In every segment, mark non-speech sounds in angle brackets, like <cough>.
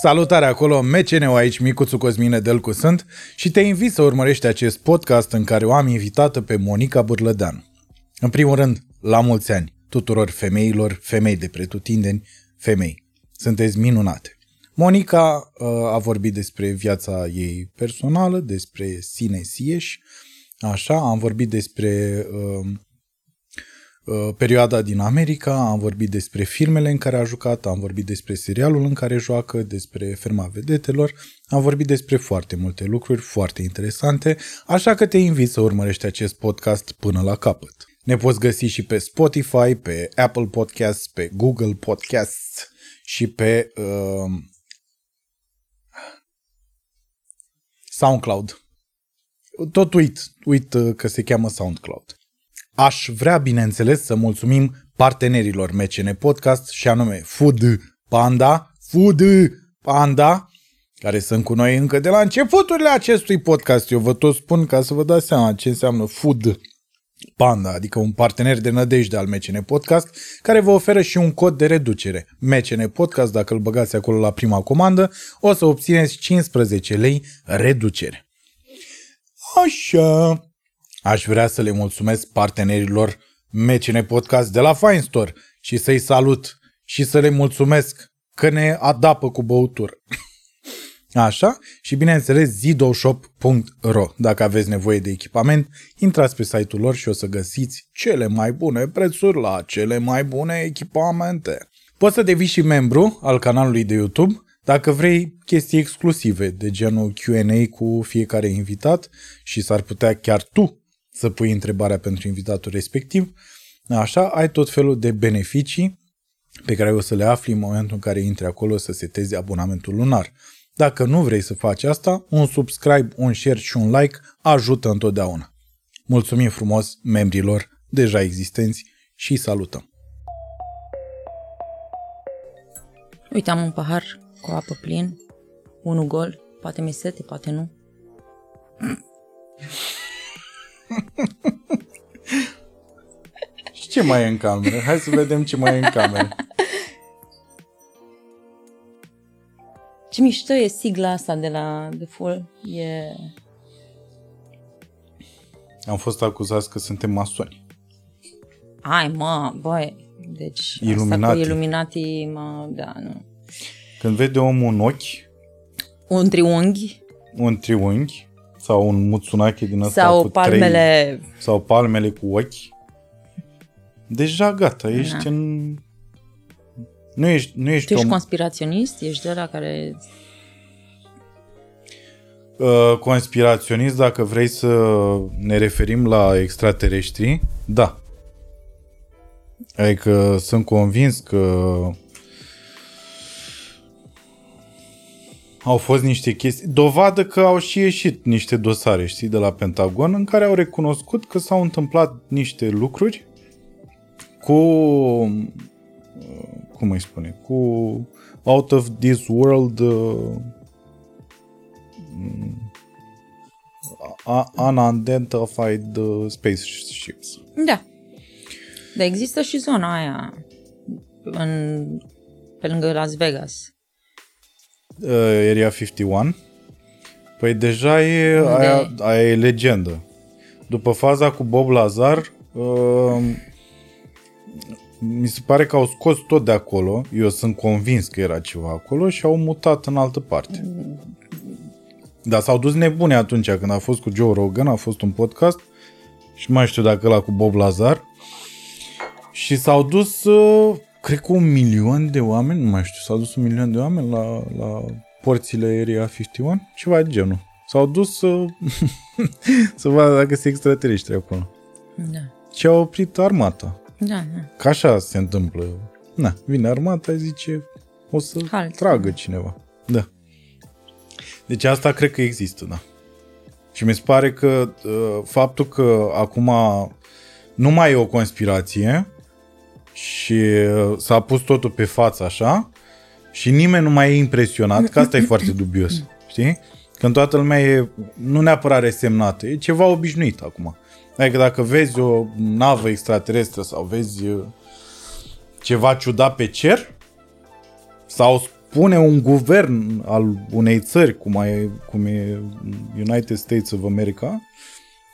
Salutare acolo, MCNU aici, Micuțu Cosmine Delcu sunt și te invit să urmărești acest podcast în care o am invitată pe Monica Burlădean. În primul rând, la mulți ani tuturor femeilor, femei de pretutindeni, femei. Sunteți minunate. Monica uh, a vorbit despre viața ei personală, despre sine sieși, așa, am vorbit despre uh, uh, perioada din America, am vorbit despre filmele în care a jucat, am vorbit despre serialul în care joacă, despre ferma vedetelor, am vorbit despre foarte multe lucruri foarte interesante, așa că te invit să urmărești acest podcast până la capăt. Ne poți găsi și pe Spotify, pe Apple Podcasts, pe Google Podcasts și pe uh, SoundCloud. Tot uit, uit uh, că se cheamă SoundCloud. Aș vrea, bineînțeles, să mulțumim partenerilor MCN Podcast și anume Food Panda, Food Panda, care sunt cu noi încă de la începuturile acestui podcast. Eu vă tot spun ca să vă dați seama ce înseamnă Food Panda, adică un partener de nădejde al MCN Podcast, care vă oferă și un cod de reducere. MCN Podcast, dacă îl băgați acolo la prima comandă, o să obțineți 15 lei reducere. Așa. Aș vrea să le mulțumesc partenerilor MCN Podcast de la Fine Store și să-i salut și să le mulțumesc că ne adapă cu băutură. <laughs> Așa? Și bineînțeles zidoshop.ro Dacă aveți nevoie de echipament, intrați pe site-ul lor și o să găsiți cele mai bune prețuri la cele mai bune echipamente. Poți să devii și membru al canalului de YouTube dacă vrei chestii exclusive, de genul Q&A cu fiecare invitat și s-ar putea chiar tu să pui întrebarea pentru invitatul respectiv, așa, ai tot felul de beneficii pe care o să le afli în momentul în care intri acolo să setezi abonamentul lunar. Dacă nu vrei să faci asta, un subscribe, un share și un like ajută întotdeauna. Mulțumim frumos membrilor deja existenți și salutăm! Uite, am un pahar cu apă plin, unul gol, poate mi sete, poate nu. Și ce mai e în cameră? Hai să vedem ce mai e în cameră. Ce mișto e sigla asta de la The Full. E... Am fost acuzați că suntem masoni. Ai, mă, băi, deci Illuminati. asta cu Illuminati, mă, da, nu. Când vede omul un ochi, Un triunghi un triunghi sau un mutsunake din ăsta sau cu palmele... trei, sau palmele cu ochi, deja gata, ești Da. în... Nu ești, nu ești Tu ești om conspiraționist? Ești de la care... uh, conspiraționist dacă vrei să ne referim la extraterestri, da. Adică sunt convins că au fost niște chestii, dovadă că au și ieșit niște dosare, știi, de la Pentagon, în care au recunoscut că s-au întâmplat niște lucruri cu, uh, cum îi spune, cu out of this world uh, uh, unidentified uh, spaceships. Da. Dar există și zona aia în, pe lângă Las Vegas. Uh, Area 51. Păi deja e, Unde aia, aia e legendă. După faza cu Bob Lazar, uh, mi se pare că au scos tot de acolo. Eu sunt convins că era ceva acolo și au mutat în altă parte. Dar s-au dus nebune atunci când a fost cu Joe Rogan, a fost un podcast și nu mai știu dacă ăla cu Bob Lazar. Și s-au dus, uh, cred că un milion de oameni, nu mai știu, s-au dus un milion de oameni la, la porțile Area 51, ceva de genul. S-au dus să, <laughs> să vadă dacă se extraterestri acolo. Da. Și au oprit armata. Da, da. Că așa se întâmplă. Na, vine armata, zice, o să Halt. tragă cineva. Da. Deci asta cred că există, da. Și mi se pare că uh, faptul că acum nu mai e o conspirație și uh, s-a pus totul pe față așa și nimeni nu mai e impresionat, că asta e foarte dubios, știi? Când toată lumea e nu neapărat resemnată, e ceva obișnuit acum. Adică dacă vezi o navă extraterestră sau vezi uh, ceva ciudat pe cer sau spune un guvern al unei țări, cum, e, cum e United States of America,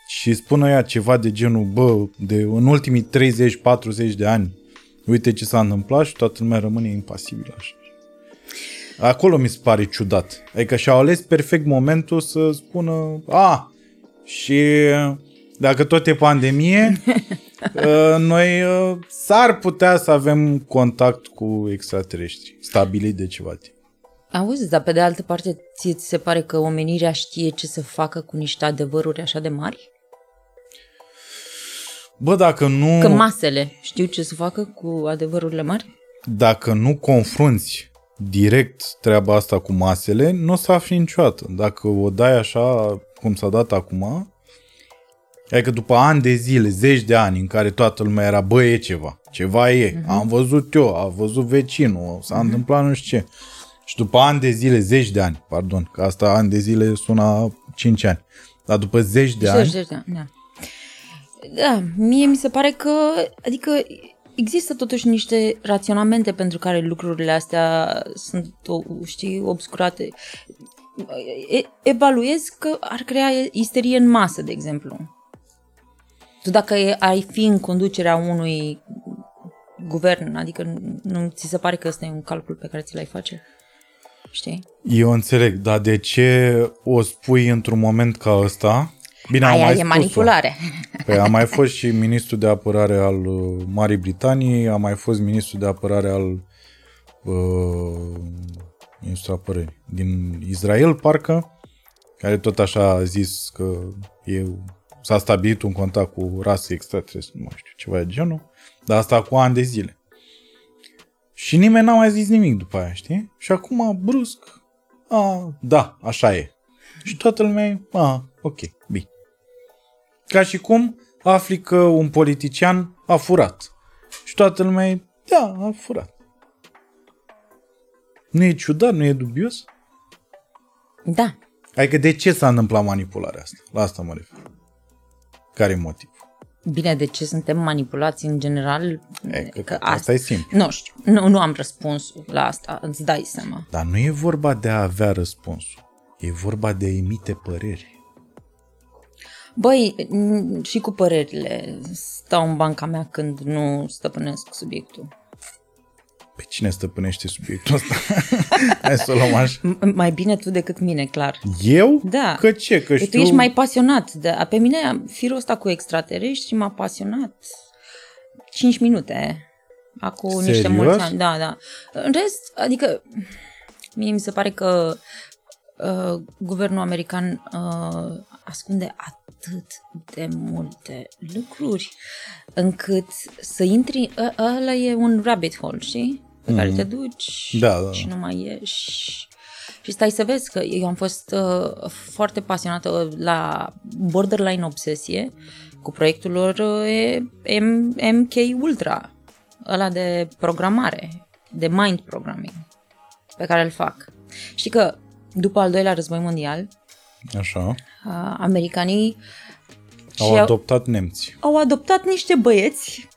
și spune ea ceva de genul, bă, de în ultimii 30-40 de ani, uite ce s-a întâmplat și toată lumea rămâne impasibilă așa. Acolo mi se pare ciudat. Adică și-au ales perfect momentul să spună, a, și dacă tot e pandemie, uh, <laughs> noi uh, s-ar putea să avem contact cu extraterestri, stabilit de ceva timp. Auzi, dar pe de altă parte, ție ți se pare că omenirea știe ce să facă cu niște adevăruri așa de mari? Bă, dacă nu... Că masele știu ce să facă cu adevărurile mari? Dacă nu confrunți direct treaba asta cu masele, nu o să afli niciodată. Dacă o dai așa cum s-a dat acum, Adică după ani de zile, zeci de ani în care toată lumea era, bă, e ceva, ceva e, uh-huh. am văzut eu, a văzut vecinul, s-a uh-huh. întâmplat nu știu ce. Și după ani de zile, zeci de ani, pardon, că asta ani de zile sună 5 ani, dar după zeci de ani... Zeci de ani, da. Da, mie mi se pare că, adică există totuși niște raționamente pentru care lucrurile astea sunt, știi, obscurate. E, evaluez că ar crea isterie în masă, de exemplu. Tu dacă ai fi în conducerea unui guvern, adică nu ți se pare că ăsta e un calcul pe care ți l-ai face? Știi? Eu înțeleg, dar de ce o spui într-un moment ca ăsta? Bine, Aia mai e manipulare. Păi a mai fost și ministrul de apărare al uh, Marii Britanii, a mai fost ministrul de apărare al uh, ministrul apărării din Israel, parcă, care tot așa a zis că e s-a stabilit un contact cu rase extraterestri, nu mai știu, ceva de genul, dar asta cu ani de zile. Și nimeni n-a mai zis nimic după aia, știi? Și acum, brusc, a, da, așa e. Și toată lumea e, a, ok, bine. Ca și cum afli că un politician a furat. Și toată lumea e, da, a furat. Nu e ciudat, nu e dubios? Da. Adică de ce s-a întâmplat manipularea asta? La asta mă refer. Care e motiv? Bine, de ce suntem manipulați în general? E, că, că asta, asta e simplu. Nu știu, nu, nu am răspunsul la asta, îți dai seama. Dar nu e vorba de a avea răspunsul, e vorba de a emite păreri. Băi, și cu părerile, stau în banca mea când nu stăpânesc subiectul. Pe cine stăpânește subiectul ăsta? <laughs> Hai să o luăm așa. Mai bine tu decât mine, clar. Eu? Da. Că ce? Că știu... Tu ești mai pasionat. De... Pe mine firul ăsta cu extraterestri m-a pasionat 5 minute. Acum Serios? niște mulți ani. Da, da. În rest, adică, mie mi se pare că uh, guvernul american uh, ascunde atât de multe lucruri încât să intri, ă, ăla e un rabbit hole, știi? Pe mm. care te duci da, da. și nu mai ieși. Și stai să vezi că eu am fost uh, foarte pasionată la borderline obsesie cu proiectul lor uh, M- MK Ultra, ăla de programare, de mind programming pe care îl fac. Știi că după al doilea război mondial, Așa. Uh, americanii au adoptat nemți. Au adoptat niște băieți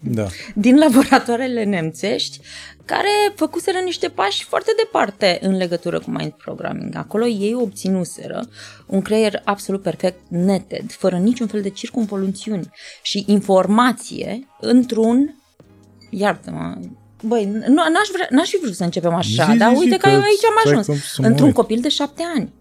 da. <laughs> din laboratoarele nemțești care făcuseră niște pași foarte departe în legătură cu mind programming. Acolo ei obținuseră un creier absolut perfect netted, fără niciun fel de circunvoluțiuni și informație într-un, iartă-mă, Băi, nu, n-aș, vrea, n-aș fi vrut să începem așa, zi, dar zi, uite că, că eu aici am ajuns. Într-un copil de șapte ani.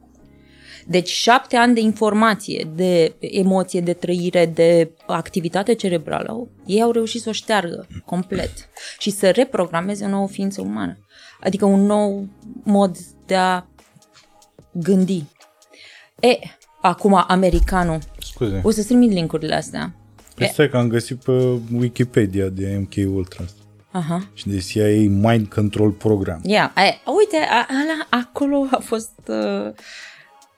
Deci șapte ani de informație, de emoție, de trăire, de activitate cerebrală, ei au reușit să o șteargă complet și să reprogrameze o nouă ființă umană. Adică un nou mod de a gândi. E, acum americanul. Scuze. O să-ți trimit linkurile astea. Păi stai că am găsit pe Wikipedia de MK Ultra. Aha. Și de CIA Mind Control Program. Ia, yeah. uite, ala, acolo a fost... Uh,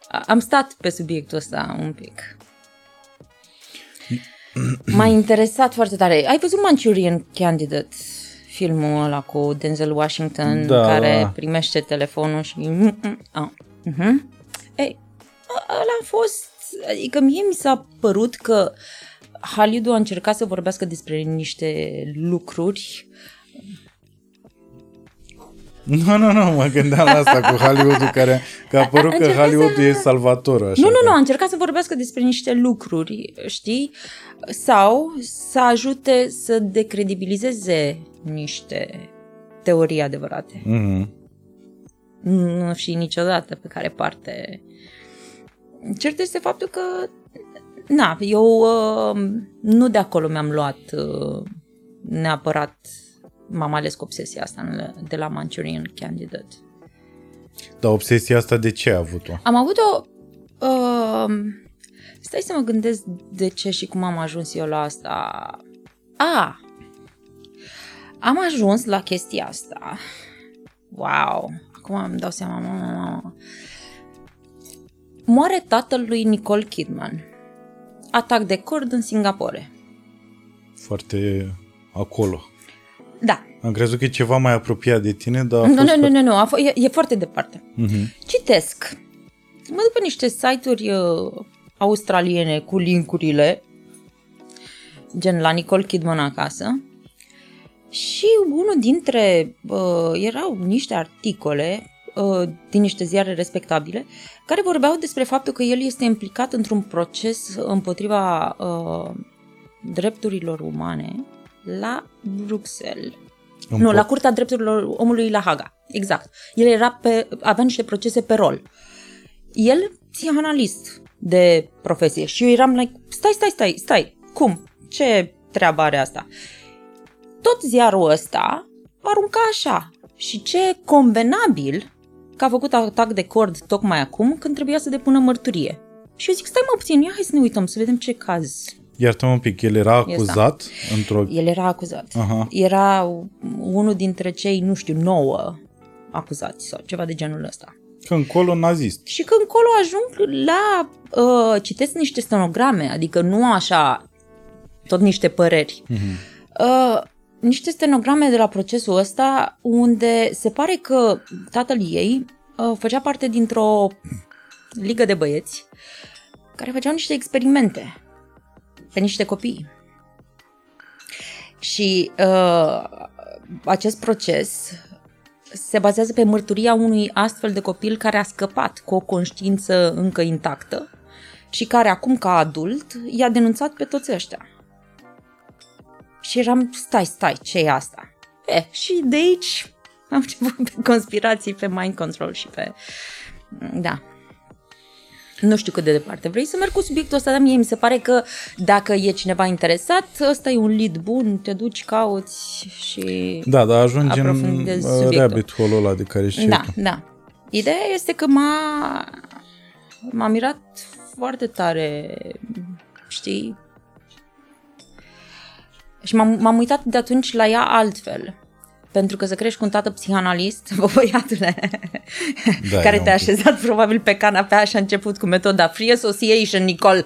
am stat pe subiectul ăsta un pic. M-a interesat foarte tare. Ai văzut Manchurian Candidate? Filmul ăla cu Denzel Washington da. care primește telefonul și... Oh. Uh-huh. Ei, ăla a fost... Adică mie mi s-a părut că Hollywood a încercat să vorbească despre niște lucruri Nu, nu, nu, mă gândeam la asta cu Hollywoodul care, că a părut că încercat Hollywoodul să- e salvator. Așa Nu, nu, că- nu, a încercat să vorbească despre niște lucruri, știi? Sau să ajute să decredibilizeze niște teorii adevărate. Mhm. Nu și niciodată pe care parte. Cert este faptul că, na, eu uh, nu de acolo mi-am luat uh, neapărat, m-am ales cu obsesia asta în- de la Manchurian Candidate. Dar obsesia asta de ce a avut-o? Am avut-o... Uh, stai să mă gândesc de ce și cum am ajuns eu la asta. A, am ajuns la chestia asta. Wow! Acum îmi dau seama, mamă, mamă. Moare tatăl lui Nicole Kidman. Atac de cord în Singapore. Foarte acolo. Da. Am crezut că e ceva mai apropiat de tine, dar a Nu, fost nu, nu, foarte- nu, nu, a f- e, e foarte departe. Mhm. Citesc. Mă duc pe niște site-uri uh, australiene cu linkurile, gen la Nicole Kidman acasă, și unul dintre, uh, erau niște articole uh, din niște ziare respectabile, care vorbeau despre faptul că el este implicat într-un proces împotriva uh, drepturilor umane la Bruxelles. Îmi Nu, po- la Curtea Drepturilor Omului la Haga. Exact. El era pe, avea niște procese pe rol. El, psihanalist de profesie. Și eu eram like, stai, stai, stai, stai, cum? Ce treabă are asta? Tot ziarul ăsta arunca așa. Și ce convenabil că a făcut atac de cord tocmai acum când trebuia să depună mărturie. Și eu zic, stai mă puțin, ia hai să ne uităm, să vedem ce caz Iartă-mă un pic, el era acuzat într-o... el era acuzat. Aha. Era unul dintre cei, nu știu, nouă acuzați sau ceva de genul ăsta. Că încolo nazist. Și că încolo ajung la... Uh, citesc niște stenograme, adică nu așa, tot niște păreri. Uh, niște stenograme de la procesul ăsta unde se pare că tatăl ei uh, făcea parte dintr-o ligă de băieți care făceau niște experimente pe niște copii. Și uh, acest proces se bazează pe mărturia unui astfel de copil care a scăpat cu o conștiință încă intactă și care acum ca adult i-a denunțat pe toți ăștia. Și eram, stai, stai, ce e asta? E, și de aici am început pe conspirații, pe mind control și pe... Da. Nu știu cât de departe vrei să merg cu subiectul ăsta, dar mie mi se pare că dacă e cineva interesat, ăsta e un lead bun, te duci, cauți și... Da, dar ajunge în Aprofundez uh, subiectul. rabbit hole-ul ăla de care știi Da, tu. da. Ideea este că m-a, m-a mirat foarte tare, știi? Și m-am, m-am uitat de atunci la ea altfel. Pentru că să crești cu un tată psihanalist, <laughs> bă, băiatule, Da, care e te-a un pic. așezat probabil pe canapea și a început cu metoda Free Association, Nicole.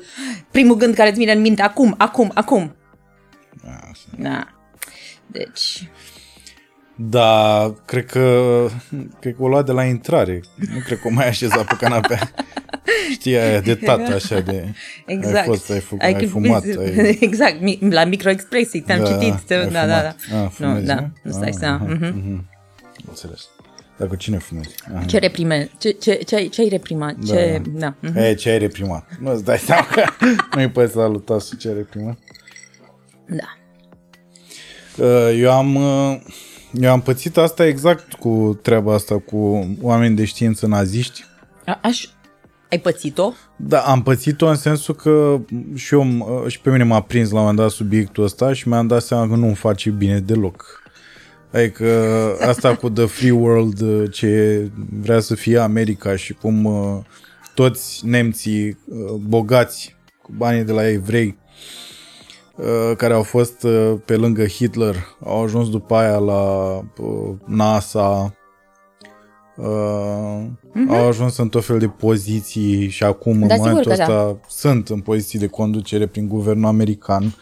Primul gând care îți vine în minte, acum, acum, acum. Așa. Da. Deci, Da, cred că, cred că o lua de la intrare. Nu cred că o mai așeza pe canapea. <laughs> Știi, aia de tată, așa de... Exact. Ai fost, ai, făcut, ai, fumat. <laughs> Ai, Exact, mi- la microexpresii, te-am citit. Te, ai da, da, da. fumat. Ah, fumezi, nu, da, nu? nu stai Ah, seama. aha, Mhm. mhm. Înțeles. Dar cu cine fumezi? Aha. Ce reprime? Ce, ce, ce, ai- ce ai reprimat? Ce, da. mhm. E, ce ai reprimat? Nu-ți dai seama că <laughs> nu-i poți saluta și ce ai reprimat? da. Uh, Eu am, uh, eu am pățit asta exact cu treaba asta cu oameni de știință naziști. A, aș, ai pățit-o? Da, am pățit-o în sensul că și eu, m- și pe mine m-a prins la un moment dat subiectul ăsta și mi-am dat seama că nu-mi face bine deloc. Adică asta cu The Free World, uh, ce vrea să fie America și cum uh, toți nemții uh, bogați cu banii de la evrei uh, care au fost uh, pe lângă Hitler au ajuns după aia la uh, NASA uh, au ajuns în tot fel de poziții și acum în Da, sigur momentul că ăsta sunt în poziții de conducere prin guvernul american.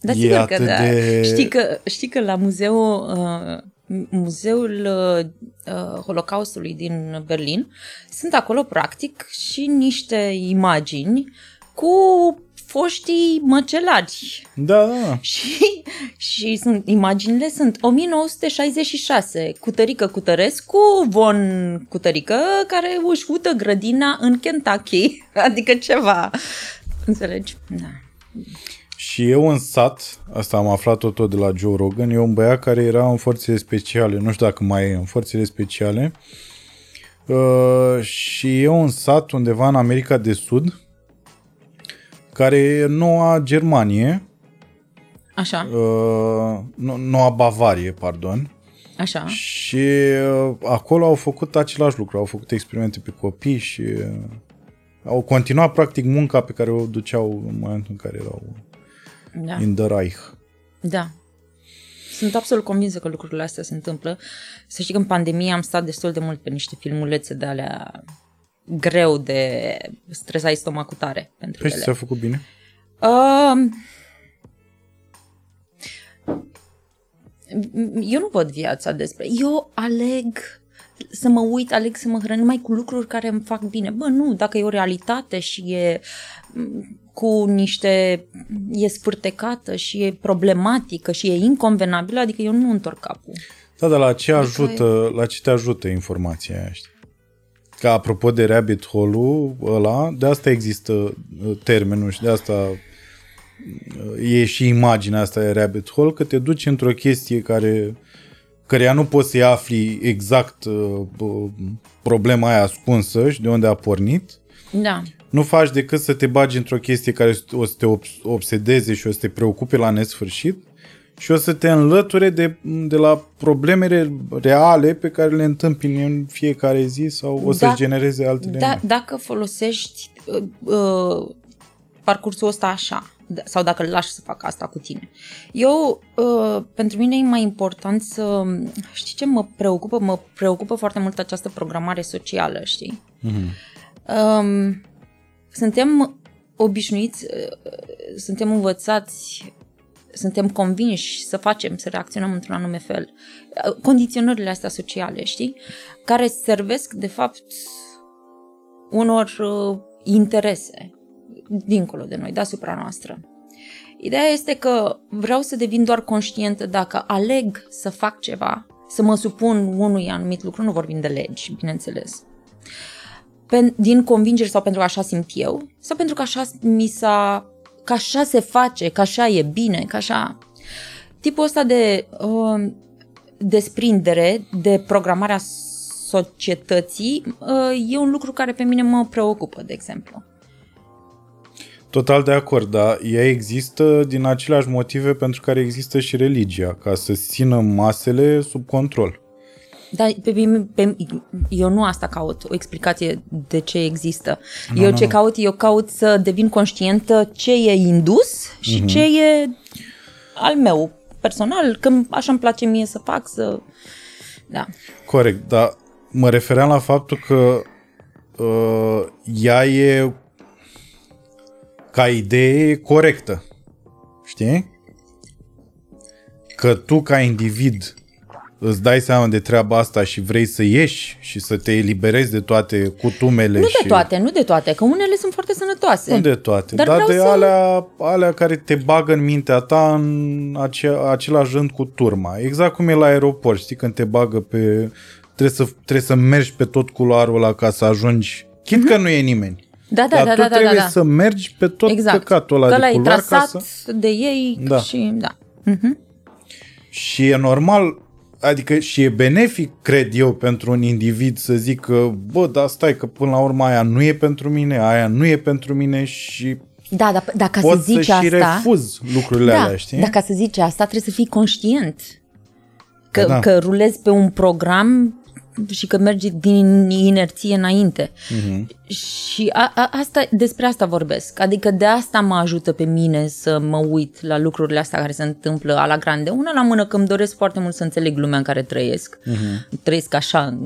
Da, E sigur că atât da. de- Știi, că, știi că la muzeul, uh, muzeul uh, uh, Holocaustului din Berlin sunt acolo practic și niște imagini cu foștii măcelari. Da, da. <laughs> Și, și sunt, imaginile sunt 1966, Cutărică Cutărescu, Von Cutărică, care își ută grădina în Kentucky. <laughs> Adică ceva. Înțelegi? Da. Și eu în sat, asta am aflat-o tot de la Joe Rogan, e un băiat care era în forțele speciale, nu știu dacă mai e în forțele speciale, uh, și e un sat undeva în America de Sud, care e Noua Germanie, Așa, uh, nu- Noua Bavarie, pardon, așa. și uh, acolo au făcut același lucru, au făcut experimente pe copii și uh, au continuat practic munca pe care o duceau în momentul în care erau Da. in the Reich. Da. Sunt absolut convinsă că lucrurile astea se întâmplă. Să știi că în pandemie am stat destul de mult pe niște filmulețe de alea greu de stresai stomacul tare pentru Păi ele. ți-a făcut bine? Um, eu nu văd viața despre... Eu aleg să mă uit, aleg să mă hrănesc numai cu lucruri care îmi fac bine. Bă, nu, dacă e o realitate și e m, cu niște... e sfârtecată și e problematică și e inconvenabilă, adică eu nu întorc capul. Da, dar la ce Adică ajută, la ce te ajută informația aia, știi? Ca apropo de rabbit hole-ul ăla, de asta există uh, termenul și de asta uh, e și imaginea asta de rabbit hole, că te duci într-o chestie care căreia nu poți să-i afli exact uh, uh, problema aia ascunsă și de unde a pornit, Da. nu faci decât să te bagi într-o chestie care o să te obs- obsedeze și o să te preocupe la nesfârșit și o să te înlăture de, de la problemele reale pe care le întâmpini în fiecare zi sau o să Da. genereze altele. Da, noi. dacă folosești uh, uh, parcursul ăsta așa, d- sau dacă îl lași să facă asta cu tine. Eu, uh, pentru mine e mai important să... Știi ce mă preocupă? Mă preocupă foarte mult această programare socială, știi? Mhm. Um, suntem obișnuiți, uh, suntem învățați, suntem convinși să facem, să reacționăm într-un anume fel. Uh, Condiționările astea sociale, știi? Care servesc, de fapt, unor uh, interese dincolo de noi, deasupra noastră. Ideea este că vreau să devin doar conștientă dacă aleg să fac ceva, să mă supun unui anumit lucru, nu vorbim de legi, bineînțeles, pen, din convingere sau pentru că așa simt eu, sau pentru că așa mi s-a, că așa se face, că așa e bine, că așa... Tipul ăsta de uh, desprindere de programarea societății uh, e un lucru care pe mine mă preocupă, de exemplu. Total de acord, dar ea există din aceleași motive pentru care există și religia, ca să țină masele sub control. Dar pe, mine- pe, eu nu asta caut, o explicație de ce există. No, eu nu, ce nu. caut, eu caut să devin conștientă ce e indus și Mhm. ce e al meu personal, că așa îmi place mie să fac, să... Da. Corect, dar mă refeream la faptul că uh, ea e ca idee e corectă. Știi? Că tu ca individ îți dai seama de treaba asta și vrei să ieși și să te eliberezi de toate cutumele Nu și... de toate, nu de toate, că unele sunt foarte sănătoase. Nu de toate, Dar dar, dar vreau de să- alea, alea care te bagă în mintea ta în ace- același rând cu turma. Exact cum e la aeroport, știi, când te bagă pe... Trebuie să, trebuie să mergi pe tot culoarul ăla ca să ajungi, chit că nu e nimeni. Da, da, dar da, tu da, da, trebuie da, da. să mergi pe tot exact. căcatul ăla că de ăla e culoar ca trasat să... de ei Da. și da. Mhm. Și e normal, adică și e benefic, cred eu, pentru un individ să zică, bă, dar stai că până la urmă aia nu e pentru mine, aia nu e pentru mine și Da, dar da, ca să pot să zici și asta... refuz lucrurile da, alea, știi? Dar ca să zici asta, trebuie să fii conștient. Că, Da, da. că rulezi pe un program și că mergi din inerție înainte. Mhm. Și a, a, asta, despre asta vorbesc. Adică de asta mă ajută pe mine să mă uit la lucrurile astea care se întâmplă a la grande. Una la mână că îmi doresc foarte mult să înțeleg lumea în care trăiesc. Trăiesc așa.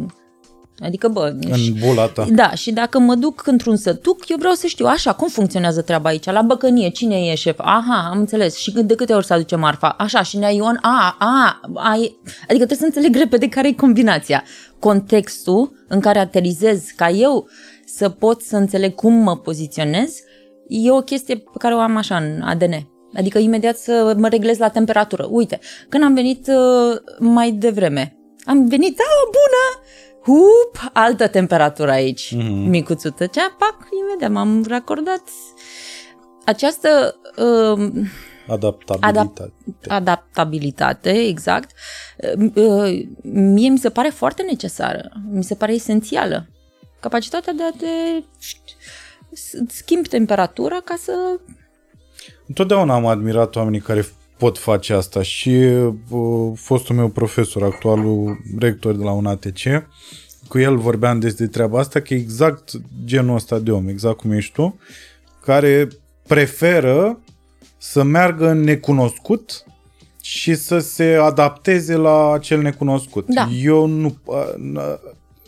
În- Adică, bă, și- Mhm. În bula ta. da, și dacă mă duc într-un sătuc, eu vreau să știu, așa, cum funcționează treaba aici? La băcănie, cine e șef? Aha, am înțeles. Și de câte ori se aduce marfa? Așa, și nea Ion? A, a, a, e... Adică trebuie să înțeleg repede care e combinația. Contextul în care aterizez ca eu să pot să înțeleg cum mă poziționez e o chestie pe care o am așa în ADN. Adică imediat să mă reglez la temperatură. Uite, când am venit uh, mai devreme, am venit, da, bună, hup, altă temperatură aici. Mm-hmm. Micuțul tăcea, pac, imediat m-am racordat. Această uh, adaptabilitate. Adap- adaptabilitate, exact. Uh, uh, mie mi se pare foarte necesară, mi se pare esențială. Capacitatea de a te schimbi temperatura ca să... Întotdeauna am admirat oamenii care pot face asta și uh, fostul meu profesor, actualul rector de la un ATC, cu el vorbeam despre treaba asta, că e exact genul ăsta de om, exact cum ești tu, care preferă să meargă în necunoscut și să se adapteze la acel necunoscut. Da. Eu nu...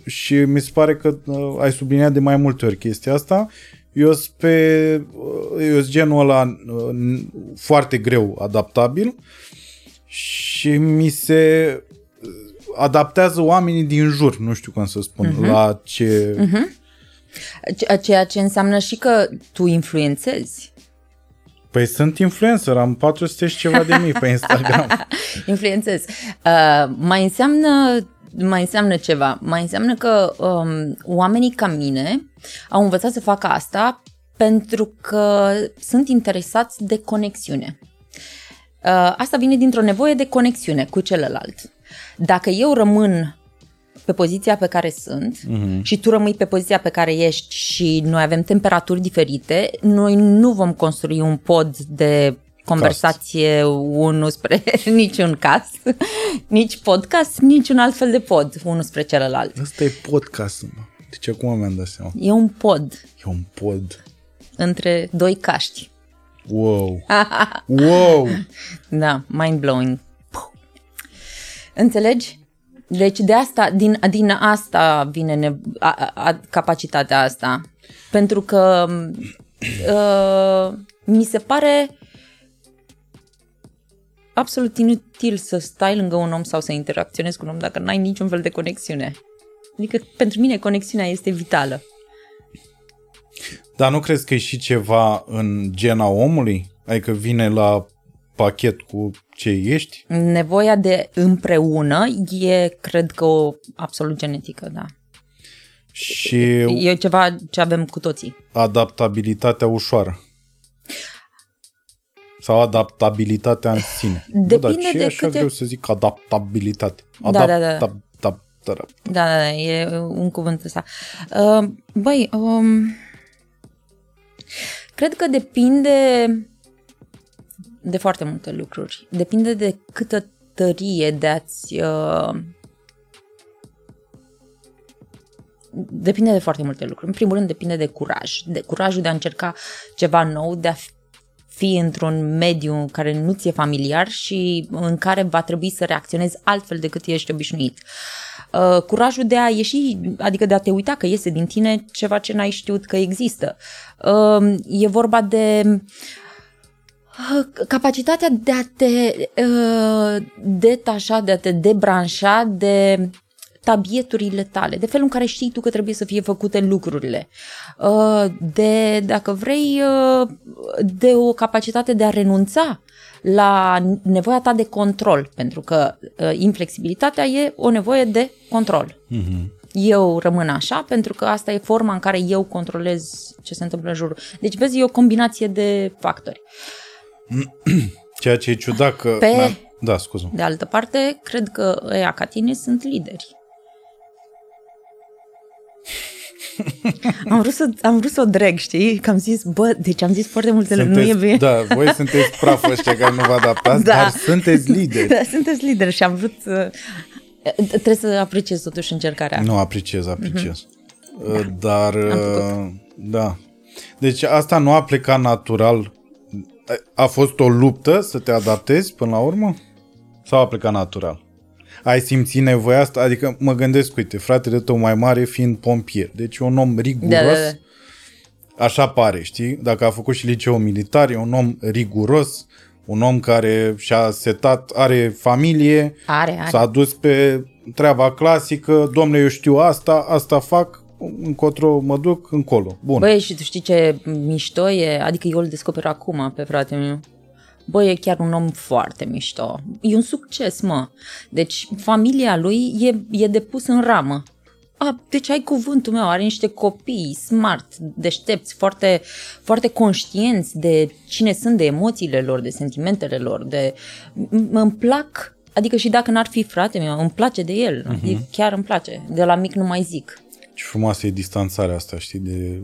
Și mi se pare că ai subliniat de mai multe ori chestia asta. Eu sunt pe... Eu sunt genul ăla foarte greu adaptabil și mi se adaptează oamenii din jur, nu știu cum să spun, uh-huh. la ce... Uh-huh. Ceea ce înseamnă și că tu influențezi. Păi sunt influencer, am 400 și ceva de mii pe Instagram. <laughs> Influențez. Uh, mai înseamnă mai înseamnă ceva. Mai înseamnă că um, oamenii ca mine au învățat să facă asta pentru că sunt interesați de conexiune. Uh, asta vine dintr-o nevoie de conexiune cu celălalt. Dacă eu rămân pe poziția pe care sunt uh-huh. și tu rămâi pe poziția pe care ești și noi avem temperaturi diferite, noi nu vom construi un pod de conversație cast. unul spre <laughs> niciun cast, nici podcast, nici un alt fel de pod, unul spre celălalt. Asta e podcast, mă. Deci acum mi-am dat seama. E un pod. E un pod. Între doi caști. Wow. <laughs> wow. Da, mind-blowing. Înțelegi? Deci de asta, din, din asta vine ne, a, a, capacitatea asta. Pentru că uh, mi se pare absolut inutil să stai lângă un om sau să interacționezi cu un om dacă n-ai niciun fel de conexiune. Adică pentru mine conexiunea este vitală. Dar nu crezi că e și ceva în gena omului? Adică vine la pachet cu ce ești? Nevoia de împreună e, cred că, o absolut genetică, da. Și e ceva ce avem cu toții. Adaptabilitatea ușoară. Sau adaptabilitatea în sine. Depinde Bă, dar ce de e așa câte... greu să zic adaptabilitate? Adapt- da, da, da. Da, da, da, da, e un cuvânt ăsta. Uh, băi, um, cred că depinde de foarte multe lucruri. Depinde de câtă tărie de a-ți... Uh, depinde de foarte multe lucruri. În primul rând depinde de curaj. De curajul de a încerca ceva nou, de a fi într-un mediu care nu ți-e familiar și în care va trebui să reacționezi altfel decât ești obișnuit. Uh, curajul de a ieși, adică de a te uita că iese din tine ceva ce n-ai știut că există. Uh, e vorba de uh, capacitatea de a te uh, detașa, de a te debranșa de tabieturile tale, de felul în care știi tu că trebuie să fie făcute lucrurile, uh, de, dacă vrei, uh, de o capacitate de a renunța la nevoia ta de control, pentru că uh, inflexibilitatea e o nevoie de control. Mm-hmm. Eu rămân așa pentru că asta e forma în care eu controlez ce se întâmplă în jurul. Deci, vezi, e o combinație de factori. Uh, <clears throat> Ceea ce e ciudat că... Pe, da, scuză. De altă parte, cred că ăia ca tine sunt lideri. Am, vrut să, am vrut să o dreg, știi? Că am zis, bă, deci am zis foarte multe lucruri, nu e bine. Da, voi sunteți praf ăștia care nu vă adaptați, da. dar sunteți lideri. Da, sunteți lideri și am vrut să... Trebuie să apreciez totuși încercarea. Nu apreciez, apreciez. Mm-hmm. Da. Dar, da. Deci asta nu a plecat natural a fost o luptă să te adaptezi până la urmă? Sau a plecat natural? Ai simțit nevoia asta? Adică mă gândesc, uite, fratele tău mai mare fiind pompier, deci un om riguros, da, da, da. așa pare, știi? Dacă a făcut și liceu militar, e un om riguros, un om care și-a setat, are familie, are, are. s-a dus pe treaba clasică, domnule, eu știu asta, asta fac, încotro mă duc, încolo. Bun. Băi, și tu știi ce mișto e? Adică eu îl descoper acum pe frate meu. Băi, e chiar un om foarte mișto. E un succes, mă. Deci, familia lui e, e depus în ramă. A, deci ai cuvântul meu, are niște copii smart, deștepți, foarte, foarte conștienți de cine sunt, de emoțiile lor, de sentimentele lor, de... Îmi plac, adică și dacă n-ar fi frate meu, îmi place de el, uh-huh. chiar îmi place. De la mic nu mai zic. Ce frumoasă e distanțarea asta, știi, de...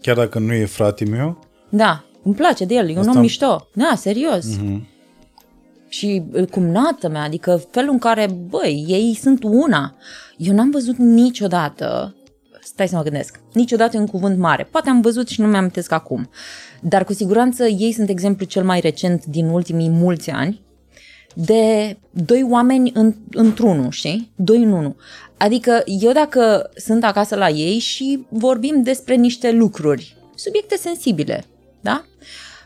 Chiar dacă nu e frate meu... Da, îmi place de el, e un Asta- om mișto. Da, serios. Mhm. Și uh, cumnată mea, adică felul în care, băi, ei sunt una. Eu n-am văzut niciodată, stai să mă gândesc, niciodată un cuvânt mare. Poate am văzut și nu mi-am amintesc acum. Dar cu siguranță ei sunt exemplu cel mai recent din ultimii mulți ani de doi oameni în, într-unul, știi? Doi în unul. Adică eu dacă sunt acasă la ei și vorbim despre niște lucruri, subiecte sensibile, da?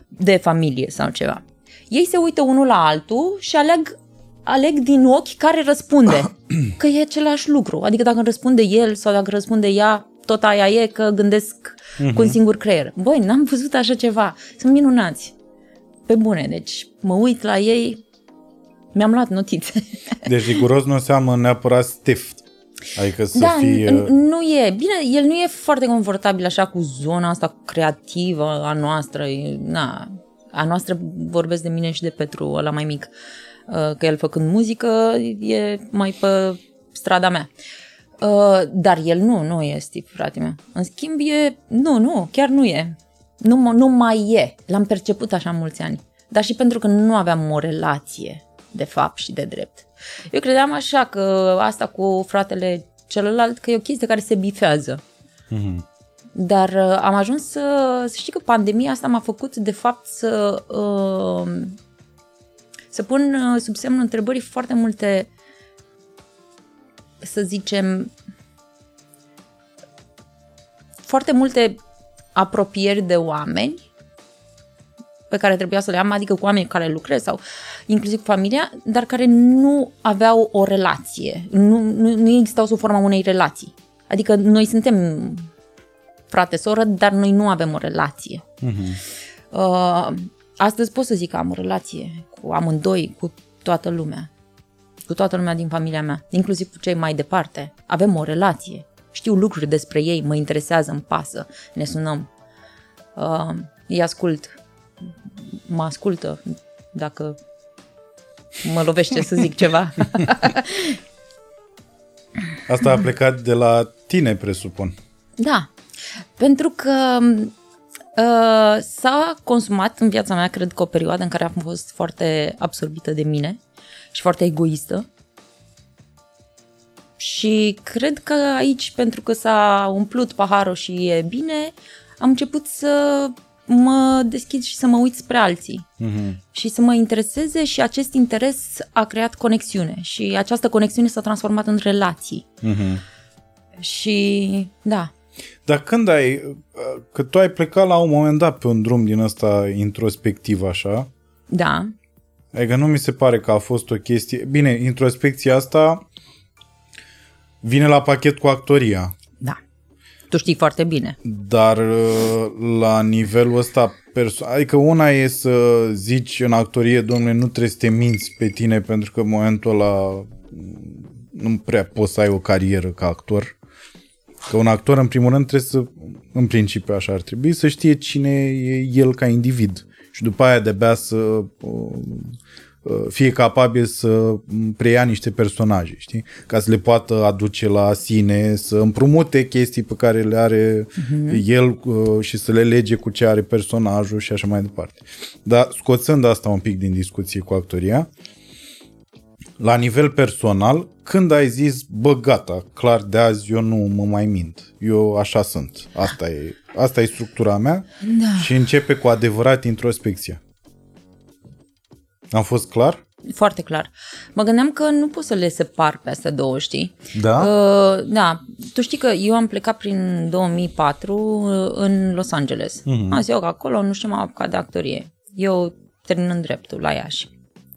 De familie sau ceva. Ei se uită unul la altul și aleg, aleg din ochi care răspunde. <clears throat> Că e același lucru. Adică dacă răspunde el sau dacă răspunde ea, tot aia e că gândesc cu un singur creier. Băi, n-am văzut așa ceva. Sunt minunați. Pe bune, deci mă uit la ei, mi-am luat notițe. Deci riguros nu înseamnă neapărat stiff. Adică să da, fie... n- nu e. Bine, el nu e foarte confortabil așa cu zona asta creativă a noastră. E- Na, a noastră vorbesc de mine și de Petru, ăla mai mic. Uh, Că el făcând muzică e mai pe strada mea. Uh, Dar el nu, nu e Steve, frate meu. În schimb e... Nu, nu, chiar nu e. Nu, mă- nu mai e. L-am perceput așa mulți ani. Dar și pentru că nu aveam o relație, de fapt și de drept. Eu credeam așa că asta cu fratele celălalt, că e o chestie care se bifează. Mhm. Dar uh, am ajuns să, să știi că pandemia asta m-a făcut de fapt să uh, să pun uh, sub semnul întrebării foarte multe să zicem foarte multe apropieri de oameni pe care trebuia să le am, adică cu oameni cu care lucrez sau inclusiv cu familia, dar care nu aveau o relație. Nu, nu, nu existau sub forma unei relații. Adică noi suntem frate-soră, dar noi nu avem o relație. Mhm. Uh, astăzi pot să zic că am o relație cu amândoi, cu toată lumea. Cu toată lumea din familia mea, inclusiv cu cei mai departe. Avem o relație. Știu lucruri despre ei, mă interesează, îmi pasă, ne sunăm. Uh, îi ascult. Mă ascultă dacă mă lovește să zic ceva. <laughs> Asta a plecat de la tine, presupun. Da, pentru că uh, s-a consumat în viața mea, cred că o perioadă în care am fost foarte absorbită de mine și foarte egoistă. Și cred că aici, pentru că s-a umplut paharul și e bine, am început să mă deschid și să mă uit spre alții Mhm. și să mă intereseze și acest interes a creat conexiune și această conexiune s-a transformat în relații. Mhm. Și da, Dar când ai... Că tu ai plecat la un moment dat pe un drum din ăsta introspectiv, așa, da, Adică nu mi se pare că a fost o chestie... Bine, introspecția asta vine la pachet cu actoria, Da. Tu știi foarte bine. dar uh, la nivelul ăsta, perso- adică una e să zici în actorie, domnule, nu trebuie să te minți pe tine pentru că în momentul ăla mm, nu prea poți să ai o carieră ca actor. Că un actor, în primul rând, trebuie să, în principiu așa ar trebui, să știe cine e el ca individ. Și după aia de-abia să uh, uh, fie capabil să preia niște personaje, știi? Ca să le poată aduce la sine, să împrumute chestii pe care le are uh-huh. el uh, și să le lege cu ce are personajul și așa mai departe. Dar scoțând asta un pic din discuție cu actoria, la nivel personal, când ai zis, bă, gata, clar de azi eu nu mă mai mint. Eu așa sunt. Asta e, asta e structura mea Da. și începe cu adevărat introspecția. Am fost clar? Foarte clar. Mă gândeam că nu pot să le separ pe astea două, știi? Da? Uh, da. Tu știi că eu am plecat prin 2004 uh, în Los Angeles. Mhm. Mm-hmm. Am zis eu că acolo, nu știu, m-am apucat de actorie. Eu terminând dreptul la Iași.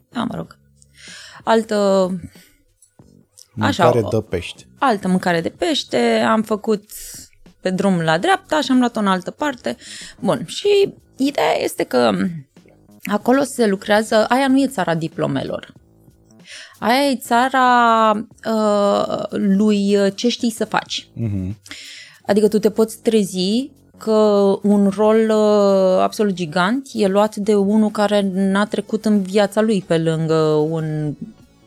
Da, mă rog. Altă Mâncare Așa, de pește. altă mâncare de pește, am făcut pe drum la dreapta și am luat-o în altă parte. Bun, și ideea este că acolo se lucrează, aia nu e țara diplomelor. Aia e țara uh, lui uh, ce știi să faci. Mhm. Adică tu te poți trezi că un rol uh, absolut gigant e luat de unul care n-a trecut în viața lui pe lângă un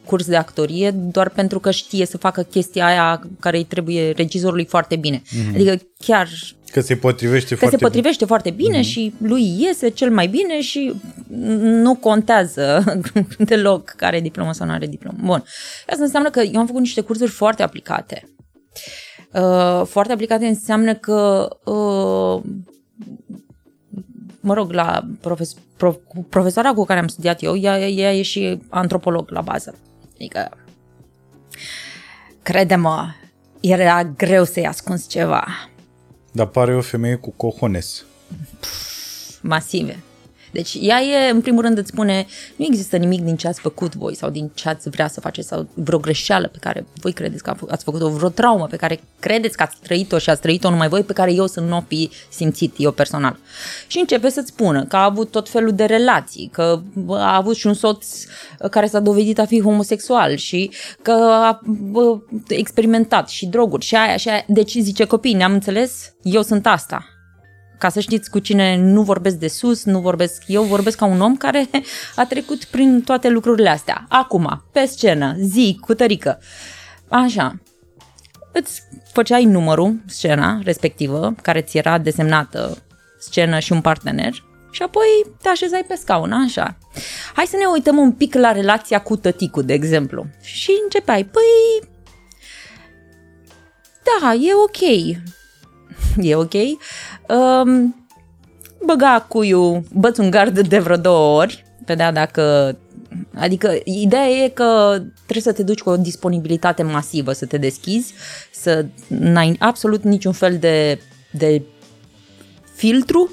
curs de actorie doar pentru că știe să facă chestia aia care îi trebuie regizorului foarte bine. Mm-hmm. Adică chiar Că se potrivește că foarte se potrivește foarte bine mm-hmm. și lui iese cel mai bine și nu contează <laughs> deloc care e diplomă sau nu are diplomă. Bun. Asta înseamnă că eu am făcut niște cursuri foarte aplicate. Uh, foarte aplicate înseamnă că uh, mă rog, la profes- pro- cu profesoara cu care am studiat eu, ea, ea e și antropolog la bază. Adică, crede-mă, era greu să-i ascunzi ceva. Dar pare o femeie cu cojones. masive. Deci ea e, în primul rând, îți spune, nu există nimic din ce ați făcut voi sau din ce ați vrea să faceți sau vreo greșeală pe care voi credeți că ați făcut-o, vreo traumă pe care credeți că ați trăit-o și ați trăit-o numai voi, pe care eu să nu o fi simțit eu personal. Și începe să-ți spună că a avut tot felul de relații, că a avut și un soț care s-a dovedit a fi homosexual și că a bă, experimentat și droguri și aia și aia. Deci zice copii, ne-am înțeles? Eu sunt asta. Ca să știți cu cine nu vorbesc de sus, nu vorbesc eu, vorbesc ca un om care <laughs> a trecut prin toate lucrurile astea. Acum, pe scenă, zi, cu tărică. Așa. Îți făceai numărul, scena respectivă, care ți era desemnată scenă și un partener și apoi te așezai pe scaun, așa. Hai să ne uităm un pic la relația cu tăticul, de exemplu. Și începeai, păi... Da, e ok. <laughs> E ok. Um, băga cuiul, băți un gard de vreo două ori, vedea dacă... Adică ideea e că trebuie să te duci cu o disponibilitate masivă, să te deschizi, să n-ai absolut niciun fel de, de filtru,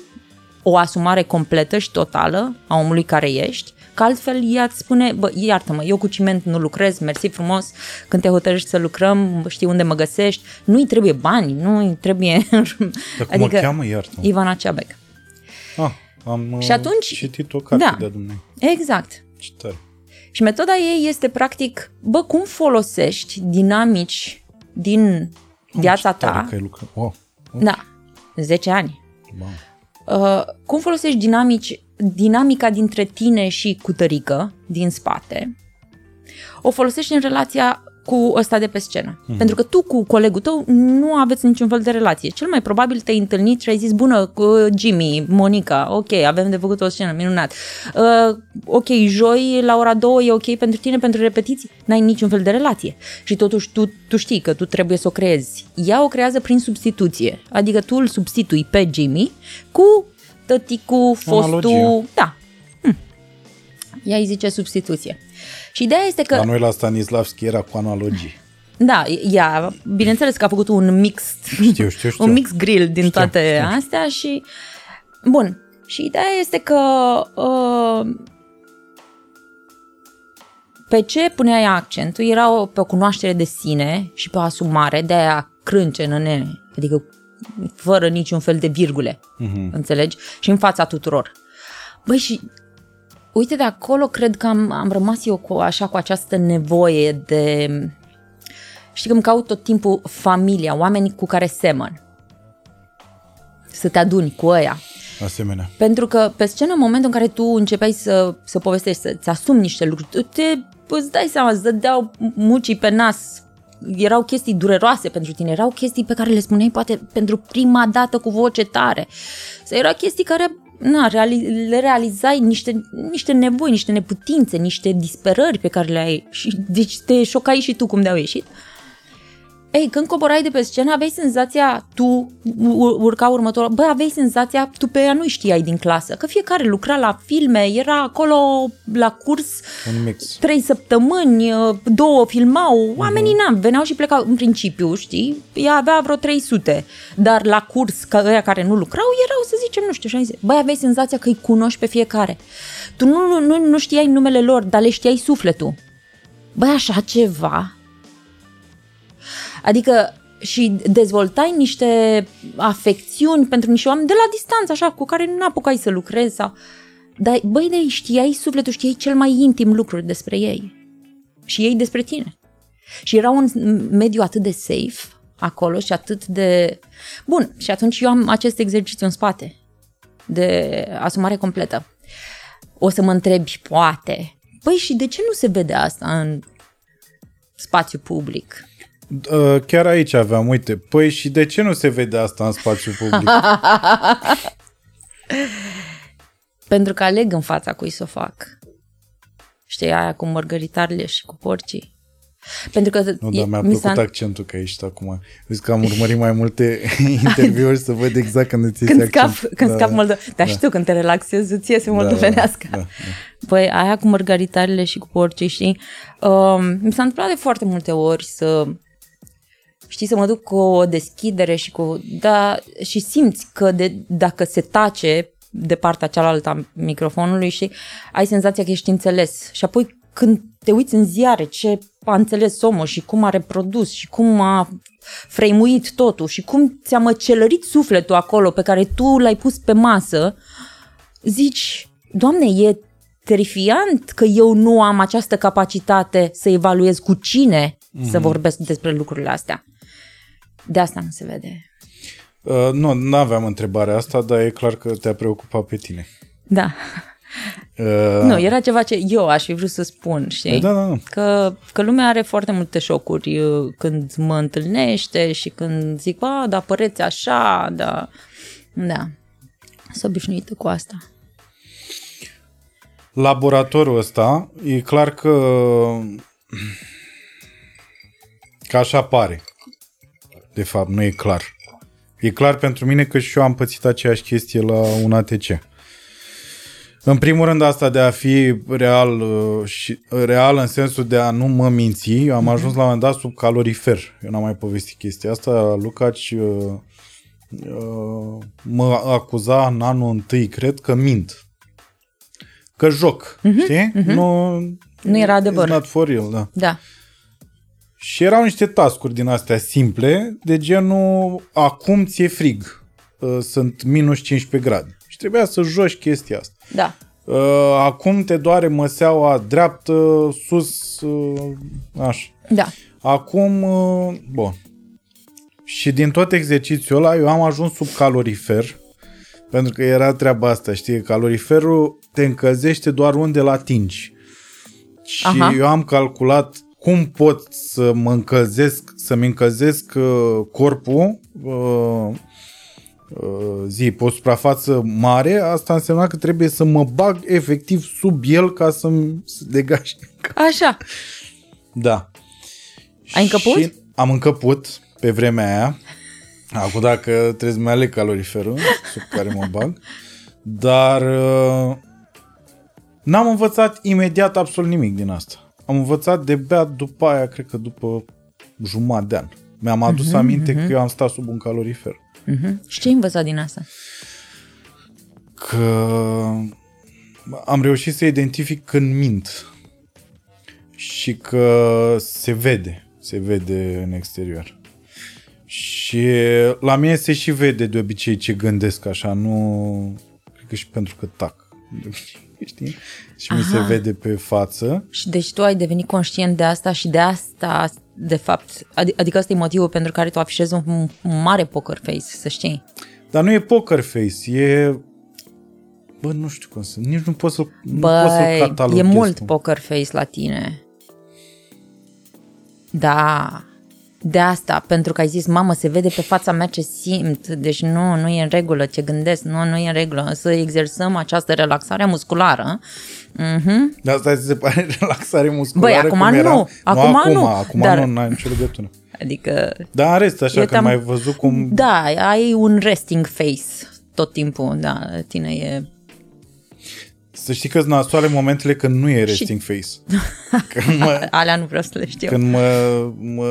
o asumare completă și totală a omului care ești, că altfel ea îți spune, bă, iartă-mă, eu cu ciment nu lucrez, mersi frumos, când te hotărăști să lucrăm, știi unde mă găsești, nu-i trebuie bani, nu-i trebuie... <laughs> Dar cum o cheamă, iartă Ivana Ceabec. Ah, am Și atunci- citit o carte da. de-a dumnei. Exact. Ce tare. Și metoda ei este practic, bă, cum folosești dinamici din viața Ce tare ta, Că ai lucrat. Wow. da, 10 ani, wow. Uh, cum folosești dinamici, dinamica dintre tine și cutărică din spate, o folosești în relația cu ăsta de pe scenă. Mm-hmm. Pentru că tu cu colegul tău nu aveți niciun fel de relație. Cel mai probabil te-ai întâlnit și ai zis, bună, cu Jimmy, Monica, ok, avem de făcut o scenă, minunat. Uh, ok, joi la ora 2 e ok pentru tine, pentru repetiții. N-ai niciun fel de relație. Și totuși tu, tu știi că tu trebuie să o creezi. Ea o creează prin substituție. Adică tu îl substitui pe Jimmy cu tăticul, fostul... Analogie. Da. Hm. Ea îi zice substituție. Și ideea este că... La noi la Stanislavski era cu analogii. Da, ea, bineînțeles că a făcut un mix, Știu, știu, știu. un mix grill din Știu, toate știu. astea și bun. Și ideea este că uh, pe ce punea ea accentul era o, pe o cunoaștere de sine și pe o asumare de aia crâncen nene, adică fără niciun fel de virgule, Mhm. înțelegi? Și în fața tuturor. Băi, și uite de acolo cred că am, am rămas eu cu, așa cu această nevoie de... Știi că îmi caut tot timpul familia, oamenii cu care semăn. Să te aduni cu ăia. Asemenea. Pentru că pe scenă, în momentul în care tu începeai să, să povestești, să-ți asumi niște lucruri, tu te, îți dai seama, îți dădeau mucii pe nas, erau chestii dureroase pentru tine, erau chestii pe care le spuneai poate pentru prima dată cu voce tare. Sau erau chestii care na, reali- le realizai niște, niște nevoi, niște neputințe, niște disperări pe care le ai și deci te șocai și tu cum de-au ieșit. Ei, când coborai de pe scenă, aveai senzația, tu ur- urca următorul, bă, aveai senzația, tu pe ea nu știai din clasă, că fiecare lucra la filme, era acolo la curs Un mix. trei săptămâni, două filmau, oamenii n-am, veneau și plecau în principiu, știi? Ea avea vreo 300, dar la curs, ca ăia care nu lucrau, erau, să zicem, nu știu, 60. Băi, aveai senzația că îi cunoști pe fiecare. Tu nu, nu, nu, nu știai numele lor, dar le știai sufletul. Băi, așa ceva Adică și dezvoltai niște afecțiuni pentru niște oameni de la distanță, așa, cu care nu apucai să lucrezi sau... Dar, băi, de știai sufletul, știai cel mai intim lucruri despre ei. Și ei despre tine. Și era un mediu atât de safe acolo și atât de... Bun, și atunci eu am acest exercițiu în spate de asumare completă. O să mă întrebi, poate, păi și de ce nu se vede asta în spațiu public? Uh, chiar aici aveam, uite, păi și de ce nu se vede asta în spațiu public? <laughs> Pentru că aleg în fața cui să o fac. Știi, aia cu mărgăritarele și cu porcii. Pentru că nu, dar mi-a plăcut s-a... accentul că ești acum. Zic că am urmărit mai multe <laughs> interviuri să văd exact când îți când scap, Când da, scap moldov... Dar da. și tu, când te relaxezi, îți iese moldovenească. Da, da, da. Păi aia cu mărgaritarele și cu porcii, știi? Um, mi s-a întâmplat de foarte multe ori să știi, să mă duc cu o deschidere și cu, da, și simți că de, dacă se tace de partea cealaltă a microfonului și ai senzația că ești înțeles. Și apoi când te uiți în ziare ce a înțeles omul și cum a reprodus și cum a freimuit totul și cum ți-a măcelărit sufletul acolo pe care tu l-ai pus pe masă, zici, Doamne, e terifiant că eu nu am această capacitate să evaluez cu cine mm-hmm. să mhm. vorbesc despre lucrurile astea. De asta nu se vede. Uh, nu, nu aveam întrebarea asta, dar e clar că te-a preocupat pe tine. Da. Uh... Nu, era ceva ce eu aș fi vrut să spun, știi? Da, da, da. Că, că lumea are foarte multe șocuri uh, când mă întâlnește și când zic, a, dar păreți așa, da. Da. Sunt obișnuită cu asta. Laboratorul ăsta, e clar că că așa pare. De fapt, nu e clar. E clar pentru mine că și eu am pățit aceeași chestie la un ATC. În primul rând asta de a fi real uh, și real în sensul de a nu mă minți, eu am mhm. ajuns la un moment dat sub calorifer. Eu n-am mai povestit chestia asta. Lucaci uh, uh, mă acuza în anul întâi, cred că mint. Că joc, uh-huh, știi? Uh-huh. Nu, nu era adevăr. not for real, da. Da. Și erau niște tascuri din astea simple, de genul acum ți-e frig, uh, sunt minus 15 grade. Și trebuia să joci chestia asta. Da. Uh, acum te doare măseaua dreaptă, sus, uh, așa. Da. Acum, bun. Și din tot exercițiul ăla eu am ajuns sub calorifer, pentru că era treaba asta, știi, caloriferul te încălzește doar unde l atingi. Și Aha. eu am calculat cum pot să mă încălzesc, să-mi încălzesc uh, corpul uh, uh, zi, pe o suprafață mare, asta însemna că trebuie să mă bag efectiv sub el ca să-mi degaj. Așa. Da. Ai încăput? Și am încăput pe vremea aia. Acum dacă trebuie să mai aleg caloriferul sub care mă bag. Dar uh, n-am învățat imediat absolut nimic din asta am învățat de bea după aia, cred că după jumătate de an. Mi-am adus uh-huh, aminte uh-huh. că eu am stat sub un calorifer. Uh-huh. Și ce ai învățat din asta? Că am reușit să identific când mint și că se vede, se vede în exterior. Și la mine se și vede de obicei ce gândesc așa, nu... Cred că și pentru că tac. De obicei știi? Și Aha. mi se vede pe față. Și deci tu ai devenit conștient de asta și de asta, de fapt, adică ăsta e motivul pentru care tu afișezi un, un mare poker face, să știi. Dar nu e poker face, e Bă, nu știu cum să... Nici nu pot să Băi, pot să cataloghez. e mult poker face la tine. Da de asta, pentru că ai zis, mamă, se vede pe fața mea ce simt, deci nu, nu e în regulă ce gândesc, nu, nu e în regulă, să exersăm această relaxare musculară. Uh-huh. De asta se pare <laughs> relaxare musculară Băi, acum nu, era? acum nu, acum, nu, acum dar... nu, n-ai nicio legătură. Adică... Da, în rest, așa, că tam... mai văzut cum... Da, ai un resting face tot timpul, da, tine e să știi că nasoale momentele când nu e resting și... face. <laughs> Când mă, <laughs> Alea nu vreau să le știu. Când mă, mă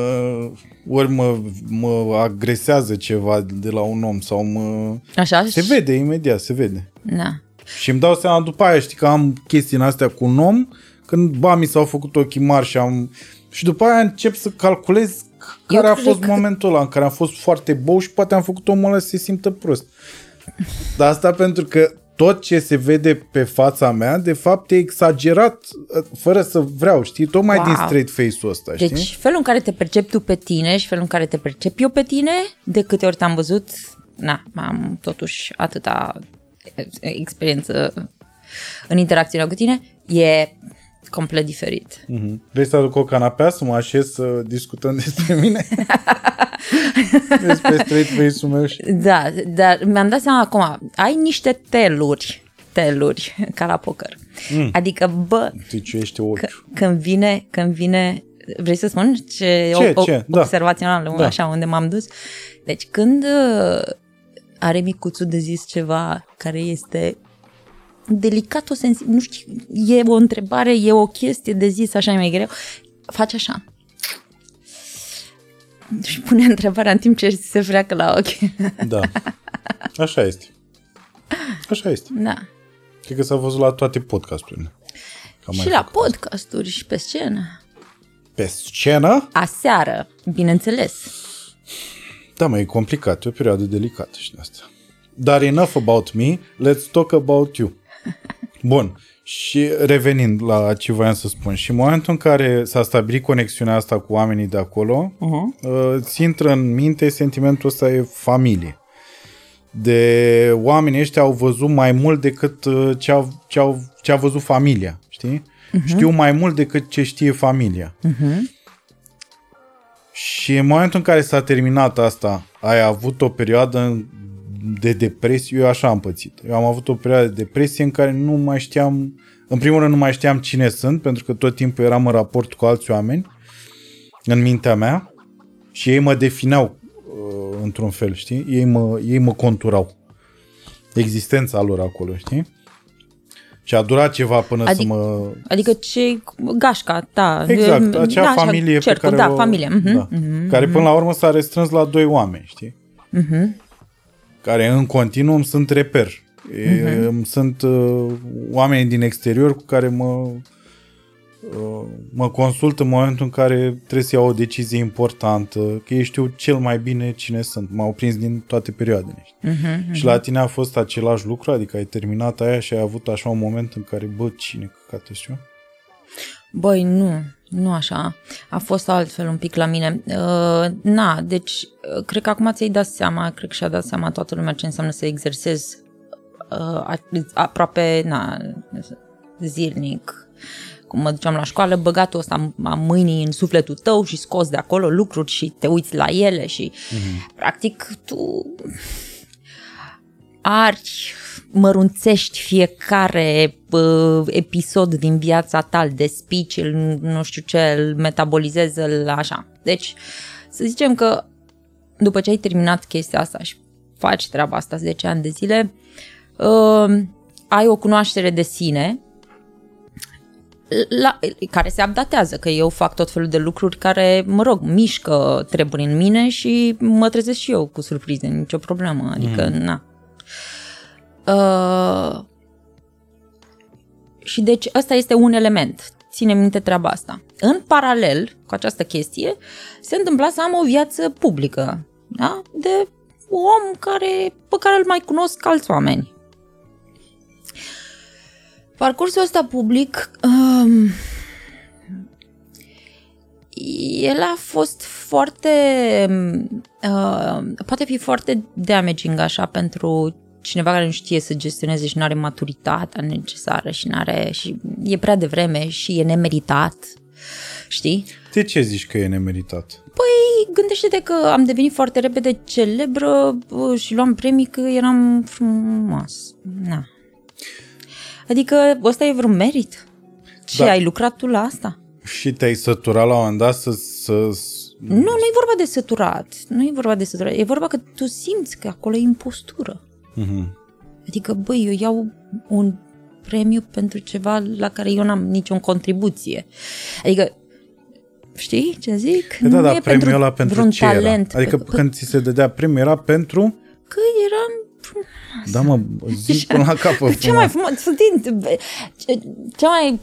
ori mă, mă agresează ceva de la un om sau mă... Așa? Se vede imediat, se vede. Da. Și îmi dau seama după aia, știi că am chestii în astea cu un om, când ba mi s-au făcut ochii mari și am... Și după aia încep să calculez care Eu a cred fost că- momentul ăla în care am fost foarte bou și poate am făcut omul ăla să se simtă prost. Dar asta pentru că tot ce se vede pe fața mea, de fapt, e exagerat, fără să vreau, știi? Tocmai Wow. din straight face-ul ăsta, știi? Deci felul în care te percepi tu pe tine și felul în care te percep eu pe tine, de câte ori te-am văzut, na, am totuși atâta experiență în interacțiunea cu tine, e complet diferit. Mhm. Vrei să aduc o canapea să mă așez să discutăm <laughs> despre mine? despre straight face-ul meu și... Da, dar mi-am dat seama acum, ai niște teluri, teluri, ca la poker. Mm. Adică, bă, Ziciuiește ochiul. că, când vine, când vine, vrei să spun ce, Ce, o, ce? O, Da. observațional, Da. așa, unde m-am dus? Deci când uh, are micuțul de zis ceva care este delicat, o sensibil, nu știu, e o întrebare, e o chestie de zis, așa e mai greu, face așa. Și pune întrebarea în timp ce se freacă la ochi. <laughs> Da. Așa este. Așa este. da. Cred că s-a văzut la toate podcasturile. Că am Și mai la făcut. podcasturi și pe scenă. Pe scenă? Aseară, bineînțeles. Da, mai e complicat, e o perioadă delicată și de asta. Dar enough about me, let's talk about you. Bun, și revenind la ce voiam să spun, și în momentul în care s-a stabilit conexiunea asta cu oamenii de acolo, uh-huh. ți intră în minte sentimentul ăsta e familie. De oamenii ăștia au văzut mai mult decât uh, ce, au, ce, au, ce a văzut familia, știi? Uh-huh. Știu mai mult decât ce știe familia. Și în momentul în care s-a terminat asta, ai avut o perioadă de depresie, eu așa am pățit. Eu am avut o perioadă de depresie în care nu mai știam, în primul rând nu mai știam cine sunt, pentru că tot timpul eram în raport cu alți oameni, în mintea mea, și ei mă defineau uh, într-un fel, știi? Ei mă, ei mă conturau. Existența lor acolo, știi? Și a durat ceva până Adică- să mă... Adică ce gașca, da. Exact, acea da, familie cercul, pe care da, o, familie. mhm, da, mhm. care până la urmă s-a restrâns la doi oameni, știi? Care în continuum sunt reper. E, Sunt uh, oameni din exterior cu care mă uh, mă consult în momentul în care trebuie să iau o decizie importantă, că ei știu cel mai bine cine sunt. M-au prins din toate perioadele. știi? Și la tine a fost același lucru, adică ai terminat aia și ai avut așa un moment în care, bă, cine căcată știu? Băi, nu, nu așa. A fost altfel un pic la mine. Uh, na, deci, uh, cred că acum ți-ai dat seama, cred că și-a dat seama toată lumea ce înseamnă să exersezi uh, a- aproape, na, zilnic. Cum mă duceam la școală, băgatul ăsta a mâinii în sufletul tău și scos de acolo lucruri și te uiți la ele și, practic, tu arci, mărunțești fiecare uh, episod din viața ta, îl despici, îl, nu știu ce, îl metabolizezi, îl așa. Deci, să zicem că după ce ai terminat chestia asta și faci treaba asta 10 ani de zile, uh, ai o cunoaștere de sine la, care se updatează, că eu fac tot felul de lucruri care, mă rog, mișcă treburi în mine și mă trezesc și eu cu surprize, nicio problemă, adică, mm. na. Uh, și deci ăsta este un element. Ține minte treaba asta. În paralel cu această chestie, se întâmpla să am o viață publică, da? De om care, pe care îl mai cunosc alți oameni. Parcursul ăsta public, um, el a fost foarte, uh, poate fi foarte damaging așa pentru cineva care nu știe să gestioneze și nu are maturitatea necesară și, n-are, și e prea devreme și e nemeritat, știi? De ce zici că e nemeritat? Păi, gândește-te că am devenit foarte repede celebră bă, și luam premii că eram frumos. Na. Adică ăsta e vreun merit? Ce, Da. ai lucrat tu la asta? Și te-ai săturat la un moment dat să... să Nu, nu e vorba de săturat. Nu e vorba de săturat. E vorba că tu simți că acolo e impostură. Mhm. Adică, băi, eu iau un premiu pentru ceva la care eu n-am nicio contribuție. Adică, știi ce zic? Păi da, nu da, e premiul ăla pentru vreun ce talent. era? Adică Că- când ți se dădea premiu era pentru... Că eram Da, mă, zi până la <laughs> capăt. cea mai frumos, din, ce- cea mai,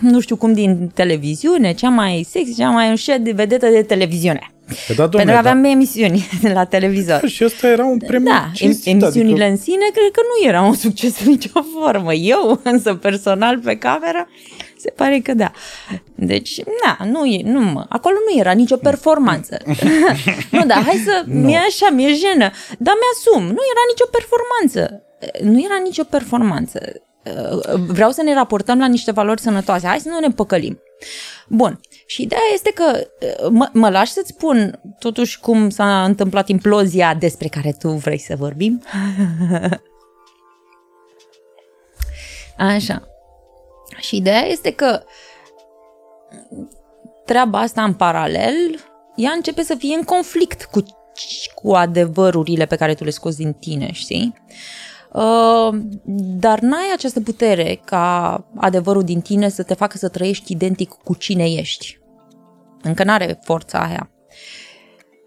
nu știu cum, din televiziune, cea mai sexy, cea mai șed de vedetă de televiziune. Că da, domnule, Pentru că aveam da. emisiuni <laughs> la televizor. Și ăsta era un premiu Da, cinstit, em- emisiunile adică... în sine cred că nu erau un succes în nicio formă. Eu, <laughs> însă personal pe cameră, se pare că da. Deci, na, nu e, nu mă, acolo nu era nicio performanță. <laughs> nu, da, hai să, Nu. mi-e așa, mi-e jenă, dar mi-asum, nu era nicio performanță. Nu era nicio performanță. Vreau să ne raportăm la niște valori sănătoase. Hai să nu ne păcălim. Bun. Și ideea este că mă, mă lași să-ți spun totuși cum s-a întâmplat implozia despre care tu vrei să vorbim? <laughs> Așa. Și ideea este că treaba asta în paralel, ea începe să fie în conflict cu, cu adevărurile pe care tu le scoți din tine, știi? Uh, dar n-ai această putere ca adevărul din tine să te facă să trăiești identic cu cine ești. Încă n-are forța aia.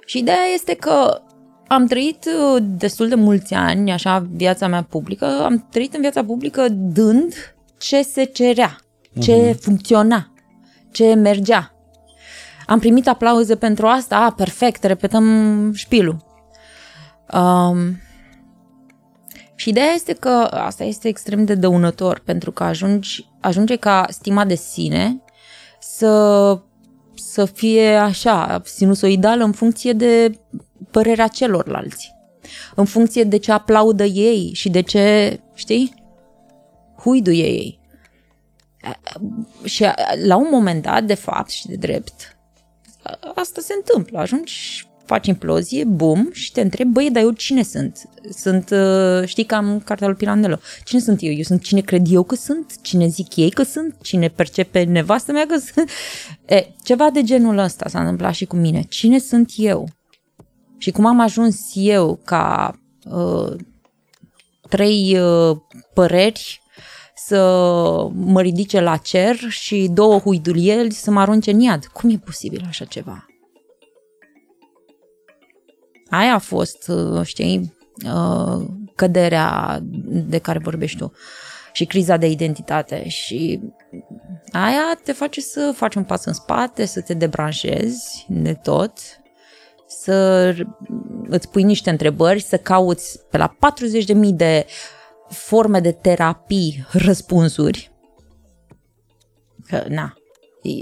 Și ideea este că am trăit uh, destul de mulți ani, așa, viața mea publică, am trăit în viața publică dând ce se cerea, ce uh-huh. funcționa, ce mergea. Am primit aplauze pentru asta, a, perfect, repetăm șpilul. Um, și ideea este că asta este extrem de dăunător, pentru că ajungi, ajunge ca stima de sine să, să fie așa, sinusoidală în funcție de părerea celorlalți. În funcție de ce aplaudă ei și de ce, știi, huiduie ei. Și la un moment dat, de fapt și de drept, asta se întâmplă. Ajungi, faci implozie, bum, și te întrebi, băi, dar eu cine sunt? Sunt, știi, cam cartea lui Pirandello. Cine sunt eu? Eu sunt cine cred eu că sunt? Cine zic ei că sunt? Cine percepe nevastă mea că sunt? <laughs> E, ceva de genul ăsta s-a întâmplat și cu mine. Cine sunt eu? Și cum am ajuns eu ca uh, trei uh, păreri să mă ridice la cer și două huidulieli să mă arunce în iad. Cum e posibil așa ceva? Aia a fost, știi, căderea de care vorbești tu și criza de identitate și aia te face să faci un pas în spate, să te debranșezi de tot, să îți pui niște întrebări, să cauți pe la 40.000 de forme de terapii răspunsuri. Că, na,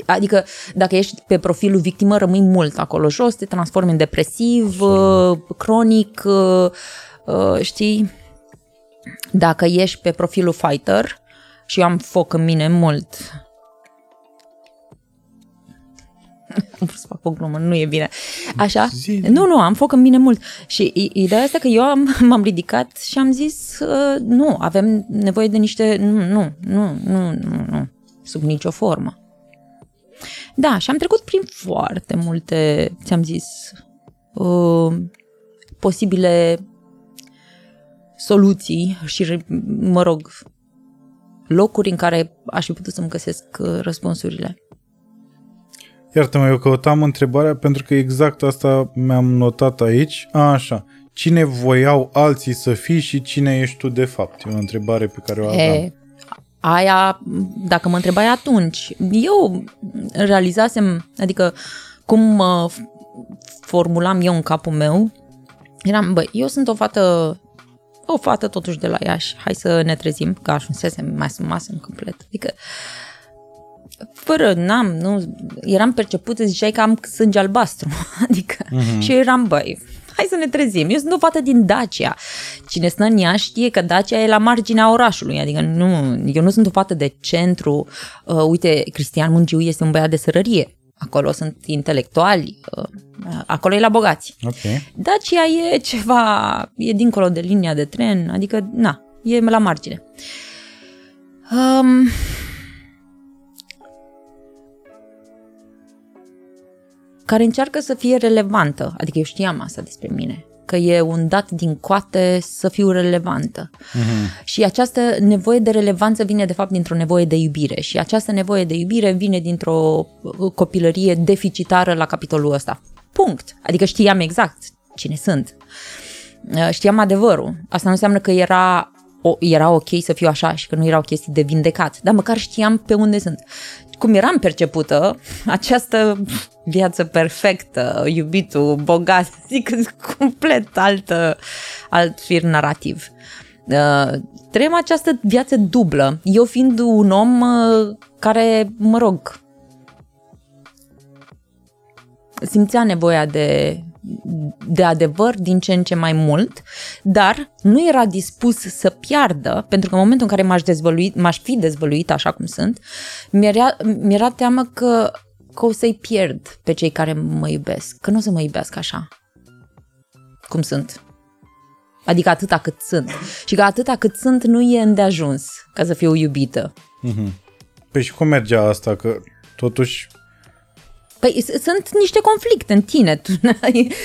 Adică dacă ești pe profilul victimă, rămâi mult acolo jos, te transformi în depresiv, uh, cronic, uh, știi? Dacă ești pe profilul fighter, și eu am foc în mine mult, <laughs> am vrut să fac o glumă, nu e bine. Așa? Zi. Nu, nu, am foc în mine mult. Și ideea asta că eu am, <laughs> m-am ridicat și am zis, uh, nu, avem nevoie de niște, nu, nu, nu, nu, nu, nu, sub nicio formă. Da, și am trecut prin foarte multe, ți-am zis, uh, posibile soluții și, mă rog, locuri în care aș fi putut să-mi găsesc răspunsurile. Iartă-mă, eu căutam întrebarea pentru că exact asta mi-am notat aici. A, așa. Cine voiau alții să fii și cine ești tu de fapt? E o întrebare pe care o aveam. E, aia, dacă mă întrebai atunci, eu realizasem, adică cum uh, formulam eu în capul meu, eram, băi, eu sunt o fată, o fată totuși de la Iași, hai să ne trezim, că ajunsesem mai sumasem complet. Adică, fără, n-am, nu, eram percepută, ziceai că am sânge albastru, <laughs> adică, uh-huh. și eu eram, băi, hai să ne trezim. Eu sunt o fată din Dacia. Cine stă în ea știe că Dacia e la marginea orașului, adică nu, eu nu sunt o fată de centru. Uh, uite, Cristian Mungiu este un băiat de sărărie. Acolo sunt intelectuali, uh, acolo e la bogați. Okay. Dacia e ceva, e dincolo de linia de tren, adică, na, e la margine. Um, care încearcă să fie relevantă. Adică eu știam asta despre mine, că e un dat din coate să fiu relevantă. Uh-huh. Și această nevoie de relevanță vine de fapt dintr-o nevoie de iubire și această nevoie de iubire vine dintr-o copilărie deficitară la capitolul ăsta. Punct. Adică știam exact cine sunt. Știam adevărul. Asta nu înseamnă că era, o, era ok să fiu așa și că nu erau chestii de vindecat, dar măcar știam pe unde sunt cum eram percepută, această viață perfectă, iubitul, bogat, <laughs> zic complet altă, alt fir narrativ. Uh, trăim această viață dublă. Eu fiind un om uh, care, mă rog, simțea nevoia de, de adevăr din ce în ce mai mult, dar nu era dispus să piardă, pentru că în momentul în care m-aș, dezvăluit, m-aș fi dezvăluit așa cum sunt, mi-era, mi-era teamă că, că o să-i pierd pe cei care mă iubesc, că nu o să mă iubească așa cum sunt. Adică atâta cât sunt. Și că atâta cât sunt nu e îndeajuns ca să fiu iubită. Mm-hmm. Păi și cum mergea asta? Că totuși Păi sunt niște conflicte în tine. Tu,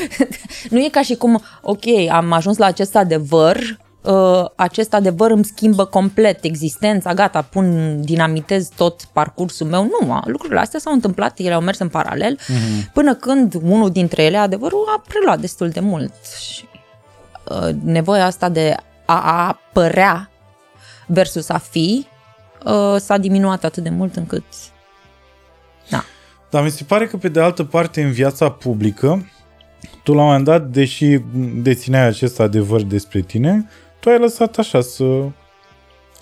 <laughs> nu e ca și cum, ok, am ajuns la acest adevăr, uh, acest adevăr îmi schimbă complet existența, gata, pun, dinamitez tot parcursul meu. Nu, lucrurile astea s-au întâmplat, ele au mers în paralel, uh-huh. până când unul dintre ele, adevărul, a preluat destul de mult. Și, uh, nevoia asta de a apărea versus a fi uh, s-a diminuat atât de mult încât da. Dar mi se pare că, pe de altă parte, în viața publică, tu la un moment dat, deși dețineai acest adevăr despre tine, tu ai lăsat așa să,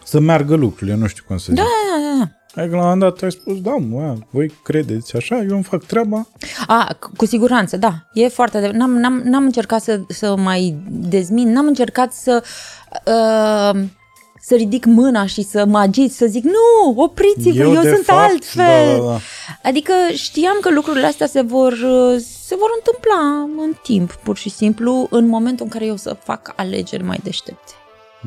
să meargă lucrurile, nu știu cum să zic. Da, da, da. Adică la un moment dat ai spus, da, mă, voi credeți așa, eu îmi fac treaba. A, cu siguranță, da. E foarte... De... N-am, n-am, n-am încercat să, să mai dezmin, n-am încercat să... Uh, să ridic mâna și să mă agit, să zic nu, opriți-vă, eu, eu sunt fapt, altfel. Da, da, da. Adică știam că lucrurile astea se vor, se vor întâmpla în timp, pur și simplu, în momentul în care eu să fac alegeri mai deștepte.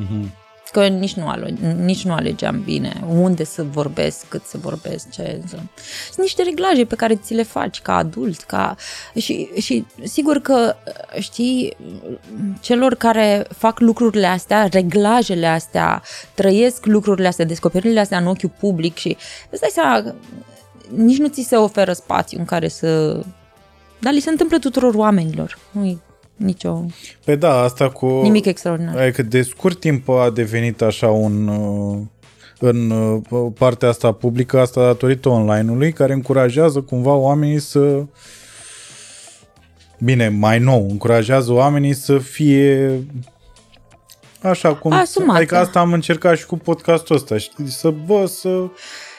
Mm-hmm. Că nici nu, ale, nici nu alegeam bine unde să vorbesc, cât să vorbesc, ce să... Sunt niște reglaje pe care ți le faci ca adult, ca... Și, și sigur că, știi, celor care fac lucrurile astea, reglajele astea, trăiesc lucrurile astea, descoperirile astea în ochiul public și îți dai seama, nici nu ți se oferă spațiu în care să... Dar li se întâmplă tuturor oamenilor. Nu nicio... Pe da, asta cu... Nimic extraordinar. Adică de scurt timp a devenit așa un... Uh, în uh, partea asta publică, asta datorită online-ului, care încurajează cumva oamenii să... Bine, mai nou, încurajează oamenii să fie așa cum... Asumate. Adică asta am încercat și cu podcastul ăsta, știi? Să, bă, să...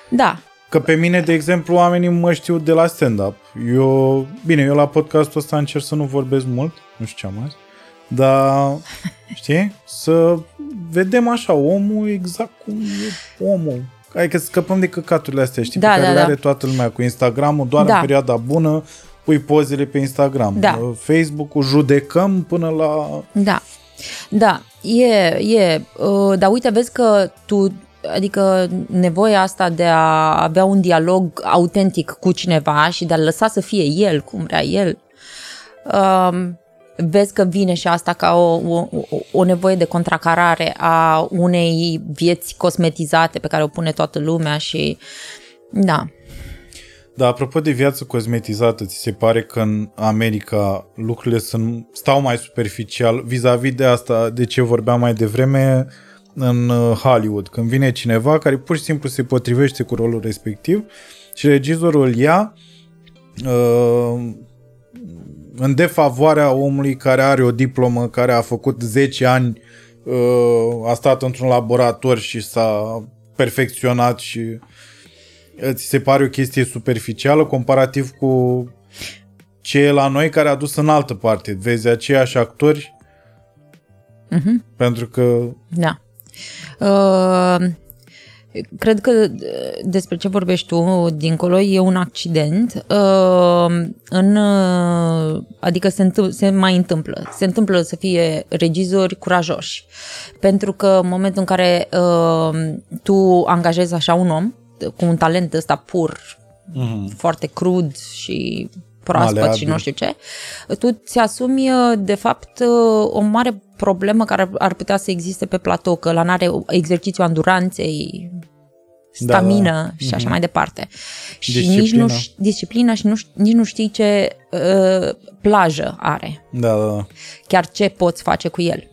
Da, Că pe mine, de exemplu, oamenii mă știu de la stand-up. Eu, bine, eu la podcastul ăsta încerc să nu vorbesc mult, nu știu ce am azi, dar, <laughs> știi, să vedem așa omul exact cum e omul. Adică să scăpăm de căcaturile astea, știi, da, pe care da, le da. are toată lumea cu Instagramul, doar da. în perioada bună pui pozele pe Instagram. Da. Facebook-ul judecăm până la... Da, da, e, e, uh, dar uite, vezi că tu Adică nevoia asta de a avea un dialog autentic cu cineva și de a-l lăsa să fie el, cum vrea el, um, vezi că vine și asta ca o, o, o nevoie de contracarare a unei vieți cosmetizate pe care o pune toată lumea și da. Da, apropo de viață cosmetizată, ți se pare că în America lucrurile sunt, stau mai superficial vis-a-vis de asta, de ce vorbeam mai devreme, în uh, Hollywood, când vine cineva care pur și simplu se potrivește cu rolul respectiv și regizorul îl ia uh, în defavoarea omului care are o diplomă, care a făcut 10 ani, uh, a stat într-un laborator și s-a perfecționat și ți se pare o chestie superficială comparativ cu ce e la noi care a dus în altă parte. Vezi aceiași actori uh-huh. pentru că da. Uh, cred că despre ce vorbești tu dincolo e un accident, uh, în, uh, adică se, întâmpl- se mai întâmplă. Se întâmplă să fie regizori curajoși. Pentru că în momentul în care uh, tu angajezi așa un om cu un talent ăsta pur, mm-hmm. foarte crud și proaspăt Maleabil. și nu știu ce, tu ți-asumi de fapt o mare problemă care ar putea să existe pe platou, că la n-are exercițiu anduranței, stamină da, da. și așa mm-hmm. mai departe. Și disciplină. nici nu disciplină și nu, nici nu știi ce uh, plajă are. Da, da, da. Chiar ce poți face cu el.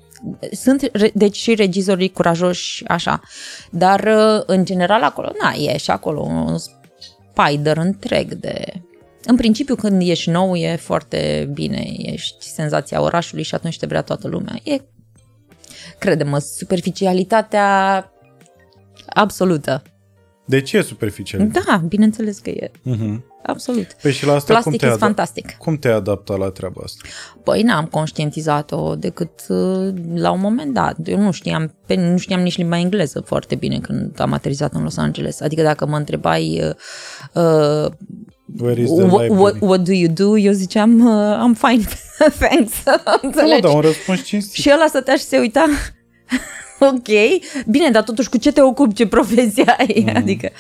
Sunt deci și regizorii curajoși așa, dar în general acolo, na, e și acolo un spider întreg de... În principiu, când ești nou, e foarte bine, ești senzația orașului și atunci te vrea toată lumea. E, crede-mă, superficialitatea absolută. De ce e superficial? Da, bineînțeles că e. Uh-huh. Absolut. Păi și la asta cum Plastic te, e ada- fantastic. cum te-ai adaptat la treaba asta? Păi n-am conștientizat-o decât uh, la un moment dat. Eu nu știam, pe, nu știam nici limba engleză foarte bine când am aterizat în Los Angeles. Adică dacă mă întrebai uh, uh, Where is the what, library? what, what do you do, eu ziceam uh, I'm fine, <laughs> thanks. Nu, <laughs> Înțelegi? dar un răspuns cinstit. Și ăla stătea și se uita <laughs> ok, bine, dar totuși cu ce te ocupi, ce profesie ai? Mm. Adică,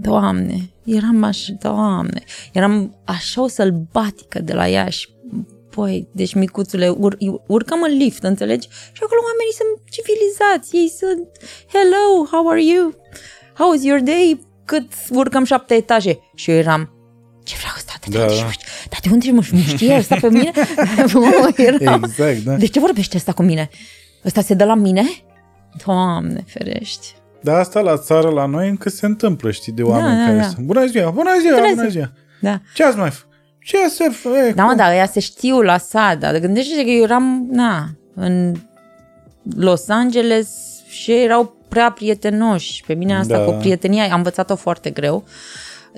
doamne, eram așa, doamne, eram așa o sălbatică de la ea și Păi, deci micuțule, ur- urcăm în lift, înțelegi? Și acolo oamenii sunt civilizați, ei sunt Hello, how are you? How was your day? Cât urcăm șapte etaje? Și eu eram ce vreau ăsta? Dar de, Da. unde, dar de unde mă, mă știe ăsta pe mine? <laughs> Mă, eram, Exact, da. de ce vorbește ăsta cu mine? Ăsta se dă la mine? Doamne, ferești. Dar asta la țară, la noi, încă se întâmplă, știi, de oameni da, care da. sunt. Bună ziua, bună ziua, Bună bună, ziua." ziua. Da. Ce ați mai făcut? Ce să fă? Da, mă, dar ăia se știu la Sada. Gândește că eu eram, na, în Los Angeles și ei erau prea prietenoși. Pe mine asta Da. cu prietenia am învățat-o foarte greu.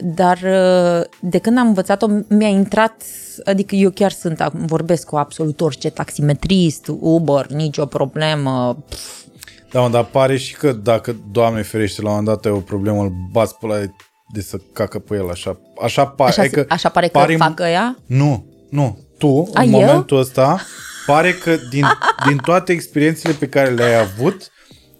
Dar uh, de când am învățat-o, mi-a intrat, adică eu chiar sunt, acum vorbesc cu absolut orice taximetrist, Uber, nicio problemă. Pf, Da, mă, dar pare și că dacă, Doamne ferește, la un moment dat ai o problemă, îl bați pe ăla de să cacă pe el, așa. Așa, pare, Așa, adică așa pare că pare- fac ăia? Nu, nu. Tu, A, în eu? momentul ăsta, pare că din, din toate experiențele pe care le-ai avut,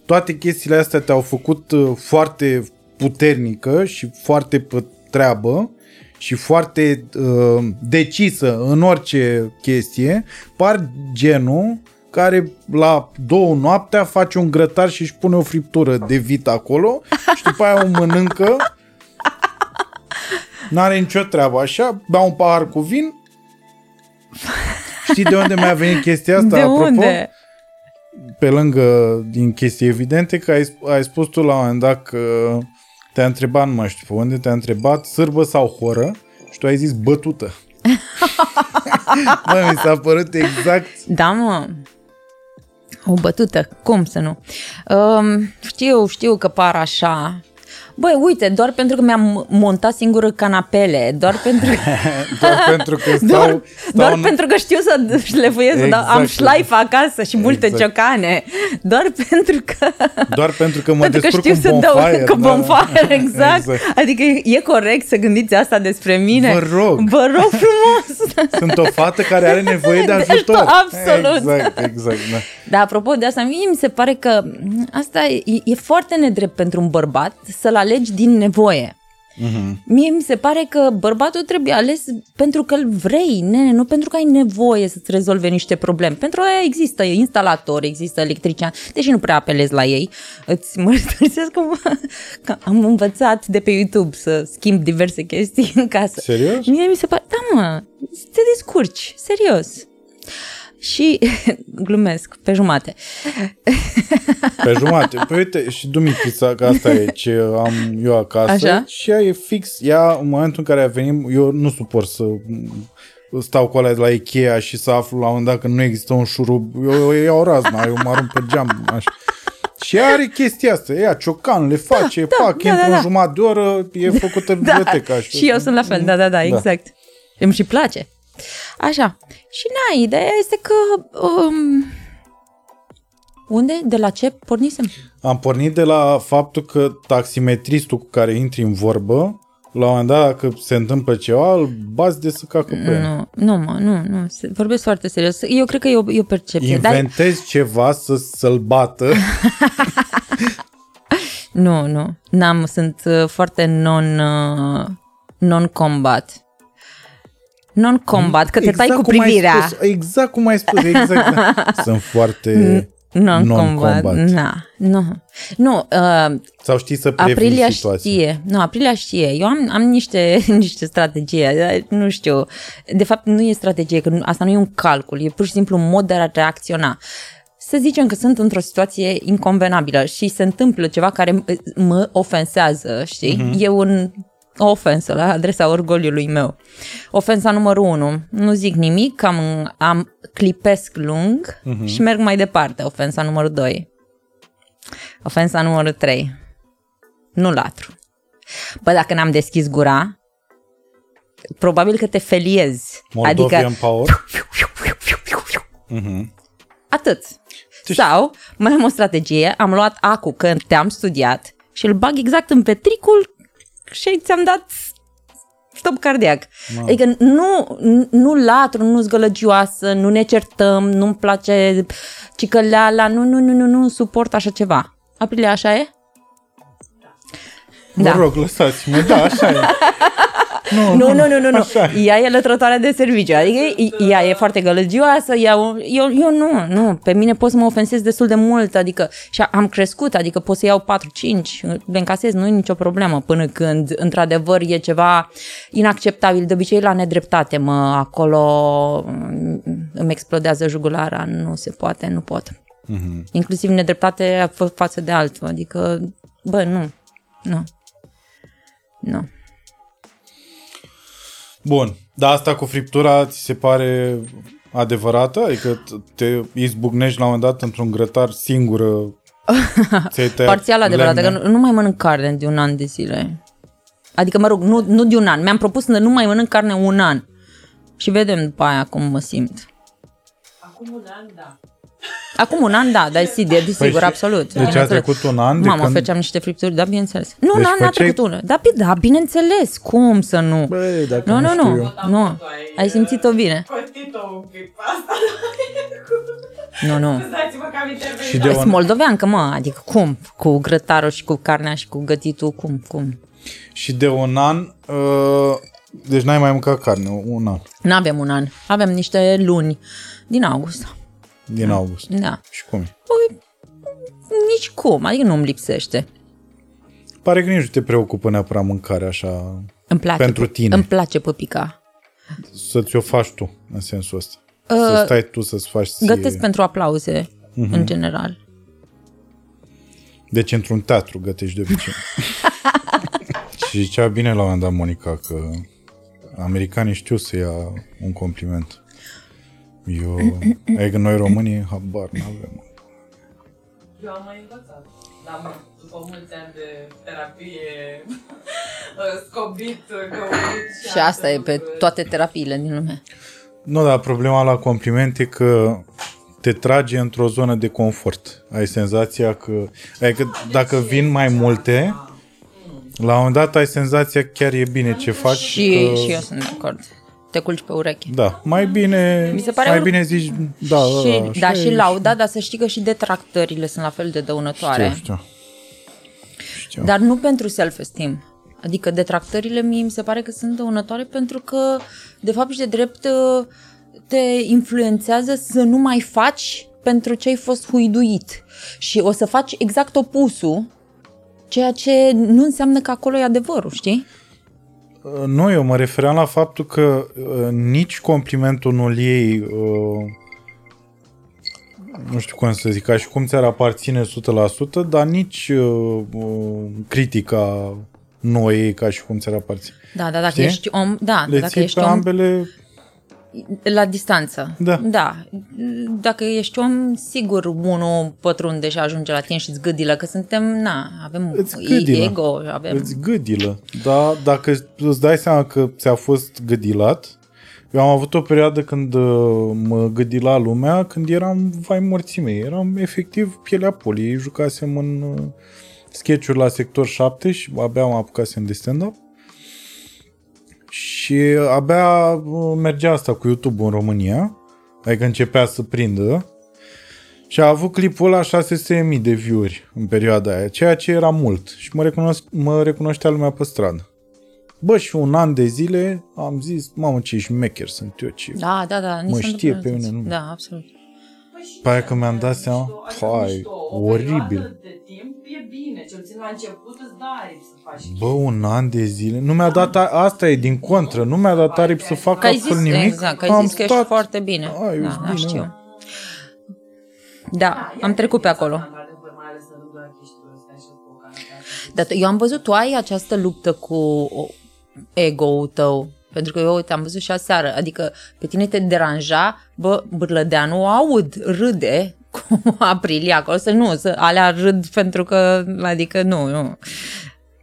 toate chestiile astea te-au făcut uh, foarte puternică și foarte pe treabă și foarte uh, decisă în orice chestie, par genul care la două noaptea face un grătar și își pune o friptură de vit acolo și după aia o mănâncă N-are nicio treabă așa, bea un pahar cu vin. Știi de unde mi-a venit chestia asta? de apropo? unde? Pe lângă, din chestii evidente, că ai, ai spus tu la un moment dat că te-a întrebat, nu mai știu pe unde, te-a întrebat sârbă sau horă și tu ai zis bătută. <laughs> Bă, mi s-a părut exact Da, mă. O bătută, cum să nu? Um, știu, știu că par așa. Băi, uite, doar pentru că mi-am montat singură canapele, doar pentru că, <laughs> doar pentru că <laughs> stau, doar, stau doar în... pentru că știu să șlefuiesc, exact. Exact. am șlaif acasă și multe Exact. ciocane, doar pentru că Doar pentru că mă pentru că descurc știu cu să dau bonfire. cu da, da. bonfire, <laughs> exact. exact. Adică e corect să gândiți asta despre mine. Vă rog. Vă rog frumos. Sunt o fată care are nevoie de De ajutor. absolut. Exact, exact. Da. Da, apropo de asta, mie mi se pare că asta e, e foarte nedrept pentru un bărbat să-l alegi din nevoie. Mhm. Mie mi se pare că bărbatul trebuie ales pentru că îl vrei, nene, nu pentru că ai nevoie să-ți rezolve niște probleme. Pentru aia există instalator, există electrician, deși nu prea apelezi la ei. Îți <laughs> mărturisesc că, că am învățat de pe YouTube să schimb diverse chestii în casă. Serios? Mie mi se pare, da mă, te descurci, serios. Și, <laughs> glumesc, pe jumate. Pe jumate. Păi uite, și Dumitrița, că asta e ce am eu acasă. Așa? Și ea e fix, ea în momentul în care a venit, eu nu suport să stau cu alea de la Ikea și să aflu la un moment dat că nu există un șurub. Eu, eu iau razna, eu mă arunc pe geam. Așa. Și ea are chestia asta, ea ciocan, le face, da, da, pac, da, intră da, în da. jumătate de oră, e făcută <laughs> Da, biblioteca. și eu sunt la fel, da, da, da, exact. Îmi și place. Așa. Și na, ideea este că... Um, unde? De la ce pornisem? Am pornit de la faptul că taximetristul cu care intri în vorbă, la un moment dat, dacă se întâmplă ceva, îl bați de să cacă pe el. Nu, nu, mă, nu, nu. se- Vorbesc foarte serios. Eu cred că e o, e o percepție. Dar, Inventezi ceva să, să-l bată. <laughs> nu, nu. N-am, sunt uh, foarte non, uh, non-combat. Non-combat, că te tai cu cum ai privirea. spus, exact cum ai spus, exact. Da. <laughs> Sunt foarte Non-combat. non-combat. Na, nu. Nu, uh, Sau știi să previi Aprilia situații. știe. Nu, Aprilia știe. Eu am, am niște, <laughs> niște strategie. dar Nu știu. De fapt, nu e strategie, că nu, asta nu e un calcul. E pur și simplu un mod de a reacționa. Să zicem că sunt într-o situație inconvenabilă și se întâmplă ceva care m- mă ofensează, știi? Mhm. E un o ofensă la adresa orgoliului meu. Ofensa numărul 1. Nu zic nimic, am, am clipesc lung uh-huh. și merg mai departe. Ofensa numărul 2. Ofensa numărul 3. Nu latru. Bă, dacă n-am deschis gura, probabil că te feliezi. Moldovian adică... Power. Mhm. Atât. Sau, mai am o strategie, am luat acu când te-am studiat și îl bag exact în petricul și ți-am dat stop cardiac. Mamă. Adică nu, nu latru, nu zgălăgioasă, nu ne certăm, nu-mi place cicăleala, nu, nu, nu, nu, nu suport așa ceva. Aprilie, așa e? Vă rog, lăsați-mă, da, așa e. <laughs> Nu, <laughs> Nu, nu, nu, nu, nu. Așa e. Ea e lătrătoare de serviciu. Adică ea e foarte gălăgioasă, ea, eu, eu nu, nu. Pe mine pot să mă ofensez destul de mult, adică și am crescut, adică pot să iau 4-5, le încasez, nu e nicio problemă, până când într-adevăr e ceva inacceptabil. De obicei la nedreptate, mă, acolo mm, îmi explodează jugulara, nu se poate, nu pot. Mhm. Inclusiv nedreptate fa- față de altul, adică, bă, nu, nu, nu. Bun, dar asta cu friptura ți se pare adevărată? Adică t- te izbucnești la un moment dat într-un grătar singură <laughs> ți-ai tăiat Parțial adevărat, lemne? că nu, nu mai mănânc carne de un an de zile. Adică, mă rog, nu, nu de un an. Mi-am propus să nu mai mănânc carne un an. Și vedem după aia cum mă simt. Acum un an, da. Acum un an, da, dar sigur, desigur, Păi și- absolut. deci a bineînțeles. trecut un an de Mamă, când- făceam niște fripturi, da, bineînțeles. Nu, Deci un an n-a făceai- trecut unul. Da, bi- da, bineînțeles, cum să nu? Băi, dacă nu, nu nu, știu nu, eu. nu, ai simțit-o bine. Pătit-o un pic pe asta. Nu, nu. Scuzați-mă că am intervenit. Și de Sunt un, moldoveancă, mă, adică cum? Cu grătarul și cu carnea și cu gătitul, cum, cum? și de un an, uh, deci n-ai mai mâncat carne, un an, Nu avem un an, avem niște luni din august. Din august. Da. Și cum e? Păi, nici cum, adică nu-mi lipsește. Pare că nici nu te preocupă neapărat mâncarea așa, Îmi place, Pentru pu- tine. Îmi place păpica. să ți-o faci tu, în sensul ăsta. să stai tu să-ți faci ție. Uh, Gătesc pentru aplauze, în general. Deci într-un teatru gătești de obicei. <laughs> și zicea bine la un moment dat Monica că americanii știu să ia un compliment. Eu, adică noi românii, habar n-avem. Eu am mai învățat. Dar mă, după mulți ani de terapie, <laughs> scobit, găurit și, Și asta alte e pe lucruri. toate terapiile din lume. Nu, dar problema la compliment e că te trage într-o zonă de confort. Ai senzația că... Adică dacă vin mai multe, la un moment dat ai senzația că chiar e bine ce faci. Și, că, și eu sunt de acord. Te culci pe ureche. Da, mai bine, Mi se pare mai un- bine zici, da, și, da, da, așa și e, lauda, dar să știi că și detractările sunt la fel de dăunătoare. Știu, știu. știu. Dar nu pentru self-esteem. Adică detractările mie mi se pare că sunt dăunătoare pentru că, de fapt și de drept, te influențează să nu mai faci pentru ce ai fost huiduit. Și o să faci exact opusul, ceea ce nu înseamnă că acolo e adevărul, știi? Nu, eu mă refeream la faptul că uh, nici complimentul nu-l iei, uh, nu știu cum să zic, ca și cum ți-ar aparține 100%, dar nici uh, uh, critica nu o iei ca și cum ți-ar aparține. Da, da, dacă Știi? ești om, da, Le dacă ții ești pe om ambele, la distanță. Da. da. Dacă ești om, sigur unul pătrunde și ajunge la tine și îți gâdilă, că suntem, na, avem îți gâdilă. ego, avem... Îți gâdilă. Dar dacă îți dai seama că ți-a fost gâdilat, eu am avut o perioadă când uh, mă gâdila lumea, când eram vai morții mei. Eram efectiv pielea poliei, jucasem în uh, sketch-uri la sector 7 și abia am apucasem de stand-up. Și abia uh, mergea asta cu YouTube în România, adică începea să prindă. Și a avut clipul ăla 600.000 de view-uri în perioada aia, ceea ce era mult. Și mă, recunosc, mă recunoștea lumea pe stradă. Bă, și un an de zile am zis, mamă, ce șmecher sunt eu, ce... Da, da, da. ni Mă se știe întâmplă pe toți. mine, nu? Da, absolut. Pe aia că mi-am dat seama, Adică hai, mișto, o oribil. perioadă de timp e bine, cel puțin la început îți dă aripi să faci Bă, un an de zile. Nu mi-a dat, a- asta e din contră, nu mi-a dat aripi să fac Că ai zis, absolut nimic. exact, că ai zis că ești foarte bine. Ai, da, ești da, bine, știu. mă. Da, am trecut pe acolo. Într-adevăr, mai ales în rândul artiștilor ăsta și cu canapea. Dar eu am văzut, tu ai această luptă cu, ego-ul tău. Pentru că eu, uite, am văzut și aseară, adică pe tine te deranja, bă, Bârlădeanu aud, râde <laughs> cu aprilie acolo, să nu, să alea râd pentru că, adică nu, nu.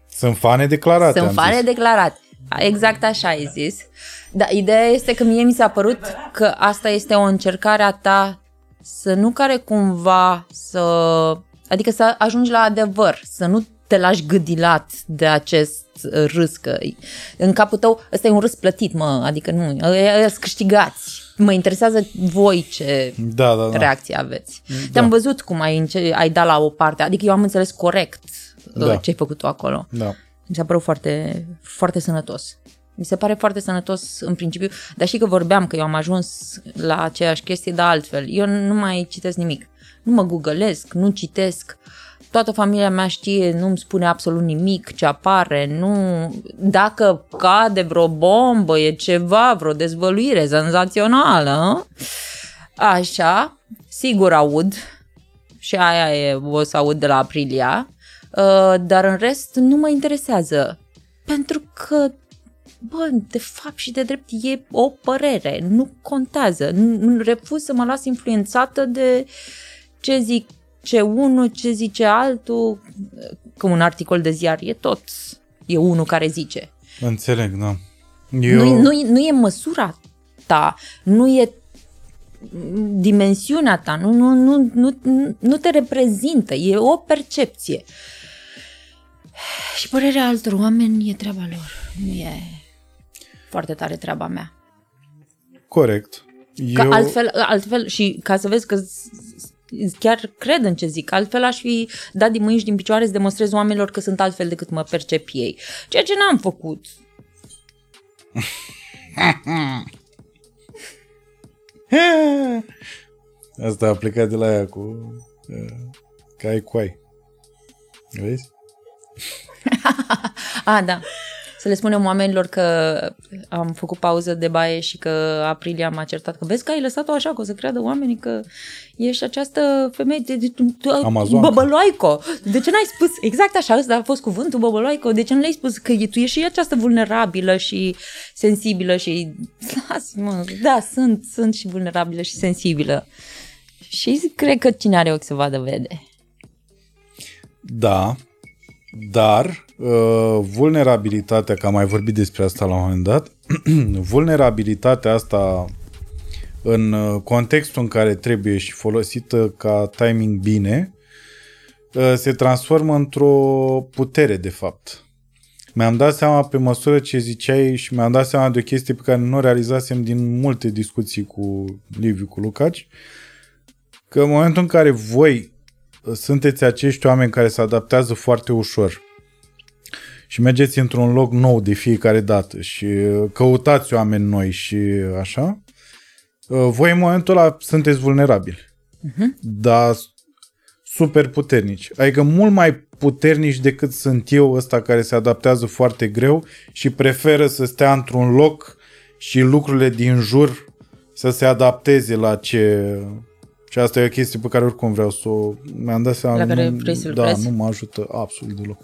Sunt fane declarate. Sunt am fane zis. declarate. Exact așa ai zis. Dar ideea este că mie mi s-a părut că asta este o încercare a ta să nu care cumva să... Adică să ajungi la adevăr, să nu te lași gâdilat de acest râs, că în capul tău ăsta e un râs plătit, mă, adică nu, ăia sunt câștigați. Mă interesează voi ce Da, da, da. reacție aveți. Te-am văzut cum ai, înce- ai dat la o parte, adică eu am înțeles corect Da. da. ce ai făcut tu acolo. Da. Mi s-a părut foarte, foarte sănătos. Mi se pare foarte sănătos în principiu, dar și că vorbeam că eu am ajuns la aceeași chestie, dar altfel. Eu nu mai citesc nimic. Nu mă googlesc, nu citesc. Toată familia mea știe, nu-mi spune absolut nimic ce apare, nu... Dacă cade vreo bombă, e ceva, vreo dezvăluire senzațională, așa, sigur aud, și aia e, o să aud de la Aprilia, uh, dar în rest nu mă interesează. Pentru că, bă, de fapt și de drept e o părere, nu contează. Nu, nu- refuz să mă las influențată de ce zic ce unul, ce zice altul, că un articol de ziar e tot, e unul care zice. Înțeleg, da. Eu... Eu... Nu, nu, nu e măsura ta, nu e dimensiunea ta, nu, nu, nu, nu, nu te reprezintă, e o percepție. Și părerea altor oameni e treaba lor, nu e foarte tare treaba mea. Corect. Că Eu... altfel, altfel, și ca să vezi că s- s- chiar cred în ce zic, altfel aș fi dat din mâini și din picioare să demonstrez oamenilor că sunt altfel decât mă percep ei. Ceea ce n-am făcut. <laughs> Asta a plecat de la ea cu uh, cai coai. Vezi? A, <laughs> da. Să le spunem oamenilor că am făcut pauză de baie și că Aprilia m-a certat că vezi că ai lăsat-o așa, că o să creadă oamenii că ești această femeie de, de, de Amazoncă. băbăloaico. De ce n-ai spus? Exact așa, ăsta a fost cuvântul băbăloaico. De ce nu le-ai spus că e- tu ești și această vulnerabilă și sensibilă și... Lasă-mă, da, sunt, sunt și vulnerabilă și sensibilă. Și cred că cine are ochi să vadă, vede. Da, dar uh, vulnerabilitatea, că am mai vorbit despre asta la un moment dat, <clears throat> vulnerabilitatea asta în uh, contextul în care trebuie și folosită ca timing bine, uh, se transformă într-o putere, de fapt. Mi-am dat seama pe măsură ce ziceai și mi-am dat seama de o chestie pe care nu o realizasem din multe discuții cu Liviu, cu Lucaci, că în momentul în care voi sunteți acești oameni care se adaptează foarte ușor și mergeți într-un loc nou de fiecare dată și uh, căutați oameni noi și așa, uh, voi în momentul ăla sunteți vulnerabili. Uh-huh. Dar super puternici. Adică mult mai puternici decât sunt eu ăsta care se adaptează foarte greu și preferă să stea într-un loc și lucrurile din jur să se adapteze la ce... Și asta e o chestie pe care oricum vreau să o... Mi-am dat seama... La care nu, vrei să Da, lucrezi? nu mă ajută absolut deloc.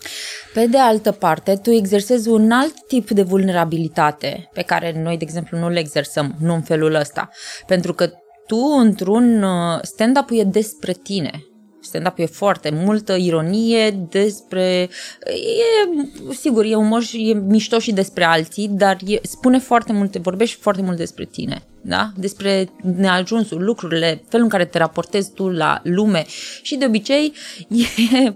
Pe de altă parte, tu exersezi un alt tip de vulnerabilitate pe care noi, de exemplu, nu le exersăm, nu în felul ăsta. Pentru că tu, într-un uh, stand-up e despre tine. Stand-up e foarte multă ironie despre... E, sigur, e umor și e mișto și despre alții, dar e, spune foarte multe, vorbești foarte mult despre tine, da? Despre neajunsuri, lucrurile, felul în care te raportezi tu la lume și de obicei <laughs> e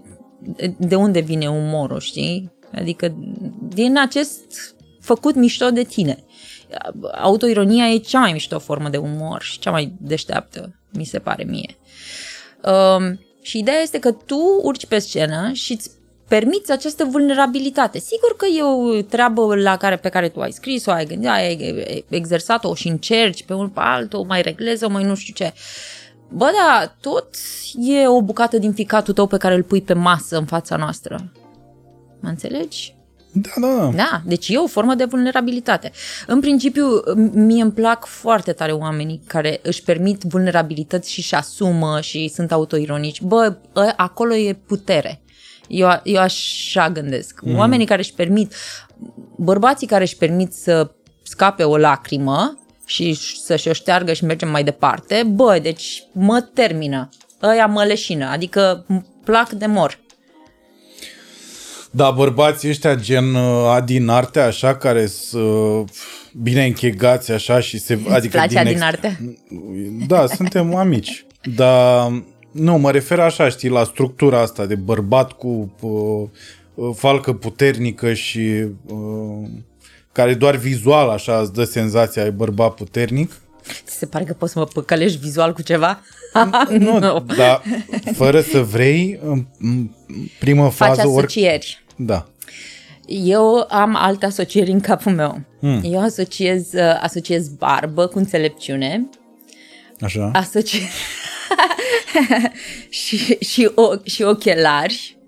de unde vine umorul, știi? Adică din acest făcut mișto de tine. Autoironia e cea mai mișto formă de umor și cea mai deșteaptă, mi se pare mie. Um, și ideea este că tu urci pe scenă și îți permiți această vulnerabilitate. Sigur că e o treabă la care, pe care tu ai scris-o, ai gândit, ai exersat-o și încerci pe unul pe altul, mai reglezi-o, mai nu știu ce. Bă, da, tot e o bucată din ficatul tău pe care îl pui pe masă în fața noastră. Mă înțelegi? Da, da, da. Da, deci e o formă de vulnerabilitate. În principiu, mie îmi plac foarte tare oamenii care își permit vulnerabilități și își asumă și sunt autoironici. Bă, ă, acolo e putere. Eu, eu așa gândesc. Mm. Oamenii care își permit bărbații care își permit să scape o lacrimă și să-și o șteargă și mergem mai departe, bă, deci mă termină. Ăia mă leșină, adică îmi plac de mor. Da, bărbații ăștia gen uh, Adi Arte, așa, care sunt bine închegați așa și se... Îți adică place Adi Arte? Da, suntem amici. Dar nu, mă refer așa, știi, la structura asta de bărbat cu uh, uh falcă puternică și uh, care doar vizual așa îți dă senzația de bărbat puternic. Ți se pare că poți să mă păcălești vizual cu ceva? <laughs> nu, <laughs> no. dar fără să vrei, în primă fază... Faci asocieri. Ori... Da. Eu am alte asocieri în capul meu. Hmm. Eu asociez, uh, asociez barbă cu înțelepciune. Așa. Asociez... <laughs> și, și, o, și ochelari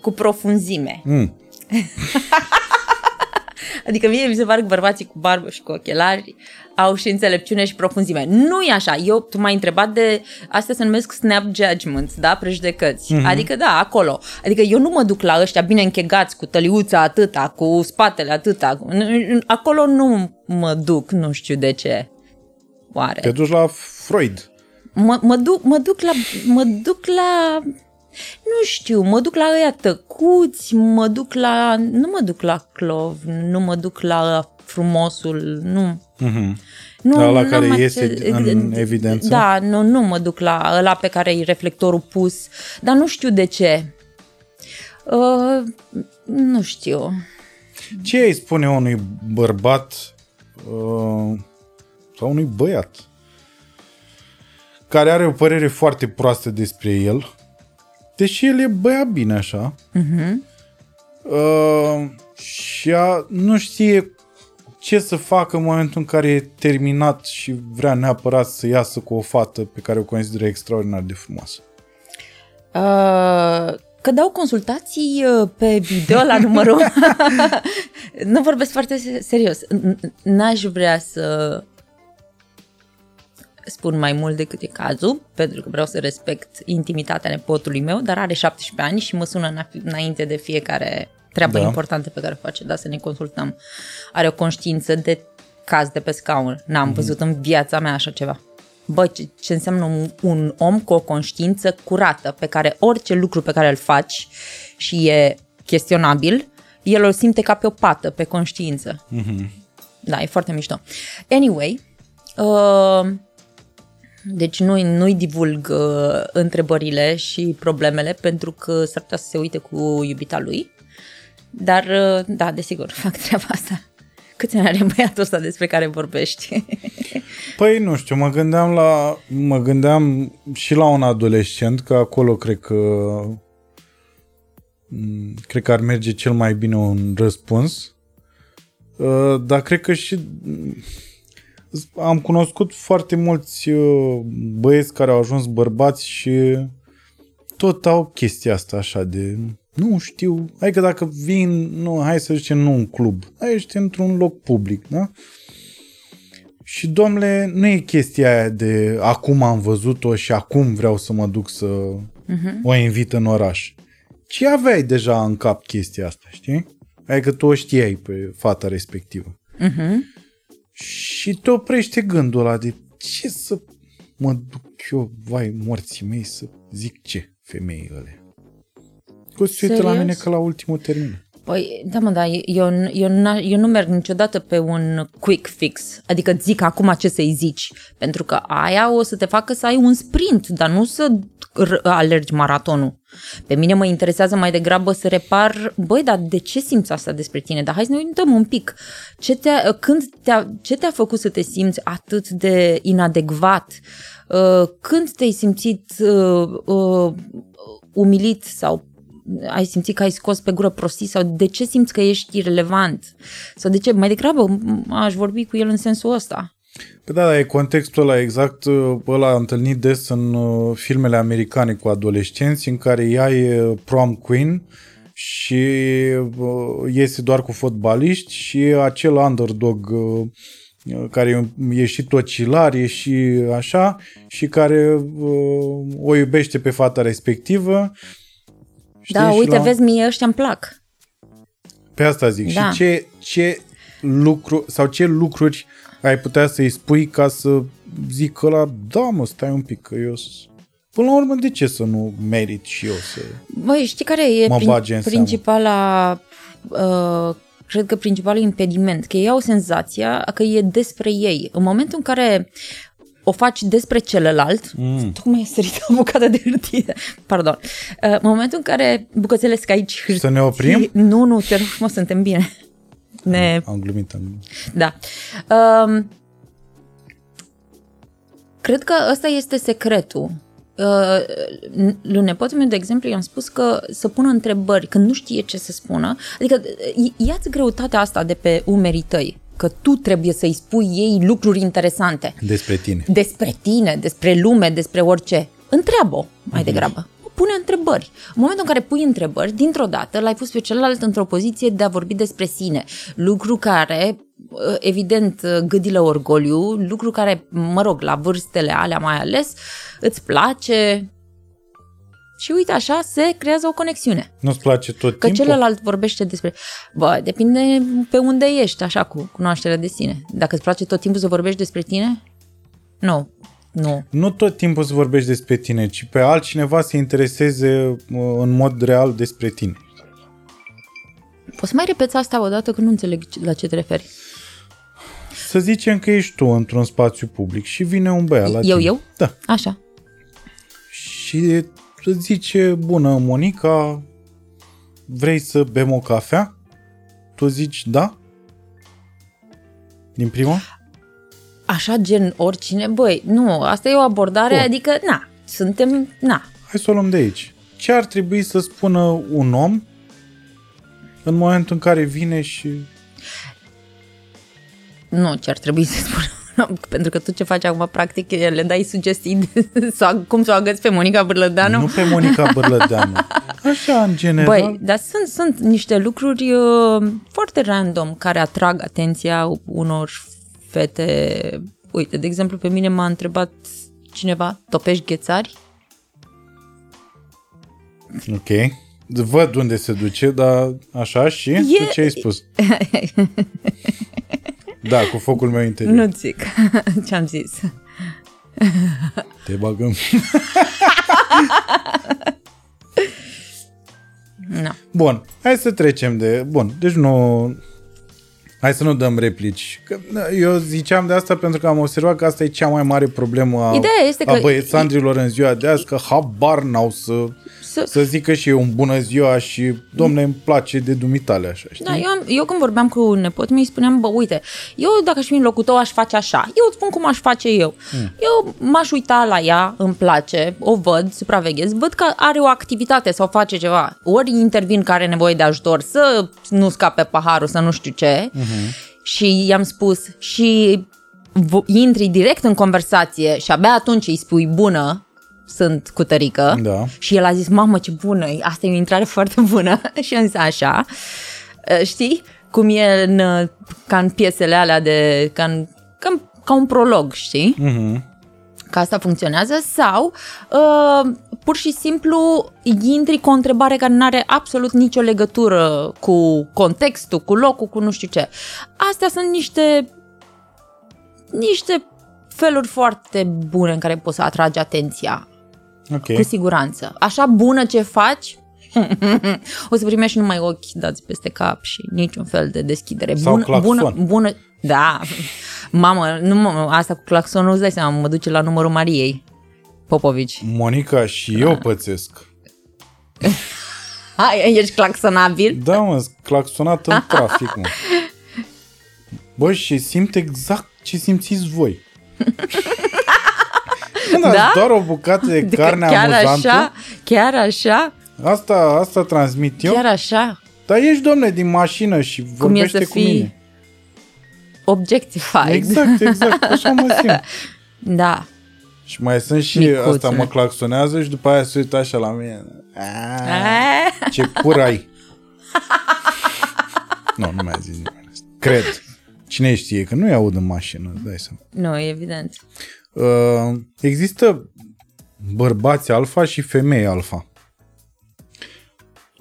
cu profunzime. Hmm. <laughs> Adică mie mi se pare că bărbații cu barbă și cu ochelari au și înțelepciune și profunzime. Nu e așa. Eu, tu m-ai întrebat de, astea se numesc snap judgments, da? Prejudecăți. Mm-hmm. Adică da, acolo. Adică eu nu mă duc la ăștia bine închegați, cu tăliuța atâta, cu spatele atâta. Acolo nu mă duc, nu știu de ce. Oare? Te duci la Freud. Mă, mă, duc, mă duc la... Mă duc la nu știu, mă duc la ăia tăcuți, mă duc la, nu mă duc la clov, nu mă duc la frumosul, nu. Mm-hmm. Nu, la care iese ce... în evidență? Da, nu, nu mă duc la ăla pe care e reflectorul pus, dar nu știu de ce. Uh, nu știu. Ce îi spune unui bărbat uh, sau unui băiat care are o părere foarte proastă despre el Deși el e băiat bine așa. Uh-huh. Uh, și a, nu știe ce să facă în momentul în care e terminat și vrea neapărat să iasă cu o fată pe care o consideră extraordinar de frumoasă. Uh, că dau consultații uh, pe video la <laughs> numărul... <laughs> nu vorbesc foarte serios. N-aș vrea să spun mai mult decât e cazul, pentru că vreau să respect intimitatea nepotului meu, dar are 17 ani și mă sună înainte de fiecare treabă da. importantă pe care o face, da, să ne consultăm. Are o conștiință de caz de pe scaun. N-am mm-hmm. văzut în viața mea așa ceva. Bă, ce, ce înseamnă un, un om cu o conștiință curată, pe care orice lucru pe care îl faci și e chestionabil, el o simte ca pe o pată, pe conștiință. Mm-hmm. Da, e foarte mișto. Anyway, uh, deci nu, nu-i divulg uh, întrebările și problemele pentru că s-ar putea să se uite cu iubita lui. Dar, uh, da, desigur, <laughs> fac treaba asta. Câți ani are băiatul ăsta despre care vorbești? <laughs> Păi, nu știu, mă gândeam la, mă gândeam și la un adolescent, că acolo cred că mm, cred că ar merge cel mai bine un răspuns. Uh, dar cred că și am cunoscut foarte mulți uh, băieți care au ajuns bărbați și tot au chestia asta așa de nu știu, adică dacă vin, nu, hai să zicem, nu un club, ai ești într-un loc public, da? Și, domnule, nu e chestia aia de acum am văzut-o și acum vreau să mă duc să uh-huh. o invit în oraș. Ce aveai deja în cap chestia asta, știi? Adică tu o știai pe fata respectivă. Uh-huh. Și te oprește gândul ăla de ce să mă duc eu, vai, morții mei, să zic ce femeii ăle. Că se uită la mine ca la ultimul termin. Păi, da mă, da, eu, eu, eu nu merg niciodată pe un quick fix, adică zic acum ce să-i zici, pentru că aia o să te facă să ai un sprint, dar nu să alergi maratonul. Pe mine mă interesează mai degrabă să repar, băi, dar de ce simți asta despre tine? Dar hai să ne uităm un pic. Ce te-a, când te-a, ce te-a făcut să te simți atât de inadecvat? Uh, când te-ai simțit uh, uh, umilit sau ai simțit că ai scos pe gură prostii sau de ce simți că ești irrelevant? Sau de ce? Mai degrabă aș vorbi cu el în sensul ăsta. Păi da, da, e contextul ăla exact, uh, ăla întâlnit des în uh, filmele americane cu adolescenți, în care ea e prom queen și uh, iese doar cu fotbaliști și acel underdog care e și tocilar, e și așa, și care o iubește pe fata respectivă. Știi? Da, uite, la... vezi, mie ăștia îmi plac. Pe asta zic. Da. Și ce, ce lucru sau ce lucruri ai putea să-i spui ca să zic ăla, da mă, stai un pic, că eu s- Până la urmă, de ce să nu merit și eu să... Băi, știi care e Mă prin, bage în seamă. principala, uh, cred că principalul impediment, că ei au senzația că e despre ei. În momentul în care o faci despre celălalt, mm. tocmai a sărit o bucată de hârtie, pardon, uh, în momentul în care bucățelesc aici hârtie... Să ne oprim? Nu, nu, te rog frumos, suntem bine. Ne Am glumit, am glumit. da. Um, cred că ăsta este secretul. Uh, lui nepotul meu, de exemplu, i-am spus că să pună întrebări când nu știe ce să spună. Adică i- ia-ți greutatea asta de pe umerii tăi, că tu trebuie să-i spui ei lucruri interesante Despre tine. despre tine, despre lume, despre orice. Întreabă-o mai degrabă. Pune întrebări. În momentul în care pui întrebări, dintr-o dată l-ai pus pe celălalt într-o poziție de a vorbi despre sine. Lucru care, uh, evident, uh, gâdilă orgoliu, lucru care, mă rog, la vârstele alea mai ales, îți place. Și uite, așa se creează o conexiune. Nu-ți place tot Că timpul? celălalt vorbește despre... Bă, depinde pe unde ești, așa, cu cunoașterea de sine. Dacă îți place tot timpul să vorbești despre tine, nu, nu. Nu tot timpul să vorbești despre tine, ci pe altcineva să intereseze uh, în mod real despre tine. Poți să mai repeți asta o dată că nu înțeleg la ce te referi. Să zicem că ești tu într-un spațiu public și vine un băiat la Eu, tine. eu? Da. Așa. Și îți zice, bună, Monica, vrei să bem o cafea? Tu zici, da? Din prima? Așa gen oricine, băi, nu, asta e o abordare, Bun. adică, na, suntem, na. Hai să o luăm de aici. Ce ar trebui să spună un om în momentul în care vine și... Nu, ce ar trebui să spun. Pentru că tu ce faci acum, practic, le dai sugestii de, <laughs> sau cum să o agăți pe Monica Bârlădeanu. Nu pe Monica Bărlădeanu. Așa, în general. Băi, dar sunt, sunt niște lucruri uh, foarte random care atrag atenția unor fete. Uite, de exemplu, pe mine m-a întrebat cineva, topești ghețari? Ok. Văd unde se duce, dar așa și? E- Tu ce ai spus? <laughs> da, cu focul meu interior. Nu zic <laughs> ce-am zis. Te bagăm. <laughs> Nu. Bun, hai să trecem de... Bun, deci nu... Hai să nu dăm replici. Că, na, eu ziceam de asta pentru că am observat că asta e cea mai mare problemă a, Ideea este a că- băiețandrilor în ziua de azi, că habar n-au să, Să- să zică și eu un bună ziua și domne îmi place de dumitale așa, știi? Da, eu, am, eu când vorbeam cu nepotul meu, îi spuneam, bă, uite, eu dacă aș fi în locul tău, aș face așa. Eu îți spun cum aș face eu. Mm. Eu m-aș uita la ea, îmi place, o văd, supraveghez, văd că are o activitate sau face ceva. Ori intervin că are nevoie de ajutor, să nu scape paharul, să nu știu ce. Mm-hmm. Și i-am spus, și v- intri direct în conversație și abia atunci îi spui bună, sunt cu tărică. Da. Și el a zis, mamă, ce bună e, asta e o intrare <laughs> foarte bună. <laughs> și am zis, așa. Uh, Știi? Cum e în, uh, ca în piesele alea de... Ca, în, ca, ca un prolog, știi? Mhm. Că asta funcționează. Sau uh, pur și simplu intri cu o întrebare care nu are absolut nicio legătură cu contextul, cu locul, cu nu știu ce. Astea sunt niște niște feluri foarte bune în care poți să atragi atenția Ok. cu siguranță. Așa bună ce faci, <laughs> o să primești numai ochi dați peste cap și niciun fel de deschidere. Sau bună, claxon. bună, bună, da. Mamă, nu, mă, asta cu claxonul îți dai seama, mă duce la numărul Mariei Popovici. Monica și eu pățesc. Hai, ești claxonabil? Da, mă, claxonat în trafic, mă. <laughs> Bă, și simt exact ce simțiți voi. <laughs> Când ați Da? doar o bucată de Adică carne chiar amuzantă, așa, chiar așa, asta, asta transmit eu. chiar așa, Dar ești, domne, din mașină și cum e vorbește să cu mine. fii objectified. Exact, exact, așa mă simt. <laughs> Da. Și mai sunt și Micuțule. asta mă claxonează și după aia se uită așa la mine. Aaaa, A, <laughs> ce cur ai. nu, nu mi-a zis nimeni asta. Cred. Cine știe, că nu-i aud în mașină, îți dai seama. Nu, evident. Uh, există bărbați alfa și femei alfa.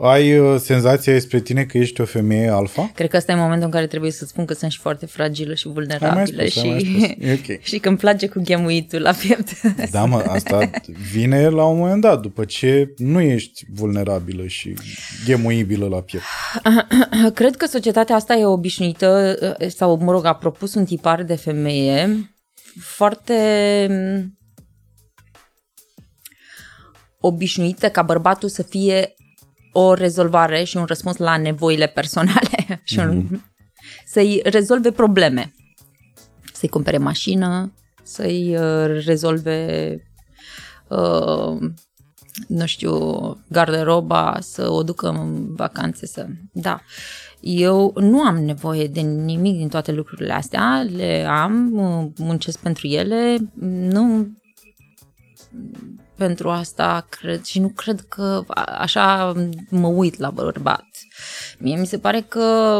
Ai uh, senzația despre tine că ești o femeie alfa? Cred că ăsta e momentul în care trebuie să spun că sunt și foarte fragilă și vulnerabilă spus, ai mai și, spus. E ok. <laughs> și că îmi place cu ghemuitul la piept. Da, mă, asta vine la un moment dat, după ce nu ești vulnerabilă și ghemuibilă la piept. Cred că societatea asta e obișnuită, sau, mă rog, a propus un tipar de femeie foarte mm, obișnuită ca bărbatul să fie o rezolvare și un răspuns la nevoile personale <laughs> și un, să-i rezolve probleme. Să-i cumpere mașină, să-i uh, rezolve uh, nu știu, garderoba, să o ducă în vacanțe, să... Da. Eu nu am nevoie de nimic din toate lucrurile astea, le am, uh, muncesc pentru ele, nu pentru asta cred și nu cred că a- așa mă uit la bărbat. Mie mi se pare că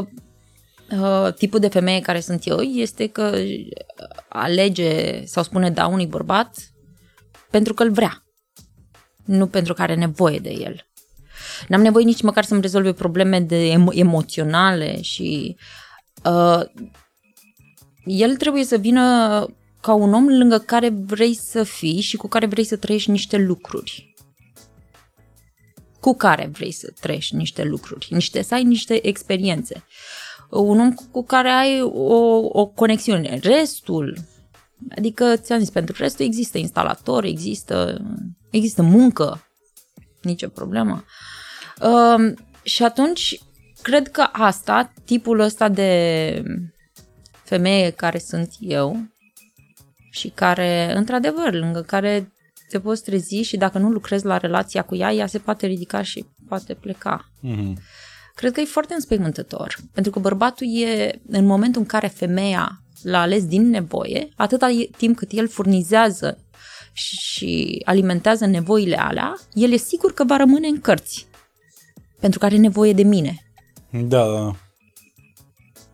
uh, tipul de femeie care sunt eu este că alege sau spune da unui bărbat pentru că îl vrea, nu pentru că are nevoie de el. N-am nevoie nici măcar să-mi rezolve probleme de emo- emoționale și uh, el trebuie să vină ca un om lângă care vrei să fii și cu care vrei să trăiești niște lucruri. Cu care vrei să trăiești niște lucruri, niște, să ai niște experiențe. Un om cu, cu care ai o, o conexiune. Restul, adică ți-am zis, pentru restul există instalator, există, există muncă, nicio problemă. Um, și atunci, cred că asta, tipul ăsta de femeie care sunt eu și care, într-adevăr, lângă care te poți trezi și dacă nu lucrezi la relația cu ea, ea se poate ridica și poate pleca. Mm-hmm. Cred că e foarte înspăimântător, pentru că bărbatul e, în momentul în care femeia l-a ales din nevoie, atâta e- timp cât el furnizează și alimentează nevoile alea, el e sigur că va rămâne în cărți, pentru că are nevoie de mine. Da, da.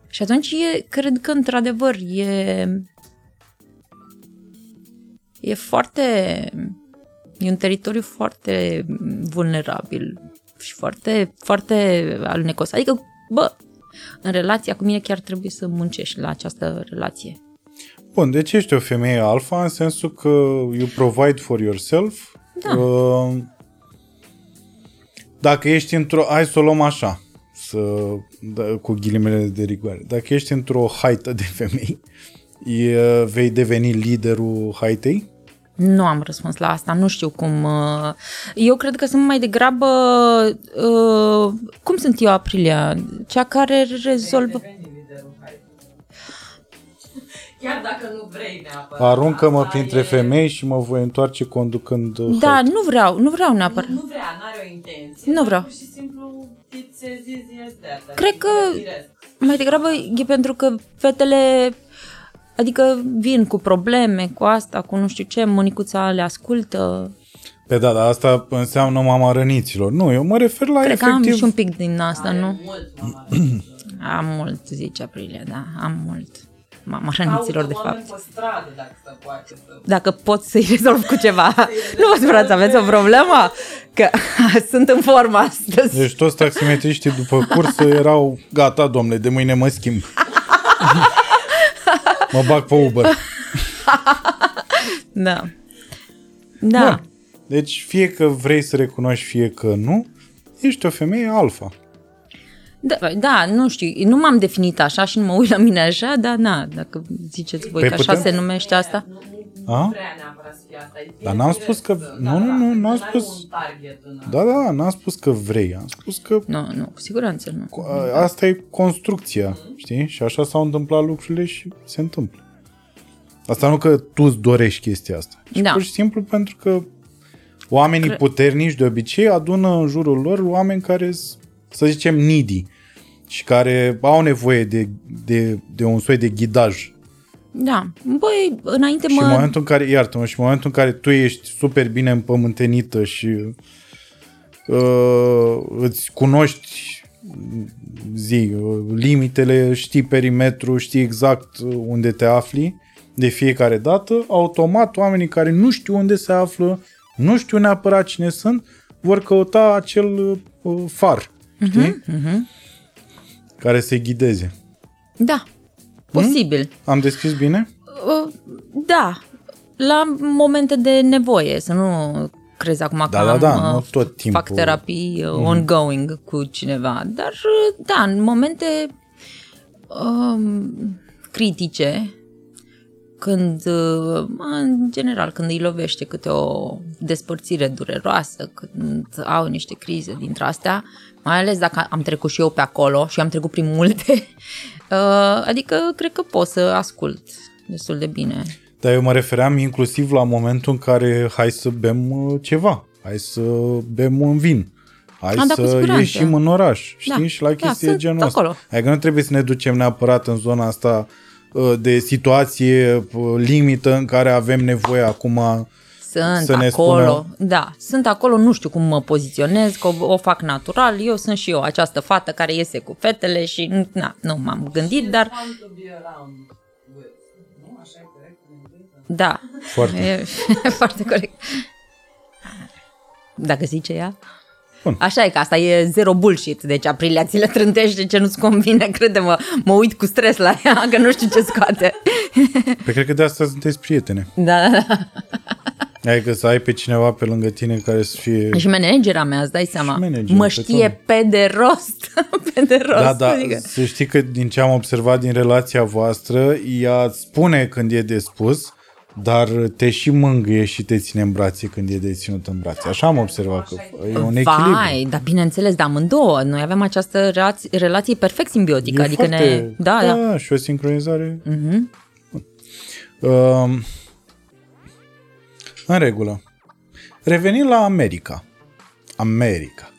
Și atunci e, cred că într-adevăr e e foarte e un teritoriu foarte vulnerabil și foarte, foarte alunecos. Adică, bă, în relația cu mine chiar trebuie să muncești la această relație. Bun, deci ești o femeie alfa în sensul că you provide for yourself. Da. Uh, dacă ești într-o... Hai să o luăm așa, să, da, cu ghilimele de rigoare. Dacă ești într-o haită de femei, e, vei deveni liderul haitei? Nu am răspuns la asta, nu știu cum. uh, Eu cred că sunt mai degrabă. uh, Cum sunt eu, Aprilia? Cea care rezolvă. Deveni liderul, hai. Chiar dacă nu vrei neapărat. Aruncă-mă asta printre e- femei și mă voi întoarce conducând uh, Da, haită. nu vreau, nu vreau neapărat. Nu vrea, n-are o intenție. Nu vreau. Pur și simplu, it's as easy as that. Cred Adică că- firesc. Mai degrabă e pentru că fetele, adică vin cu probleme, cu asta, cu nu știu ce, mănicuța le ascultă. Pe da, dar asta înseamnă mama răniților. Nu, eu mă refer la Cred că am efectiv... și un pic din asta, Are nu? Mult, mama. Am mult, zice Aprilia, da, am mult. Mama răniților, de Caută fapt. oameni pe stradă dacă se poate să... Dacă pot să-i rezolv cu ceva. <laughs> nu vă supărați, aveți o problemă? Că <laughs> sunt în formă astăzi. Deci toți taximetriștii după cursă erau gata, domnule, de mâine mă schimb. <laughs> mă bag pe Uber. Da. Da. Bun. Deci fie că vrei să recunoști, fie că nu, ești o femeie alfa. Da, da, nu știu, nu m-am definit așa și nu mă uit la mine așa, dar na, dacă ziceți voi Păi că așa putem- se numește asta. Nu, nu, A? nu vrea neapărat să fie asta. E Dar n-am firesc spus că- să- nu, nu, nu, n-am n-ai spus- un target în Da, da, n-am spus că vrei, am spus că Nu, nu, cu siguranță nu. a- asta e construcția, știi? Și așa s-au întâmplat lucrurile și se întâmplă. Asta nu că tu îți dorești chestia asta. ci Da. pur și simplu pentru că oamenii puternici de obicei adună în jurul lor oameni care s- să zicem needy și care au nevoie de, de, de un soi de ghidaj. Da, băi, înainte Și în mă... momentul în care, iartă-mă, și în momentul în care tu ești super bine împământenită și uh, îți cunoști zi, uh, limitele, știi perimetru, știi exact uh, unde te afli de fiecare dată, automat oamenii care nu știu unde se află, nu știu neapărat cine sunt, vor căuta acel uh, uh, far, știi? Care să-i ghideze. Da, posibil. Am descris bine? Uh, Da, la momente de nevoie, să nu crezi acum că Da, da, am, da, uh, nu tot timpul. fac terapii uh, ongoing cu cineva, dar uh, da, în momente um, critice, când, uh, în general, când îi lovește câte o despărțire dureroasă, când au niște crize dintre astea, mai ales dacă am trecut și eu pe acolo și am trecut prin multe, <laughs> uh, adică cred că pot să ascult destul de bine. Dar eu mă refeream inclusiv la momentul în care hai să bem uh, ceva, hai să bem un vin, hai Ah, da, cu să siguranță. ieșim în oraș, știi? Da, și la da, chestii sunt genul ăsta. acolo. Adică nu trebuie să ne ducem neapărat în zona asta uh, de situație uh, limită în care avem nevoie acum Sunt Să ne acolo, spună- da, sunt acolo, nu știu cum mă poziționez, că o, o fac natural, eu sunt și eu această fată care iese cu fetele și na, nu m-am gândit, dar Fun to be around with. Nu? Așa e corect în engleză? da, Foarte. e <laughs> foarte corect. Dacă zice ea. Bun. Așa e că asta e zero bullshit, deci aprilia ți le trântește ce nu-ți convine, crede-mă, mă uit cu stres la ea, că nu știu ce scoate. Pe cred că de asta sunteți prietene. Da, da, da. Adică să ai pe cineva pe lângă tine care să fie... Și managera mea, îți dai seama, managera, mă pe știe pe de rost, <laughs> pe de rost. Da, da, adică. să știi că din ce am observat din relația voastră, ea îți spune când e de spus, dar te și mângâie și te ține în brațe când e de ținut în brațe. Așa am observat că e un echilibru. Vai, dar bineînțeles, de amândouă. Noi avem această relație, relație perfect simbiotică. E adică ne... Da, da. da. și o sincronizare. Mhm. Uh, în regulă. Revenind la America. America.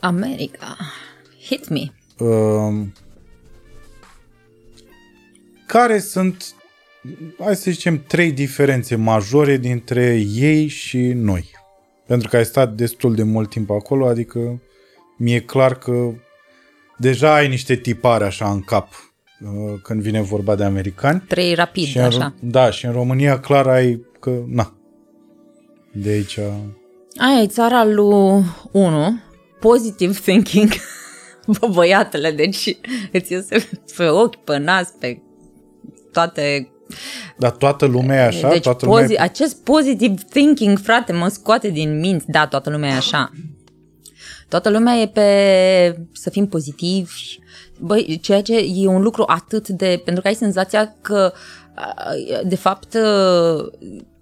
America. Hit me. Uh, care sunt, hai să zicem, trei diferențe majore dintre ei și noi? Pentru că ai stat destul de mult timp acolo, adică mi-e clar că deja ai niște tipare așa în cap uh, când vine vorba de americani. Trei rapid, Și în, așa. da, și în România clar ai că, na, de aici... Aia e țara lui 1. Positive thinking. <laughs> Bă, băiatele, deci îți iese pe ochi, pe nas, pe toate Dar toată lumea e așa? deci toată pozi- lumea... acest positive thinking, frate, mă scoate din minți. Da, toată lumea e așa. Toată lumea e pe să fim pozitivi. Băi, ceea ce e un lucru atât de... Pentru că ai senzația că, a, de fapt, a,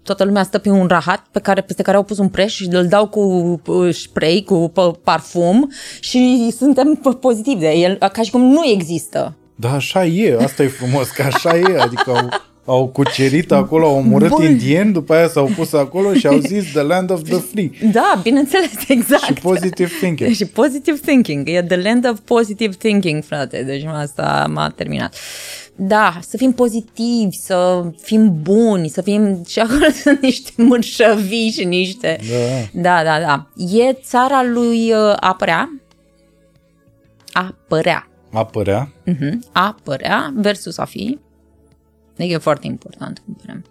toată lumea stă pe un rahat pe care, peste care au pus un preș și îl dau cu uh, spray, cu p- parfum și suntem p- pozitivi de el, ca și cum nu există. Da, așa e, asta e frumos, că așa e, adică au, au cucerit acolo, au omorât Băi. indieni, după aia s-au pus acolo și au zis the land of the free. Da, bineînțeles, <laughs> exact. Și positive thinking. Și positive thinking. E the land of positive thinking, frate. Deci asta m-a terminat. Da, să fim pozitivi, să fim buni, să fim... Și acolo <laughs> sunt niște mărșăvii și niște... Da. Da, da, da. E țara lui uh, apărea. Apărea. Apărea. Uh-huh. Apărea versus a fi. Deci e foarte important cum punem.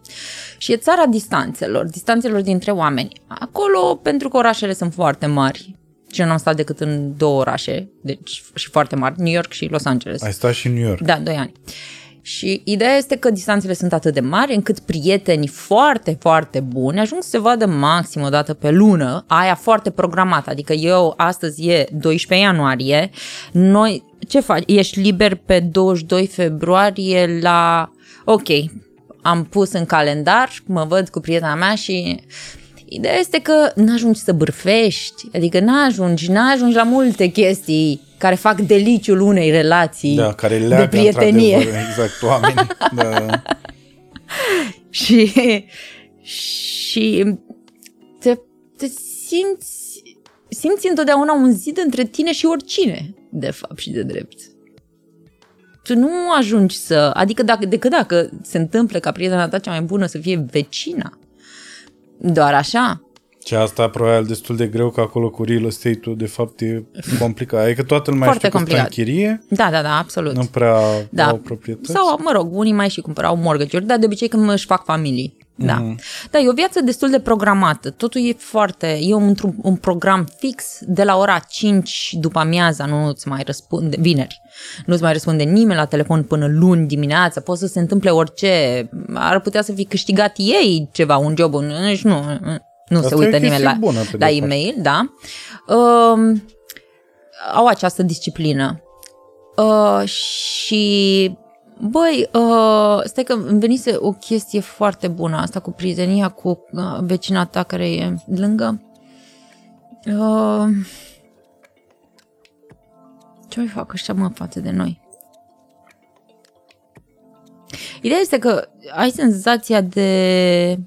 Și e țara distanțelor, distanțelor dintre oameni. Acolo, pentru că orașele sunt foarte mari, și eu n-am stat decât în două orașe, deci și foarte mari, New York și Los Angeles. Ai stat și în New York. Da, doi ani. Și ideea este că distanțele sunt atât de mari încât prietenii foarte, foarte buni ajung să se vadă maxim o dată pe lună, aia foarte programată. Adică eu, astăzi e 12 ianuarie, noi, ce faci? Ești liber pe 22 februarie la... Ok, am pus în calendar, mă văd cu prietena mea și... Ideea este că n-ajungi să bârfești, adică n-ajungi, n-ajungi la multe chestii care fac deliciul unei relații Da, care de leagă prietenie. într-adevăr, exact, oameni. <laughs> Da. și, și te, te simți, simți întotdeauna un zid între tine și oricine, de fapt și de drept. Tu nu ajungi să... Adică dacă, decât dacă se întâmplă ca prietena ta cea mai bună să fie vecina. Doar așa. Și asta probabil destul de greu, că acolo cu real estate-ul de fapt e complicat. Adică toată lumea Foarte știe că stă în complicat. chirie, Da, da, da, absolut. nu prea da. au proprietăți. Sau, mă rog, unii mai și cumpărau mortgage-uri, dar de obicei când își fac familii. Da. Mm. Da, e o viață destul de programată. Totul e foarte... E un, un program fix de la ora 5 după amiaza, nu îți mai răspunde, vineri. Nu îți mai răspunde nimeni la telefon până luni dimineața. Poate să se întâmple orice. Ar putea să fi câștigat ei ceva, un job. Deci nu, nu Asta se uită nimeni la, bună, la e-mail, da. Uh, au această disciplină. Uh, și Băi, uh, stai că îmi venise o chestie foarte bună asta cu prietenia cu uh, vecina ta care e lângă. Uh, ce mai fac ăștia mă față de noi? Ideea este că ai senzația de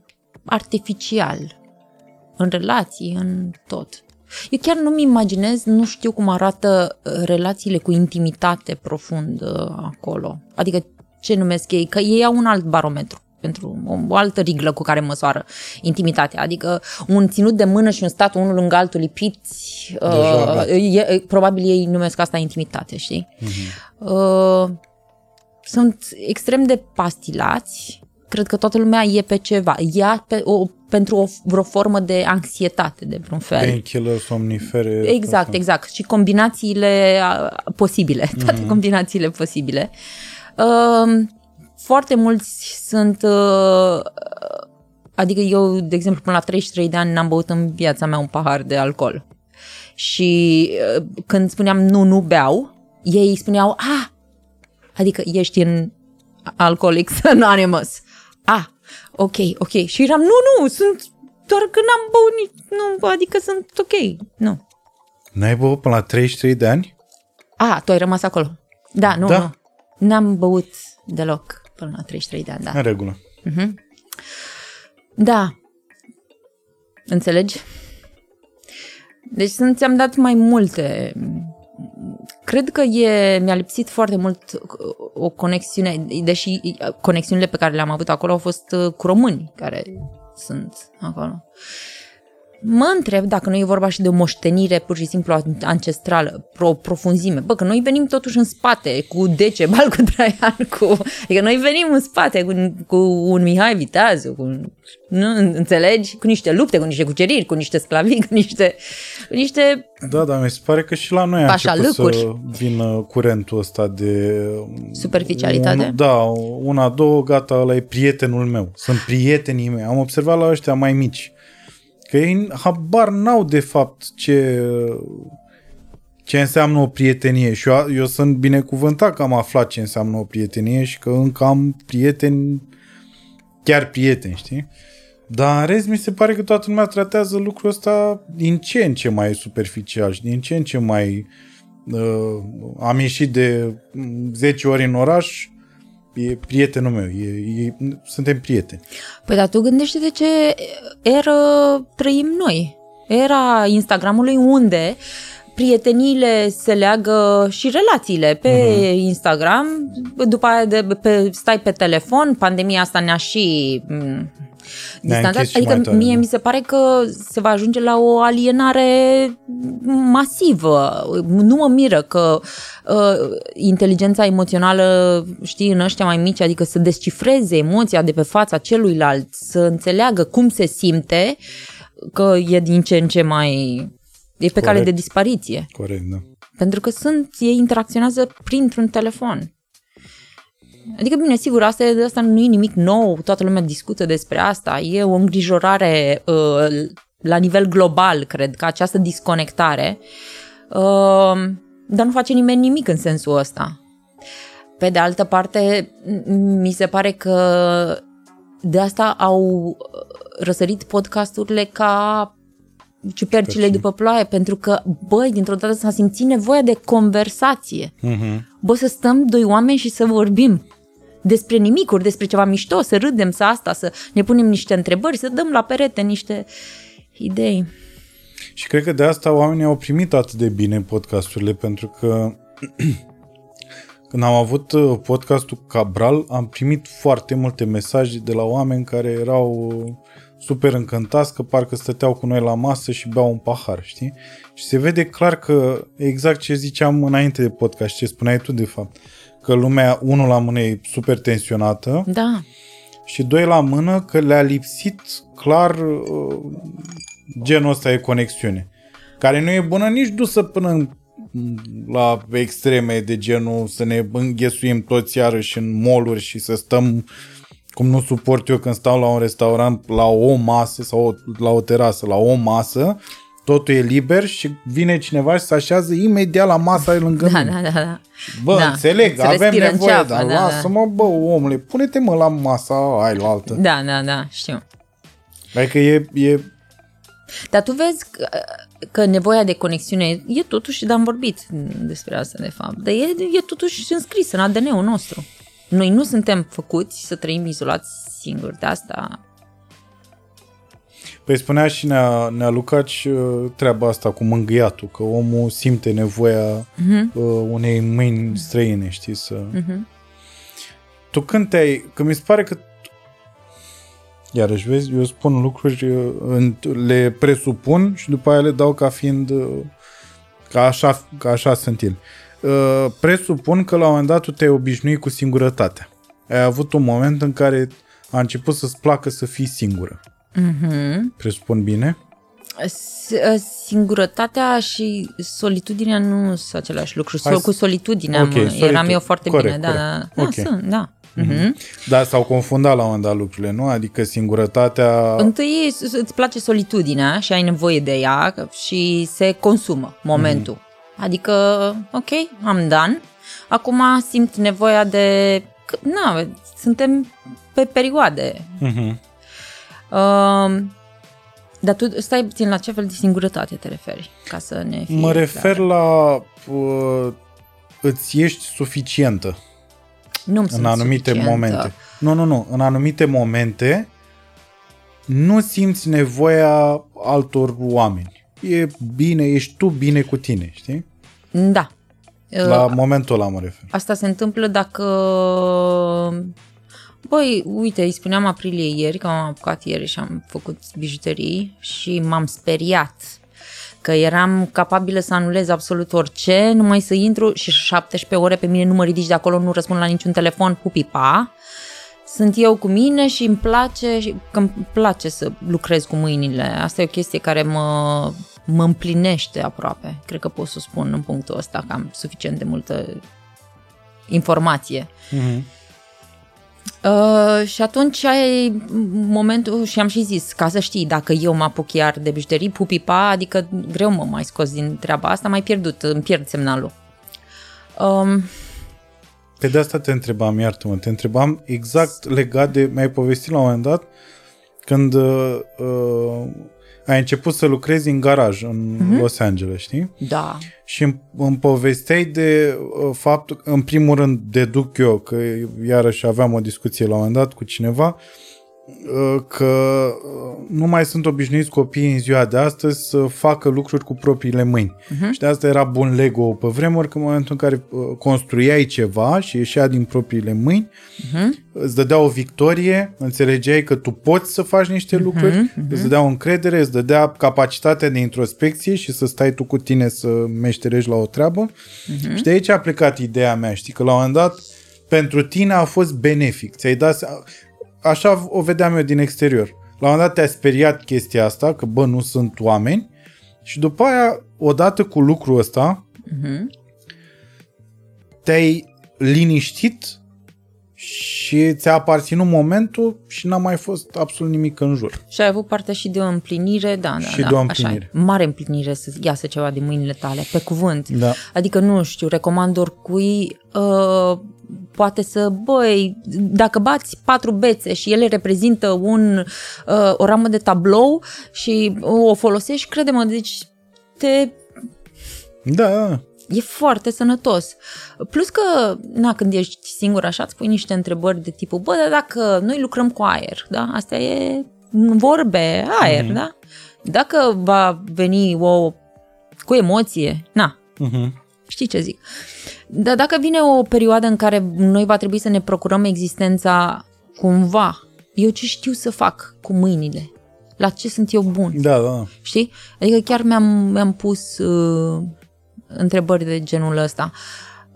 artificial în relații, în tot. Eu chiar nu-mi imaginez, nu știu cum arată uh, relațiile cu intimitate profundă acolo. Adică ce numesc ei? Că ei au un alt barometru pentru o, altă riglă cu care măsoară intimitatea. Adică un ținut de mână și un stat unul lângă altul lipiți, uh, e, probabil ei numesc asta intimitate, știi? Uh-huh. Uh, sunt extrem de pastilați, cred că toată lumea e pe ceva. Ia pe o, pentru o, vreo formă de anxietate, de vreun fel. Painkiller, somnifere. Exact, asta. exact. Și combinațiile posibile, <laughs> toate mm-hmm. combinațiile posibile. Uh, foarte mulți sunt... Uh, adică eu, de exemplu, până la 33 de ani n-am băut în viața mea un pahar de alcool. Și uh, când spuneam nu, nu beau, ei spuneau, ah, adică ești în Alcoholics <laughs> Anonymous. Ah, ok, ok. Și eram, nu, nu, sunt doar că n-am băut nici, nu, adică sunt ok, nu. N-ai băut până la 33 de ani? A, tu ai rămas acolo. Da, nu, da? nu. N-am băut deloc până la 33 de ani, da. În regulă. Uh-huh. Da. Înțelegi? Deci ți-am dat mai multe Cred că e, mi-a lipsit foarte mult uh, o conexiune, deși uh, conexiunile pe care le-am avut acolo au fost uh, cu români care sunt acolo. Mă întreb dacă nu e vorba și de o moștenire pur și simplu ancestrală, o profunzime. Bă, că noi venim totuși în spate cu Decebal, <laughs> cu Traian, cu... Adică noi venim în spate cu, cu un Mihai Viteazu, cu... Nu, înțelegi? Cu niște lupte, cu niște cuceriri, cu niște sclavii, cu niște... Cu niște da, dar mi se pare că și la noi a început să vină curentul ăsta de... Superficialitate? Un, da, una, două, gata, ăla e prietenul meu. Sunt prietenii mei. Am observat la ăștia mai mici Că ei habar n-au de fapt ce, ce înseamnă o prietenie și eu, eu sunt binecuvântat că am aflat ce înseamnă o prietenie și că încă am prieteni, chiar prieteni, știi? Dar în rest mi se pare că toată lumea tratează lucrul ăsta din ce în ce mai superficial și din ce în ce mai uh, am ieșit de 10 ori în oraș e prietenul meu, e, e, suntem prieteni. Păi dar tu gândește de ce era trăim noi. Era Instagramului unde prieteniile se leagă și relațiile pe uh-huh. Instagram, după aia de, pe, stai pe telefon, pandemia asta ne-a și distanțat. Adică tare, mie da. mi se pare că se va ajunge la o alienare masivă. Nu mă miră că uh, inteligența emoțională, știi, în ăștia mai mici, adică să descifreze emoția de pe fața celuilalt, să înțeleagă cum se simte, că e din ce în ce mai... e pe Corect. cale de dispariție. Corect, da. Pentru că sunt, ei interacționează printr-un telefon. Adică, bine, sigur, asta, e, asta nu e nimic nou, toată lumea discută despre asta, e o îngrijorare uh, la nivel global, cred, că această disconectare, uh, dar nu face nimeni nimic în sensul ăsta. Pe de altă parte, mi se pare că de asta au răsărit podcasturile ca ciupercile după ploaie, pentru că, băi, dintr-o dată s-a simțit nevoia de conversație. Uh-huh. Bă, să stăm doi oameni și să vorbim despre nimicuri, despre ceva mișto, să râdem, să asta, să ne punem niște întrebări, să dăm la perete niște idei. Și cred că de asta oamenii au primit atât de bine podcasturile, pentru că <clears throat> când am avut uh, podcastul Cabral, am primit foarte multe mesaje de la oameni care erau uh, super încântați că parcă stăteau cu noi la masă și beau un pahar, știi? Și se vede clar că exact ce ziceam înainte de podcast, ce spuneai tu de fapt, că lumea, unul la mână, e super tensionată. Da. și doi la mână că le-a lipsit clar uh, genul ăsta de conexiune. Care nu e bună nici dusă până în, la extreme de genul să ne înghesuim toți iarăși în moluri și să stăm cum nu suport eu când stau la un restaurant la o masă sau la o terasă, la o masă, totul e liber și vine cineva și se așează imediat la masa lângă <laughs> Da, mine. da, da, da. Bă, Da, înțeleg, se avem respiră în nevoie, ceafă, dar da, da. lasă-mă, bă, omule, pune-te mă la masa aia la altă. Da, da, da, știu. Adică e, e Dar tu vezi că, că nevoia de conexiune e totuși, dar am vorbit despre asta de fapt, dar e, e totuși înscris în ADN-ul nostru. Noi nu suntem făcuți să trăim izolați singuri, de asta Păi spunea și Nea, Nea Lucaci uh, treaba asta cu mângâiatul, că omul simte nevoia uh-huh. uh, unei mâini străine, știi, să... uh-huh. Tu când te-ai... Că mi se pare că Iarăși, vezi, eu spun lucruri, uh, în- le presupun și după aia le dau ca fiind, uh, ca așa, ca așa sunt ele. Uh, Presupun că la un moment dat tu te-ai obișnuit cu singurătatea. Ai avut un moment în care a început să-ți placă să fii singură. Uh-huh. Presupun bine? S- Singurătatea și solitudinea nu sunt același lucru. Hai Sol- să- cu solitudinea Ok, mă, solitud- eram eu foarte corect, bine. Da, corect. da, da, Ok. sunt, da. Uh-huh. Dar s-au confundat la un moment dat lucrurile, nu? Adică singurătatea... Întâi s- îți place solitudinea și ai nevoie de ea și se consumă momentul. Mhm. Adică, ok, am done. Acum simt nevoia de... că- Na, suntem pe perioade. Mhm. Uh, dar tu stai puțin la ce fel de singurătate te referi? Ca să ne fie Mă clar. refer la... Uh, îți ești suficientă Nu în anumite momente. Nu, nu, nu. În anumite momente nu simți nevoia altor oameni. E bine, ești tu bine cu tine, știi? Da. La Uh, momentul ăla mă refer. Asta se întâmplă dacă... Băi, uite, îi spuneam aprilie ieri, că m-am apucat ieri și am făcut bijuterii și m-am speriat că eram capabilă să anulez absolut orice, numai să intru și 17 ore pe mine nu mă ridici de acolo, nu răspund la niciun telefon, pupipa. Sunt eu cu mine și îmi place, și că îmi place să lucrez cu mâinile. Asta e o chestie care mă, mă împlinește aproape. Cred că pot să spun în punctul ăsta că am suficient de multă informație. Mhm. Uh, și atunci ai momentul, și am și zis, ca să știi, dacă eu mă apuc iar de bijuterii, pupipa, adică greu mă mai scos din treaba asta, mai pierdut, îmi pierd semnalul. Um, Pe de asta te întrebam, iartă-mă, te întrebam exact legat de, mi-ai povestit la un moment dat, când uh, uh, ai început să lucrezi în garaj în Mhm. Los Angeles, știi? da, Și îmi, îmi povesteai de uh, faptul, în primul rând deduc eu, că iarăși aveam o discuție la un moment dat cu cineva, uh, că uh, nu mai sunt obișnuiți copiii în ziua de astăzi să facă lucruri cu propriile mâini. Uh-huh. Și de asta era bun Lego pe vremuri, că în momentul în care uh, construiai ceva și ieșea din propriile mâini, uh-huh. îți dădea o victorie, înțelegeai că tu poți să faci niște lucruri, îți dădea o încredere, îți dădea capacitatea de introspecție și să stai tu cu tine să meșterești la o treabă. Și de aici a plecat ideea mea, știi, că la un moment dat pentru tine a fost benefic. Ți-ai dat se- Așa o vedeam eu din exterior. La un moment dat te-a speriat chestia asta, că bă, nu sunt oameni și după aia, odată cu lucrul ăsta, te-ai liniștit și ți-a aparținut momentul și n-a mai fost absolut nimic în jur. și ai avut parte și de o împlinire, da, da, Și da, de o așa împlinire. e. Mare împlinire să iasă ceva din mâinile tale, pe cuvânt. Da. Adică, nu știu, recomand oricui uh, poate să, băi, dacă bați patru bețe și ele reprezintă un, uh, o ramă de tablou și o folosești, crede-mă, deci te Da, da. E foarte sănătos. Plus că, na, când ești singur așa, îți pui niște întrebări de tipul, bă, dar dacă noi lucrăm cu aer, da? Asta e vorbe, aer, mm-hmm. da? Dacă va veni o cu emoție, na, Mhm. știi ce zic. Dar dacă vine o perioadă în care noi va trebui să ne procurăm existența cumva, eu ce știu să fac cu mâinile? La ce sunt eu bun? Da, da. Știi? Adică chiar mi-am, mi-am pus uh, întrebări de genul ăsta.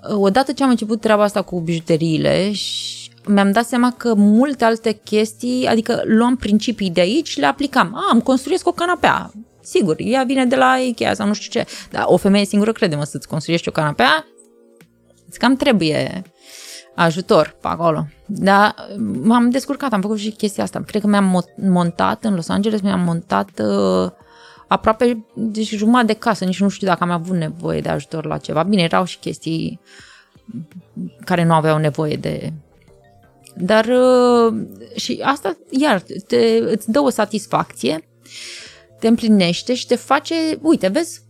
Uh, Odată ce am început treaba asta cu bijuteriile, și mi-am dat seama că multe alte chestii, adică luam principii de aici, le aplicam. A, îmi construiesc o canapea. Sigur, ea vine de la Ikea sau nu știu ce. Dar o femeie singură, crede-mă, să-ți construiești o canapea, îți cam trebuie ajutor pe acolo. Dar m-am descurcat, am făcut și chestia asta. Cred că mi-am mo- montat în Los Angeles, mi-am montat uh, aproape deci jumătate de casă, nici nu știu dacă am avut nevoie de ajutor la ceva. Bine, erau și chestii care nu aveau nevoie de... Dar uh, și asta, iar, te, îți dă o satisfacție, te împlinește și te face, uite, vezi,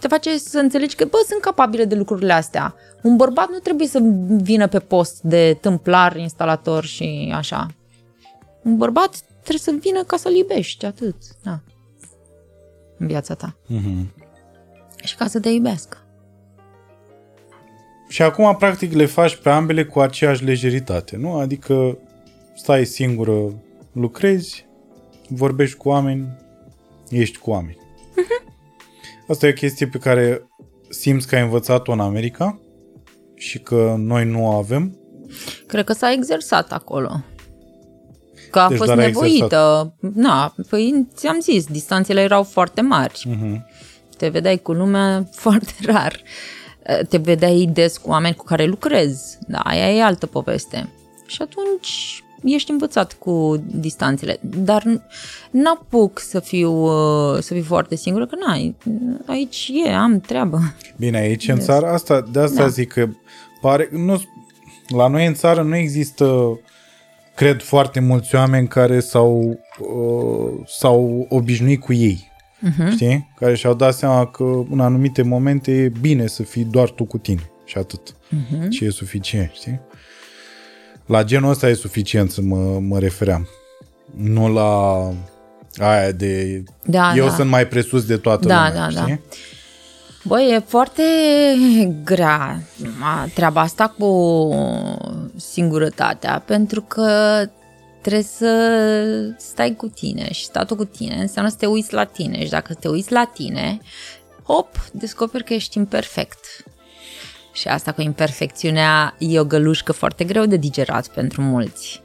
te face să înțelegi că, bă, sunt capabile de lucrurile astea. Un bărbat nu trebuie să vină pe post de tâmplar, instalator și așa. Un bărbat trebuie să vină ca să-l iubești, atât, da. În viața ta. Mhm. Și ca să te iubească. Și acum, practic, le faci pe ambele cu aceeași lejeritate, nu? Adică stai singură, lucrezi, vorbești cu oameni, ești cu oameni. Asta e o chestie pe care simți că ai învățat-o în America și că noi nu o avem. Cred că s-a exersat acolo. Că a Deci fost doar a nevoită. Na, păi ți-am zis, distanțele erau foarte mari. Mhm. Te vedeai cu lumea <laughs> foarte rar. Te vedeai des cu oameni cu care lucrezi. Da, aia e altă poveste. Și atunci ești învățat cu distanțele. Dar n- n-apuc să fiu, uh, să fiu foarte singură, că n-ai. Aici e, am treabă. Bine, aici în țară, asta, de asta Da. zic că pare, nu, la noi în țară nu există, cred, foarte mulți oameni care s-au, uh, s-au obișnuit cu ei. Mhm. Uh-huh. Știi? Care și-au dat seama că în anumite momente e bine să fii doar tu cu tine și atât. Mhm. Uh-huh. Și e suficient, știi? La genul ăsta e suficient să mă, mă refeream. Nu la aia de Da, eu da. sunt mai presus de toată Da, lumea, da, da. Știi? Băi, e foarte grea a, treaba asta cu singurătatea, pentru că trebuie să stai cu tine și statul cu tine înseamnă să te uiți la tine și dacă te uiți la tine, hop, descoperi că ești imperfect. Și asta cu imperfecțiunea e o gălușcă foarte greu de digerat pentru mulți.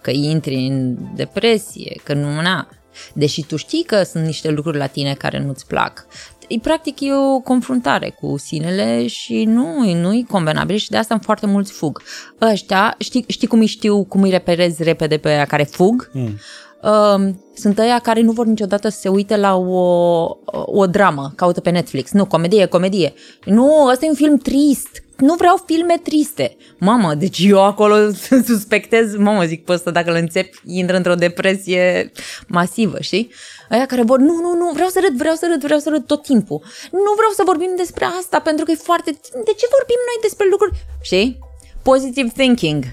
Că intri în depresie, că nu na. Deși tu știi că sunt niște lucruri la tine care nu-ți plac. E, practic e o confruntare cu sinele și nu, nu e convenabil și de asta în foarte mulți fug. Ăștia, știi, știi cum îi știu, cum îi reperezi repede pe aia care fug? Mm. Uh, sunt ăia care nu vor niciodată să se uite la o, o dramă, caută pe Netflix. Nu, comedie, comedie. Nu, ăsta e un film trist. Nu vreau filme triste. Mamă, deci eu acolo <laughs> suspectez, mamă, zic pe ăsta, dacă îl înțepi, intră într-o depresie masivă, știi? Aia care vor, nu, nu, nu, vreau să râd, vreau să râd, vreau să râd tot timpul. Nu vreau să vorbim despre asta, pentru că e foarte... De ce vorbim noi despre lucruri? Știi? Positive thinking.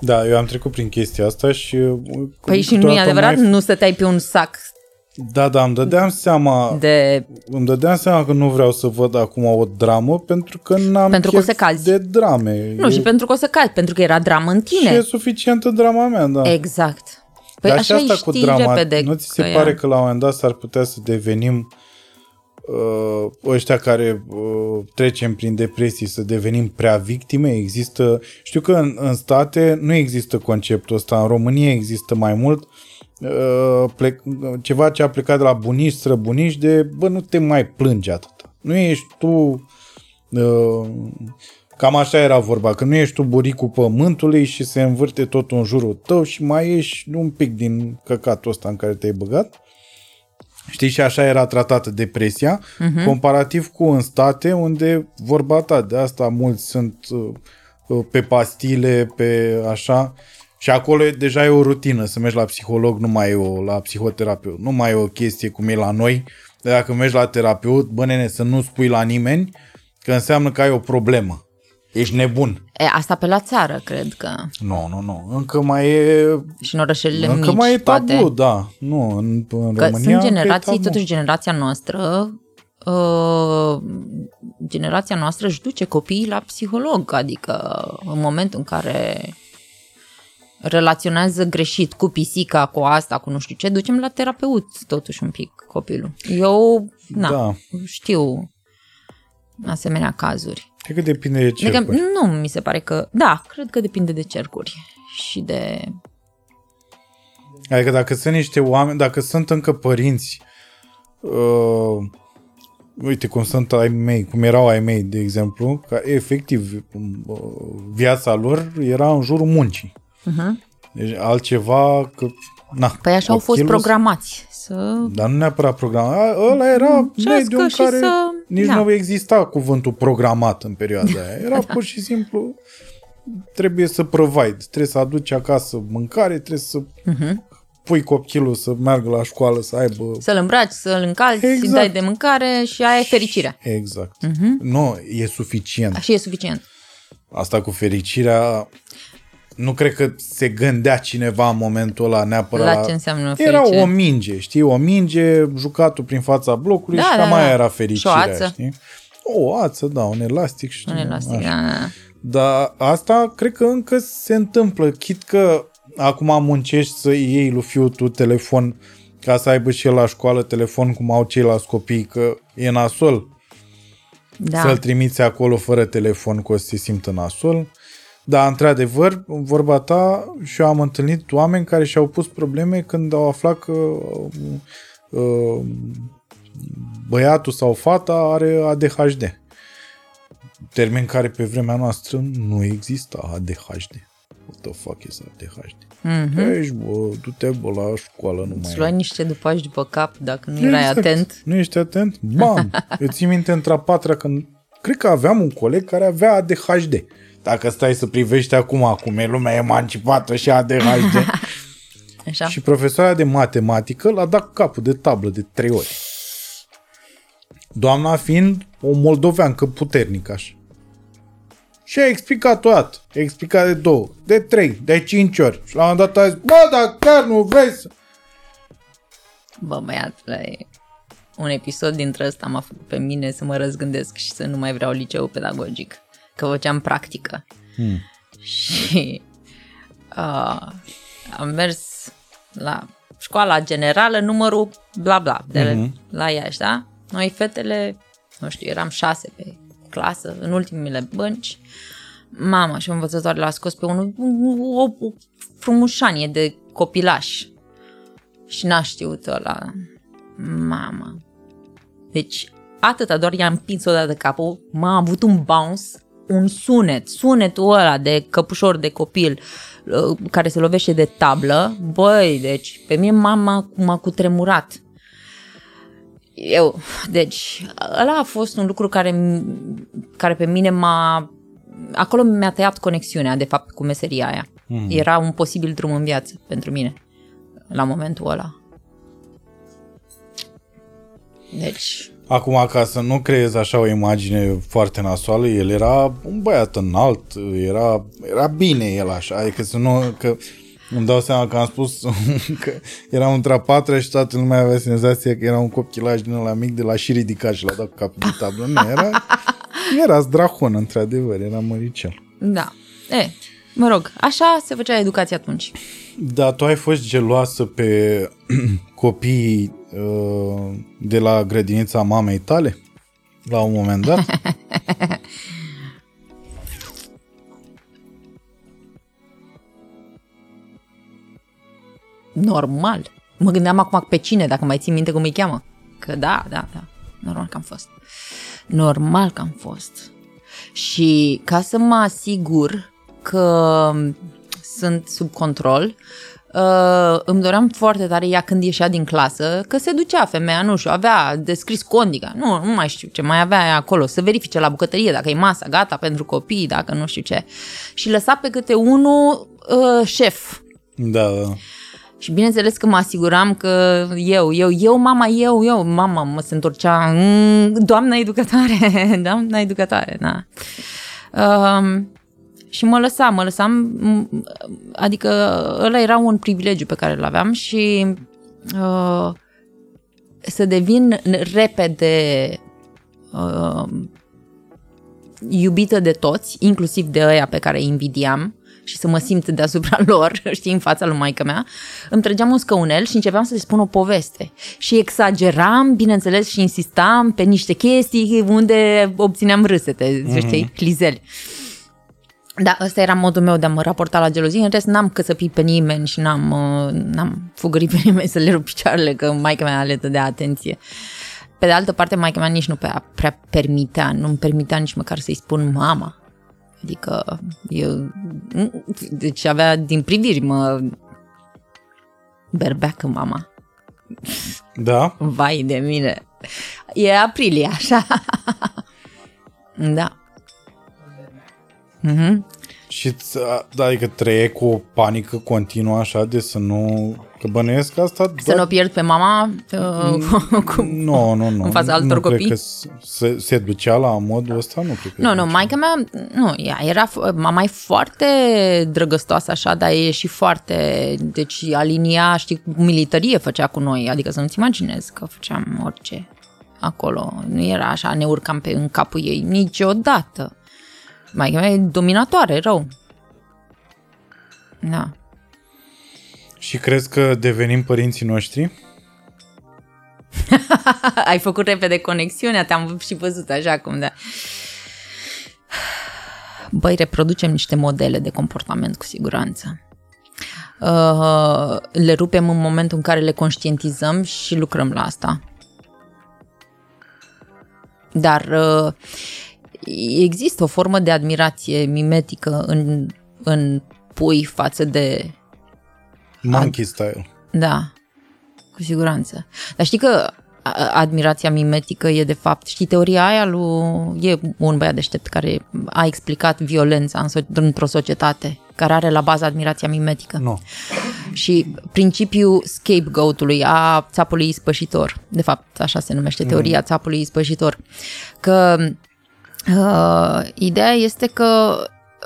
Da, eu am trecut prin chestia asta și... uh, Păi și nu e câteodată adevărat? Mai... Nu stăteai pe un sac Da, da, îmi dădeam seama, de îmi dădeam seama că nu vreau să văd acum o dramă pentru că n-am Pentru că o chef să cazi. de drame. Nu, e, și pentru că o să cazi, pentru că era dramă în și e tine. suficientă drama mea, da. Exact. Păi Dar și așa asta îi cu știi drama, repede. nu ți se că pare ea- că la un moment dat s-ar putea să devenim uh, ăștia care uh, trecem prin depresii, să devenim prea victime? Există, știu că în, în state nu există conceptul ăsta, în România există mai mult uh, plec, ceva ce a plecat de la bunici, străbunici de, bă, nu te mai plânge atât. Nu ești tu uh, Cam așa era vorba, că nu ești tu buricul pământului și se învârte tot în jurul tău și mai ești un pic din căcatul ăsta în care te-ai băgat. Știi, și așa era tratată depresia, uh-huh. comparativ cu în state unde vorba ta, de asta mulți sunt uh, uh, pe pastile, pe așa, și acolo e, deja e o rutină să mergi la psiholog, nu mai e o, la psihoterapeut, nu mai e o chestie cum e la noi, de dacă mergi la terapeut, bă nene, să nu spui la nimeni, că înseamnă că ai o problemă. Ești nebun. E, asta pe la țară, cred că. Nu, nu, nu. Încă mai e... Și în orășelele încă mici, mai e tabu, poate. da. Nu, în, în Că România sunt încă e generații, tabu. totuși generația noastră, uh, generația noastră își duce copiii la psiholog, adică în momentul în care relaționează greșit cu pisica, cu asta, cu nu știu ce, ducem la terapeut totuși un pic copilul. Eu, na, Da. știu asemenea cazuri. Cred că depinde de ce. Adică nu mi se pare că... Da, cred că depinde de cercuri și de... Adică dacă sunt niște oameni, dacă sunt încă părinți, uh, uite cum sunt ai mei, cum erau ai mei, de exemplu, că efectiv uh, viața lor era în jurul muncii. Uh-huh. Deci altceva că... Na, Păi așa au fost copilul- programați să... Dar nu neapărat programat. A, Ăla era Cească mediul în și care să- nici da. nu exista cuvântul programat în perioada aia. Era pur și simplu trebuie să provide, trebuie să aduci acasă mâncare, trebuie să Uh-huh. pui copilul să meargă la școală, să aibă... Să-l îmbraci, să-l încalci, să-i Exact. dai de mâncare și aia e fericirea. Exact. Mhm. Nu, e suficient. Și e suficient. Asta cu fericirea, nu cred că se gândea cineva în momentul ăla neapărat La ce înseamnă Era fericire? o minge, știi? O minge, jucatul prin fața blocului Da, și da, cam da. aia era Și o fericirea, ață. știi? O ață, da, un elastic și Un elastic, așa. da, da. Dar asta cred că încă se întâmplă. Chit că acum muncești să iei lui fiul tu telefon ca să aibă și el la școală telefon cum au ceilalți copii, că e nasol da. să-l trimiți acolo fără telefon, că o să se simtă nasol. Dar, într-adevăr, în vorba ta, și eu am întâlnit oameni care și-au pus probleme când au aflat că uh, băiatul sau fata are ADHD. Termen care pe vremea noastră nu exista ADHD. What the fuck is ADHD? Mhm. Ești, bă, du-te, bă, la școală, nu mai Îți ai. luai niște după după cap dacă nu erai Exact. atent. Nu ești atent? Bam! <laughs> Eu țin minte într-a patra când cred că aveam un coleg care avea ADHD. Dacă stai să privești acum cum e lumea emancipată și ADHD. <laughs> Așa? și profesoara de matematică l-a dat capul de tablă de trei ori. Doamna fiind o moldoveancă puternică așa. Și a explicat o dată. A explicat de două, de trei, de cinci ori. Și la un moment dat a zis, bă, dar chiar nu vrei să... Bă, băiatule, un episod dintre ăsta m-a făcut pe mine să mă răzgândesc și să nu mai vreau liceu pedagogic. Că făceam practică. Hmm. Și uh, am mers la școala generală, numărul bla bla, de Mhm. la Iași, da? Noi fetele, nu știu, eram șase pe clasă, în ultimele bănci. Mama și învățătoare l-a scos pe unul, o, o, o frumușanie de copilaș. Și n-a știut ăla. Mama. Deci, atâta, doar i-am împins odată capul, m-a avut un bounce, un sunet, sunetul ăla de căpușor de copil uh, care se lovește de tablă, băi, deci pe mine mama m-a cutremurat. Eu, deci, ăla a fost un lucru care, care pe mine m-a... Acolo mi-a tăiat conexiunea, de fapt, cu meseria aia. Mm. Era un posibil drum în viață pentru mine, la momentul ăla. Deci, Acum, ca să nu creezi așa o imagine foarte nasoală, el era un băiat înalt, era, era bine el așa, adică să nu, că îmi dau seama că am spus <laughs> că era un trapatra și toată lumea avea senzația că era un copilaj din ăla mic de la și ridicat și l-a dat cu capul de tablă. Nu, era, <laughs> era zdrahon, într-adevăr, era măricel. da. E, mă rog, așa se făcea educația atunci. Dar tu ai fost geloasă pe <clears throat> copiii uh, de la grădinița mamei tale? La un moment dat? <laughs> Normal. Mă gândeam acum pe cine, dacă mai țin minte cum îi cheamă. Că da, da, da. Normal că am fost. Normal că am fost. Și ca să mă asigur că sunt sub control, uh, îmi doream foarte tare ea când ieșea din clasă, că se ducea femeia, nu știu, avea descris condiga, nu, nu mai știu ce mai avea ea acolo, să verifice la bucătărie dacă e masa gata pentru copii, dacă nu știu ce. Și lăsa pe câte unul uh, șef, Da, da. și bineînțeles că mă asiguram că eu, eu, eu, mama, eu, eu, mama mă se întorcea, mm, doamna educatoare, <laughs> doamna educatoare, da. Um, și mă lăsa, mă lăsam, m- adică ăla era un privilegiu pe care îl aveam și uh, să devin repede uh, iubită de toți, inclusiv de ăia pe care îi invidiam și să mă simt deasupra <laughs> lor, știi, în fața lui maică mea, îmi trăgeam un scăunel și începeam să le spun o poveste. Și exageram, bineînțeles, și insistam pe niște chestii unde obțineam râsete, mm-hmm. știi, clizeli. Da, ăsta era modul meu de a mă raporta la gelozie. În rest, n-am căsăpit pe nimeni și n-am, uh, n-am fugărit pe <laughs> nimeni să le rup picioarele, că maica mea le de atenție. Pe de altă parte, maica mea nici nu prea, prea permitea, nu-mi permitea nici măcar să-i spun mama. Adică eu, deci avea din priviri, mă berbeacă mama. Da? Vai de mine. E aprilie, așa. <laughs> da. Mm-hmm. Și da, adică trăie cu o panică continuă așa de să nu... Că bănuiesc asta... Să doar... nu o pierd pe mama uh, <laughs> cu, nu, nu, nu. în fața altor nu copii? Cred că se, se ducea la modul ăsta, nu cred că Nu, nu, maica mea, nu, ea era, mama e foarte drăgăstoasă așa, dar e și foarte, deci alinia, știi, militarie făcea cu noi, adică să nu-ți imaginezi că făceam orice acolo. Nu era așa, ne urcam pe în capul ei niciodată. Mai mea e dominatoare, rău. Da. Și crezi că devenim părinții noștri? <laughs> Ai făcut repede conexiunea, te-am și văzut așa cum, da. Băi, reproducem niște modele de comportament cu siguranță. Uh, le rupem în momentul în care le conștientizăm și lucrăm la asta. Dar uh, există o formă de admirație mimetică în, în pui față de... Monkey style. Da, cu siguranță. Dar știi că admirația mimetică e de fapt, știi, teoria aia lui, e un băiat deștept care a explicat violența într-o societate, care are la bază admirația mimetică. Nu. No. Și principiul scapegoat-ului, a țapului ispășitor, de fapt așa se numește teoria mm. țapului ispășitor, că Uh, ideea este că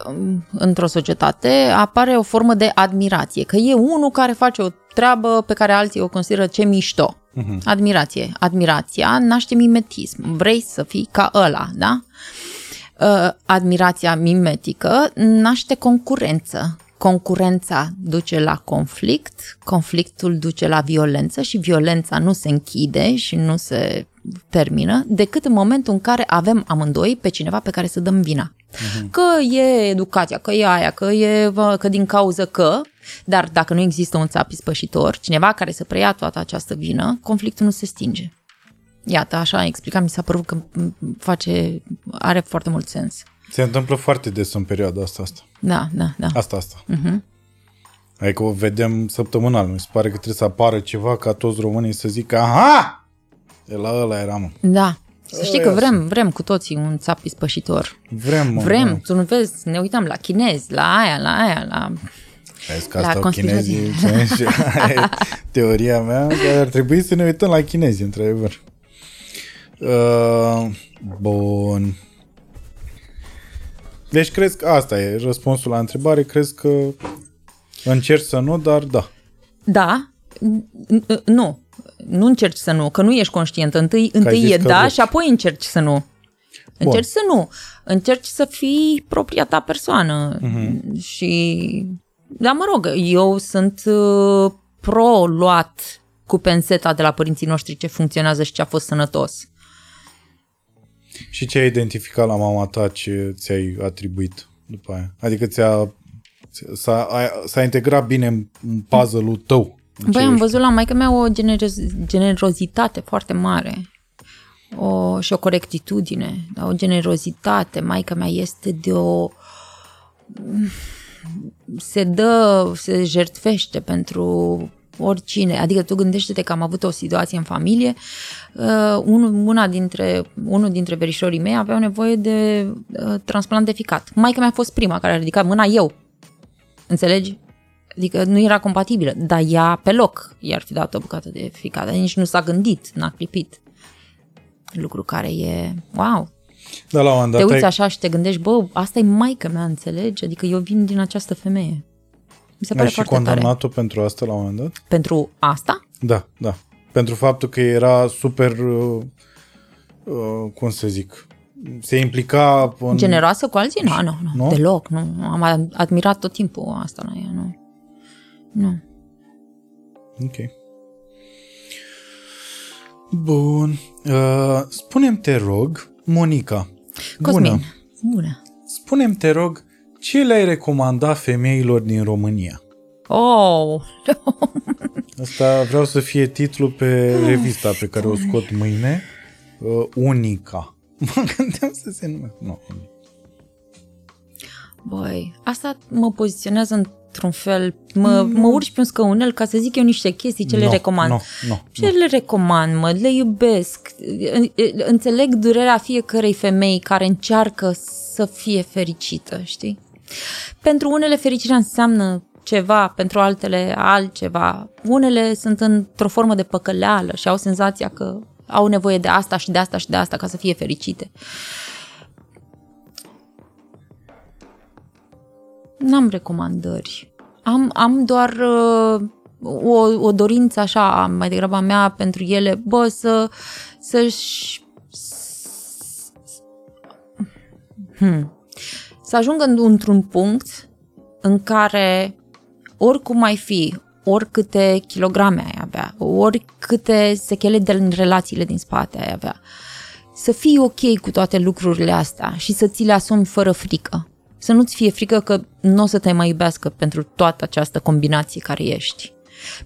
um, într-o societate apare o formă de admirație, că e unul care face o treabă pe care alții o consideră ce mișto. Uh-huh. Admirație. Admirația naște mimetism. Vrei să fii ca ăla, da? Uh, admirația mimetică naște concurență. Concurența duce la conflict, conflictul duce la violență și violența nu se închide și nu se termină decât în momentul în care avem amândoi pe cineva pe care să dăm vina. Uh-huh. Că e educația, că e aia, că e că din cauză că, dar dacă nu există un țap ispășitor, cineva care să preia toată această vină, conflictul nu se stinge. Iată, așa explicat, mi s-a părut că face, are foarte mult sens. Se întâmplă foarte des în perioada asta. asta. Da, da, da. Asta, asta. Uh-huh. Adică o vedem săptămânal. Mi se pare că trebuie să apară ceva ca toți românii să zică aha! De la ăla era, mă. Da. Să știi că vrem, vrem cu toții un țap ispășitor. Vrem, mă, Vrem, mă. tu nu vezi, ne uităm la chinezi, la aia, la aia, la... Vezi că asta chinezii, <laughs> teoria mea, dar ar trebui să ne uităm la chinezi, într-adevăr. Uh, bun. Deci crezi că asta e răspunsul la întrebare, crezi că încerci să nu, dar da. Da, nu nu încerci să nu, că nu ești conștient. Întâi, întâi e da vrei. și apoi încerci să nu. Încerci Bun. să nu. Încerci să fii propria ta persoană. Uh-huh. Și, da, mă rog, eu sunt uh, pro-luat cu penseta de la părinții noștri ce funcționează și ce a fost sănătos. Și ce ai identificat la mama ta ce ți-ai atribuit după aia? Adică ți-a, s-a, s-a integrat bine în puzzle-ul tău Băi, am văzut la maica mea o generoz- generozitate foarte mare o, și o corectitudine, da, o generozitate. Maica mea este de o... se dă, se jertfește pentru oricine. Adică tu gândește-te că am avut o situație în familie, uh, una dintre, unul dintre verișorii mei avea nevoie de uh, transplant de ficat. Maica mea a fost prima care a ridicat mâna eu. Înțelegi? Adică nu era compatibilă, dar ea pe loc i-ar fi dat o bucată de ficat, nici nu s-a gândit, n-a clipit. Lucru care e, wow, da, la un te uiți ai... așa și te gândești, bă, asta e maică mea, înțelegi? Adică eu vin din această femeie. Mi se pare ai și condamnat-o pentru asta la un moment dat? Pentru asta? Da, da. Pentru faptul că era super, uh, uh, cum să zic, se implica în... Generoasă cu alții? Nu, nu, nu, Nu? deloc. Nu. Am admirat tot timpul asta la ea, nu. Nu. Ok. Bun. Uh, spune-mi, te rog, Monica. Cosmin. Bună. Bună. Spune-mi, te rog, ce le-ai recomanda femeilor din România? Oh, Asta vreau să fie titlul pe revista pe care o scot mâine. Uh, Unica. <laughs> Mă gândeam să se numească. Nu. băi, asta mă poziționează într-un fel, mă, mă urci pe un scăunel ca să zic eu niște chestii ce le Nu, recomand. Nu, nu, Ce le recomand, mă? Le iubesc. Înțeleg durerea fiecărei femei care încearcă să fie fericită, știi? Pentru unele fericirea înseamnă ceva, pentru altele altceva. Unele sunt într-o formă de păcăleală și au senzația că au nevoie de asta și de asta și de asta ca să fie fericite. N-am recomandări. Am, am doar uh, o, o dorință așa, mai degrabă a mea pentru ele, bă, să, să-și... Hmm. Să ajungă în- într-un punct în care oricum ai fi, oricâte kilograme ai avea, oricâte sechele din relațiile din spate ai avea, să fii ok cu toate lucrurile astea și să ți le asumi fără frică. Să nu-ți fie frică că nu o să te mai iubească pentru toată această combinație care ești.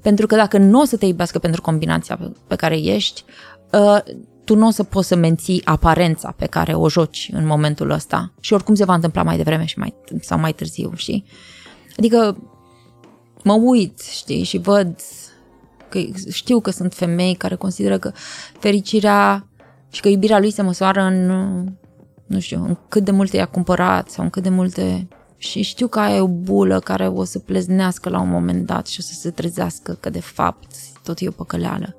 Pentru că dacă nu o să te iubească pentru combinația pe- pe care ești, uh, tu nu o să poți să menții aparența pe care o joci în momentul ăsta. Și oricum se va întâmpla mai devreme și mai, sau mai târziu, știi? Adică mă uit, știi, și văd că știu că sunt femei care consideră că fericirea și că iubirea lui se măsoară în, nu știu, în cât de multe i-a cumpărat sau în cât de multe... Și știu că aia e o bulă care o să pleznească la un moment dat și o să se trezească că de fapt tot e o păcăleală.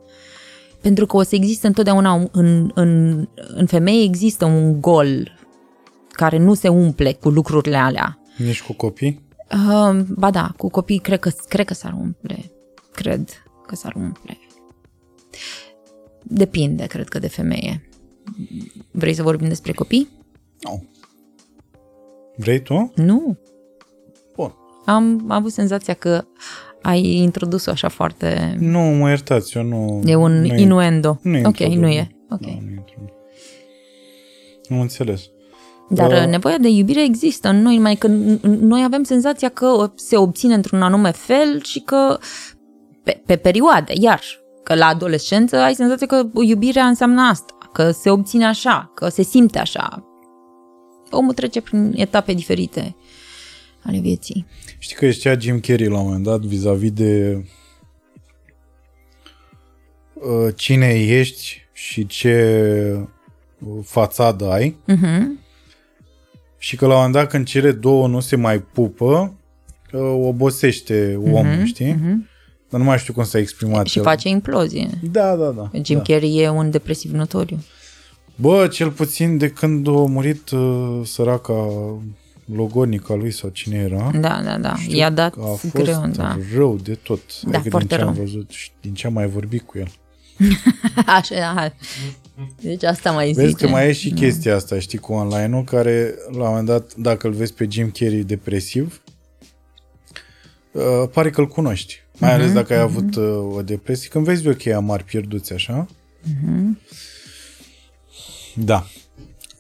Pentru că o să existe întotdeauna un- în, în, în femeie există un gol care nu se umple cu lucrurile alea. Nici cu copii? Uh, ba da, cu copii cred că, cred că s-ar umple. Cred că s-ar umple. Depinde, cred că, de femeie. Vrei să vorbim despre copii? Nu. Vrei tu? Nu. Bun. Am avut senzația că ai introdus-o așa foarte... Nu, mă iertați, eu nu... E un nu inuendo. Nu e ok, introdus. nu e. Ok. Nu, nu e introdus. Am înțeles. Dar Da. uh, nevoia de iubire există în noi, numai că n- n- noi avem senzația că se obține într-un anume fel și că pe, pe perioade, iar că la adolescență ai senzația că iubirea înseamnă asta, că se obține așa, că se simte așa. Omul trece prin etape diferite ale vieții. Știi că ieșea Jim Carrey la un moment dat vis-a-vis de uh, cine ești și ce uh, fațadă ai Uh-huh. și că la un moment dat când cele două nu se mai pupă, uh, obosește omul, Mhm, știi? mhm. Dar nu mai știu cum s-a exprimat. Și el. face implozie. Da, da, da. Jim da. Carrey e un depresiv notoriu. Bă, cel puțin de când a murit uh, săraca logonica lui sau cine era. Da, da, da. știu I-a dat că a fost greu, da. rău de tot. Da, adică foarte din ce am rău. văzut și din ce am mai vorbit cu el. <laughs> Așa, aha. Deci asta mai zice. Vezi că mai e și chestia asta, știi, cu online-ul, care la un moment dat, dacă îl vezi pe Jim Carrey depresiv, uh, pare că îl cunoști. Mai Mhm, ales dacă ai avut uh, o depresie. Când vezi ochii mari pierduți așa. Mhm. Da.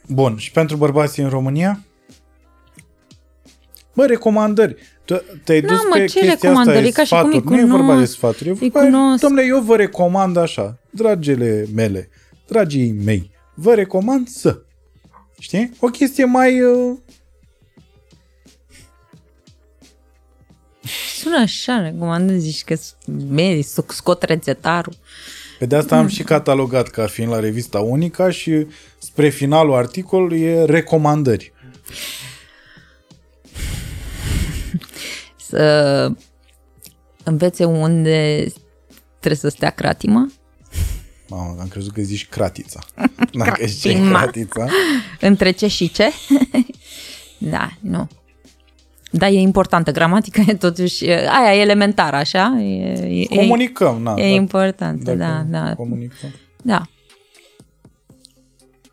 Bun. Și pentru bărbații în România? Bă, recomandări. Tu te-ai Da, dus mă, pe ce chestia asta, recomandări? e E ca și cum sfaturi. îi Nu e vorba de cunosc, sfaturi. E îi vorba, cunosc. domnule, eu vă recomand așa, dragile mele, dragii mei, vă recomand să. Știi? O chestie mai... Uh, Sună așa, recomandă, zici că meri, să scot rețetarul. Pe de asta am și catalogat ca fiind la revista Unica și spre finalul articolului e recomandări. Să învețe unde trebuie să stea cratima. Mamă, am crezut că zici cratița. <laughs> Dacă zici Cratima. cratița. Între ce și ce? <laughs> da, nu. Da, e importantă. Gramatica e totuși, e- aia e elementară, așa? E, e, Comunicăm, na. e dacă- importantă, da, dacă da. Comunicăm. Da.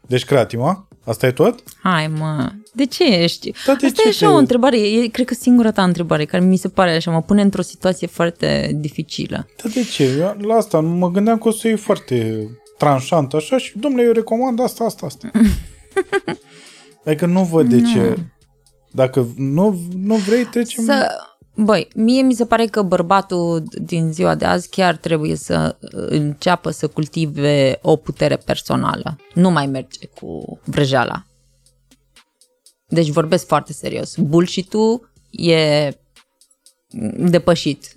Deci cratima, Asta e tot? Hai, mă, de ce ești? Da, de Asta ce e așa te- o întrebare, e, cred că singura ta întrebare, care mi se pare așa, mă pune într-o situație foarte dificilă. Da, de ce? Eu la asta mă gândeam că o să iei foarte tranșant așa și, domnule, eu recomand asta, asta, asta. <laughs> adică nu văd de ce. Dacă nu, nu vrei, trecem... Să, băi, mie mi se pare că bărbatul din ziua de azi chiar trebuie să înceapă să cultive o putere personală. Nu mai merge cu vrăjeala. Deci vorbesc foarte serios. Bullshit-ul e depășit.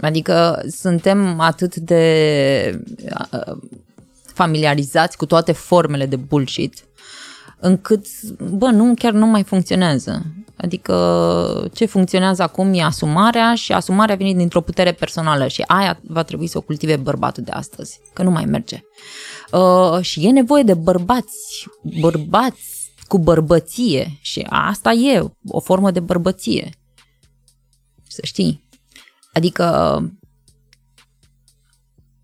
Adică suntem atât de uh, familiarizați cu toate formele de bullshit încât, bă, nu, chiar nu mai funcționează. Adică ce funcționează acum e asumarea și asumarea vine dintr-o putere personală și aia va trebui să o cultive bărbatul de astăzi, că nu mai merge. Uh, și e nevoie de bărbați, bărbați cu bărbăție și asta e o formă de bărbăție. Să știi. Adică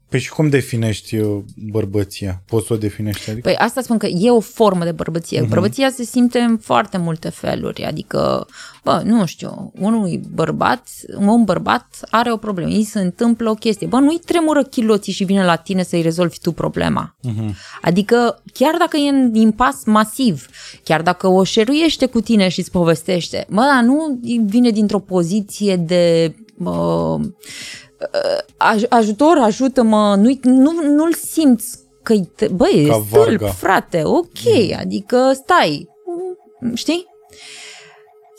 Păi și cum definești uh, bărbăția? Poți să o definești? Adică? Păi asta spun că e o formă de bărbăție. Uh-huh. Bărbăția se simte în foarte multe feluri. Adică, bă, nu știu, unui bărbat, un bărbat are o problemă, îi se întâmplă o chestie. Bă, nu-i tremură chiloții și vine la tine să-i rezolvi tu problema. Uh-huh. Adică, chiar dacă e în impas masiv, chiar dacă o șeruiește cu tine și îți povestește, bă, dar nu vine dintr-o poziție de... Bă, aj- ajutor, ajută-mă, nu, nu, nu-l simți că băi, e Ca stâlp, varga. frate, ok, adică stai, știi?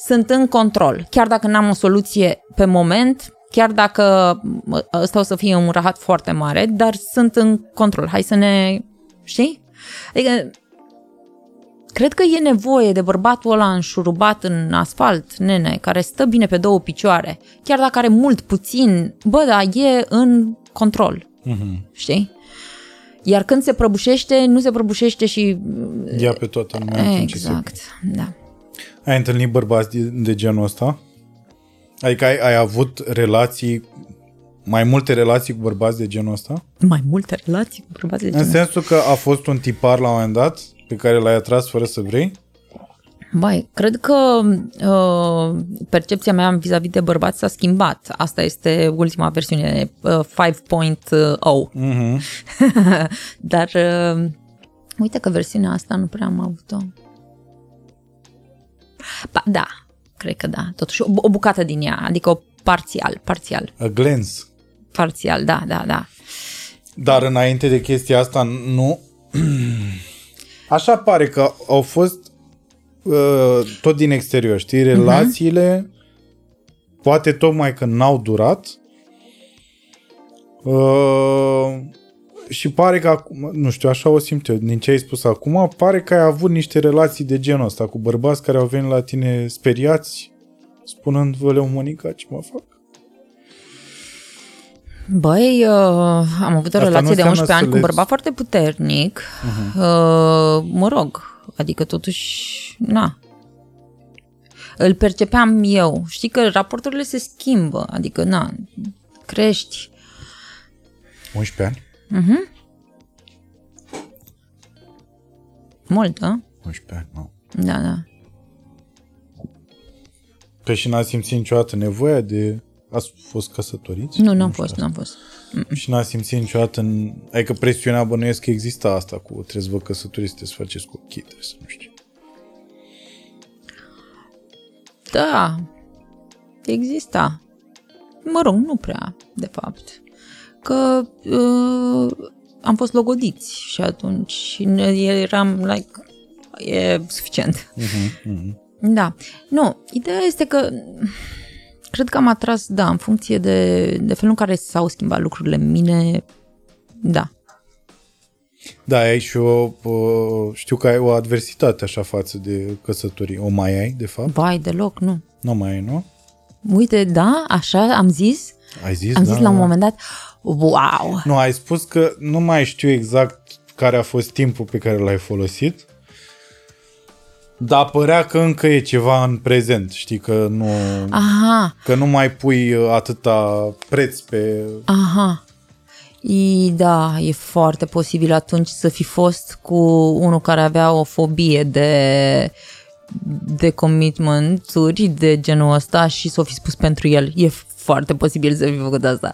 Sunt în control, chiar dacă n-am o soluție pe moment, chiar dacă mă, ăsta o să fie un rahat foarte mare, dar sunt în control, hai să ne, știi? Adică, cred că e nevoie de bărbatul ăla înșurubat în asfalt, nene, care stă bine pe două picioare, chiar dacă are mult, puțin, bă, da, e în control, Mhm. știi? Iar când se prăbușește, nu se prăbușește și... Ia pe toată lumea. atunci se- Exact, da. Ai întâlnit bărbați de, de genul ăsta? Adică ai, ai avut relații, mai multe relații cu bărbați de genul ăsta? Mai multe relații cu bărbați de În genul. sensul că a fost un tipar la un moment dat pe care l-ai atras fără să vrei? Bai, cred că uh, percepția mea vis-a-vis de bărbați s-a schimbat. Asta este ultima versiune uh, 5.0. Mhm. <laughs> Dar uh, uite că versiunea asta nu prea am avut-o. Ba, da, cred că da. Totuși, o, o bucată din ea, adică o parțial, parțial, A glance. parțial, da, da, da. Dar înainte de chestia asta, nu... <clears throat> Așa pare că au fost uh, tot din exterior, știi? Relațiile, poate tocmai că n-au durat uh, și pare că acum, nu știu, așa o simt eu, din ce ai spus acum, pare că ai avut niște relații de genul ăsta cu bărbați care au venit la tine speriați, spunând, vă leu Monica, ce mă fac? Băi, uh, am avut o Asta nu relație de înseamnă 11 ani să cu le- un bărbat foarte puternic. Uh-huh. Uh, mă rog, adică totuși, na. Îl percepeam eu. Știi că raporturile se schimbă, adică, na, crești. 11 ani? Mult, da? 11 ani, nu. Da, da. Că și n-ați simțit niciodată nevoia de... Ați fost căsătoriți? Nu, n-am știu fost, asta. n-am fost. Și n-ați simțit niciodată în... Adică presiunea bănuiesc că exista asta cu trebuie să vă căsătoriți, trebuie să faceți copii, trebuie să nu știu. Da, exista. Mă rog, nu prea, de fapt. Că uh, am fost logodiți și atunci ne- eram like, e suficient. Uh-huh, uh-huh. Da. Nu, ideea este că cred că am atras, da, în funcție de, de felul în care s-au schimbat lucrurile în mine, da. Da, ai și o... o- Știu că ai o adversitate așa față de căsătorie. O mai ai, de fapt? Vai, deloc, nu. Nu mai ai, nu? Uite, da, așa am zis, Ai zis, am da, zis la un da. moment dat, wow, Nu, ai spus că nu mai știu exact care a fost timpul pe care l-ai folosit, dar părea că încă e ceva în prezent, știi, că nu, aha, că nu mai pui uh, atâta preț pe... aha. I, da, e foarte posibil atunci să fi fost cu unul care avea o fobie de de commitment-uri de genul ăsta și s-o fi spus pentru el. E foarte posibil să fi făcut asta.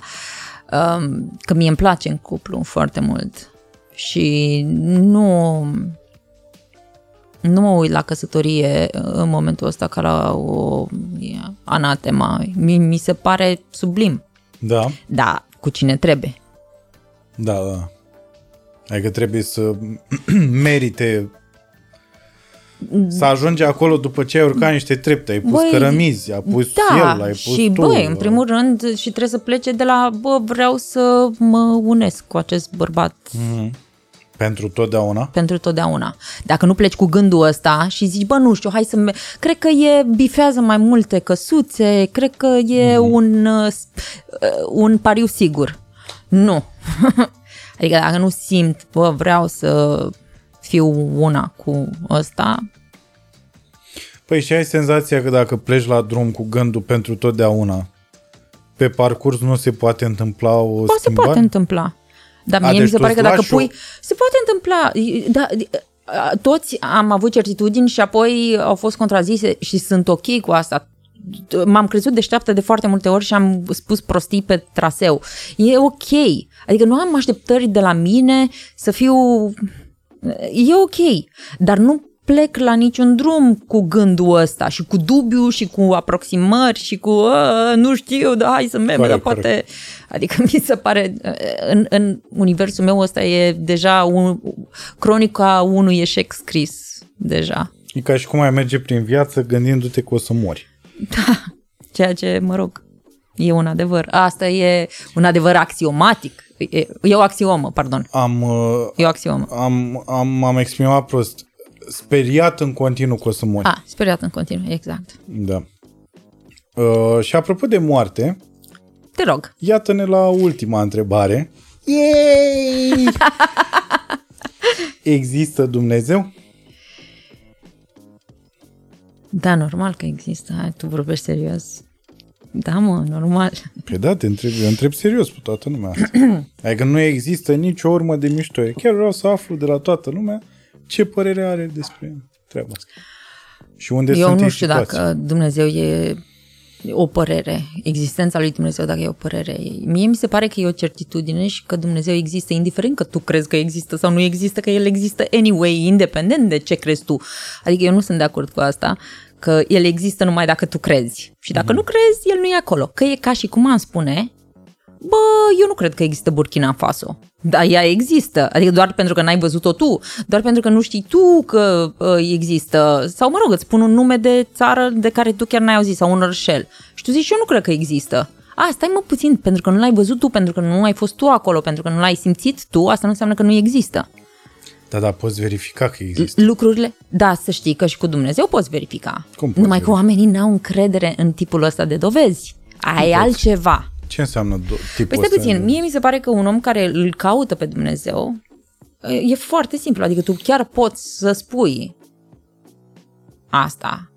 Um, că mie îmi place în cuplu foarte mult și nu nu mă uit la căsătorie în momentul ăsta ca la o anatema. Mi, mi se pare sublim. Da. Da, cu cine trebuie. Da, da. Adică trebuie să <clears throat> merite să ajungi acolo după ce ai urcat niște trepte, ai pus băi, cărămizi, ai pus da, el, ai pus și tu. băi, în primul rând și trebuie să plece de la, bă, vreau să mă unesc cu acest bărbat. Mm-hmm. Pentru totdeauna? Pentru totdeauna. Dacă nu pleci cu gândul ăsta și zici, bă, nu știu, hai să... Me- cred că e, bifează mai multe căsuțe, cred că e mm. un, uh, un pariu sigur. Nu. <laughs> adică dacă nu simt, bă, vreau să fiu una cu ăsta. Păi și ai senzația că dacă pleci la drum cu gândul pentru totdeauna, pe parcurs nu se poate întâmpla o ba, schimbare? se poate întâmpla. Dar mie A, deci mi se pare că dacă pui... O... Se poate întâmpla. Da, toți am avut certitudini și apoi au fost contrazise și sunt ok cu asta. M-am crezut deșteaptă de foarte multe ori și am spus prostii pe traseu. E ok. Adică nu am așteptări de la mine să fiu e ok, dar nu plec la niciun drum cu gândul ăsta și cu dubiu și cu aproximări și cu nu știu, da, hai să merg, dar poate... Corect. Adică mi se pare, în, în universul meu ăsta e deja un, cronica unui eșec scris, deja. E ca și cum ai merge prin viață gândindu-te că o să mori. Da, ceea ce, mă rog, e un adevăr. Asta e un adevăr axiomatic E, e o axiomă, pardon. Am, e o axiomă. Am, am, am exprimat prost. Speriat în continuu că o să mori. A, speriat în continuu, exact. Da. Uh, și apropo de moarte, te rog. Iată-ne la ultima întrebare. Yay! <laughs> Există Dumnezeu? Da, normal că există. Hai, tu vorbești serios. Da, mă, normal. Păi da, te întreb, eu întreb serios pe toată lumea asta. <clears throat> adică nu există nicio urmă de mișto. Chiar vreau să aflu de la toată lumea ce părere are despre treaba asta. Și unde eu sunt nu știu situații. dacă Dumnezeu e o părere, existența lui Dumnezeu dacă e o părere. Mie mi se pare că e o certitudine și că Dumnezeu există, indiferent că tu crezi că există sau nu există, că El există anyway, independent de ce crezi tu. Adică eu nu sunt de acord cu asta că el există numai dacă tu crezi. Și dacă mm. nu crezi, el nu e acolo. Că e ca și cum am spune, bă, eu nu cred că există Burkina Faso. Dar ea există. Adică doar pentru că n-ai văzut-o tu, doar pentru că nu știi tu că uh, există. Sau, mă rog, îți spun un nume de țară de care tu chiar n-ai auzit, sau un orșel. Și tu zici, eu nu cred că există. A, stai mă puțin, pentru că nu l-ai văzut tu, pentru că nu ai fost tu acolo, pentru că nu l-ai simțit tu, asta nu înseamnă că nu există. Da, da, poți verifica că există. Lucrurile, da, să știi că și cu Dumnezeu poți verifica. Cum poți Numai verifica? că oamenii n-au încredere în tipul ăsta de dovezi. Ai Cum altceva. Poți? Ce înseamnă do- tipul păi ăsta? puțin, mie mi se pare că un om care îl caută pe Dumnezeu e foarte simplu, adică tu chiar poți să spui asta.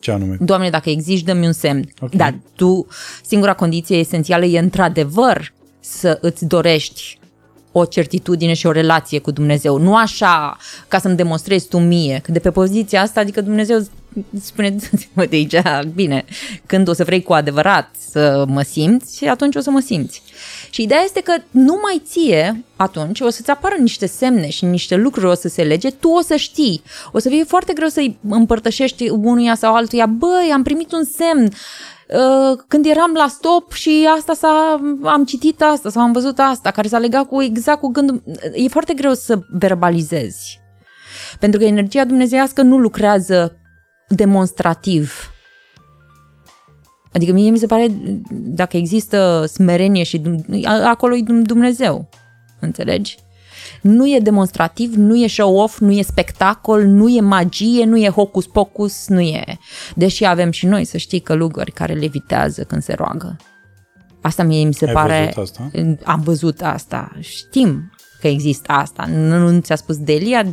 Ce anume? Doamne, dacă existi, dă-mi un semn. Okay. Dar tu, singura condiție esențială e într-adevăr să îți dorești o certitudine și o relație cu Dumnezeu. Nu așa ca să-mi demonstrezi tu mie, că de pe poziția asta, adică Dumnezeu spune, mă de aici, bine, când o să vrei cu adevărat să mă simți, atunci o să mă simți. Și ideea este că numai ție, atunci, o să-ți apară niște semne și niște lucruri o să se lege, tu o să știi. O să fie foarte greu să-i împărtășești unuia sau altuia, băi, am primit un semn, Uh, când eram la stop și asta s-a, am citit asta sau am văzut asta, care s-a legat cu exact cu gândul. E foarte greu să verbalizezi. Pentru că energia dumnezeiască nu lucrează demonstrativ. Adică mie mi se pare, dacă există smerenie și acolo e Dumnezeu. Înțelegi? Nu e demonstrativ, nu e show-off, nu e spectacol, nu e magie, nu e hocus-pocus, nu e... Deși avem și noi, să știi, călugări care levitează când se roagă. Asta mie mi se Ai pare... Văzut asta? Am văzut asta. Știm. Că există asta. Nu, nu ți-a spus Delia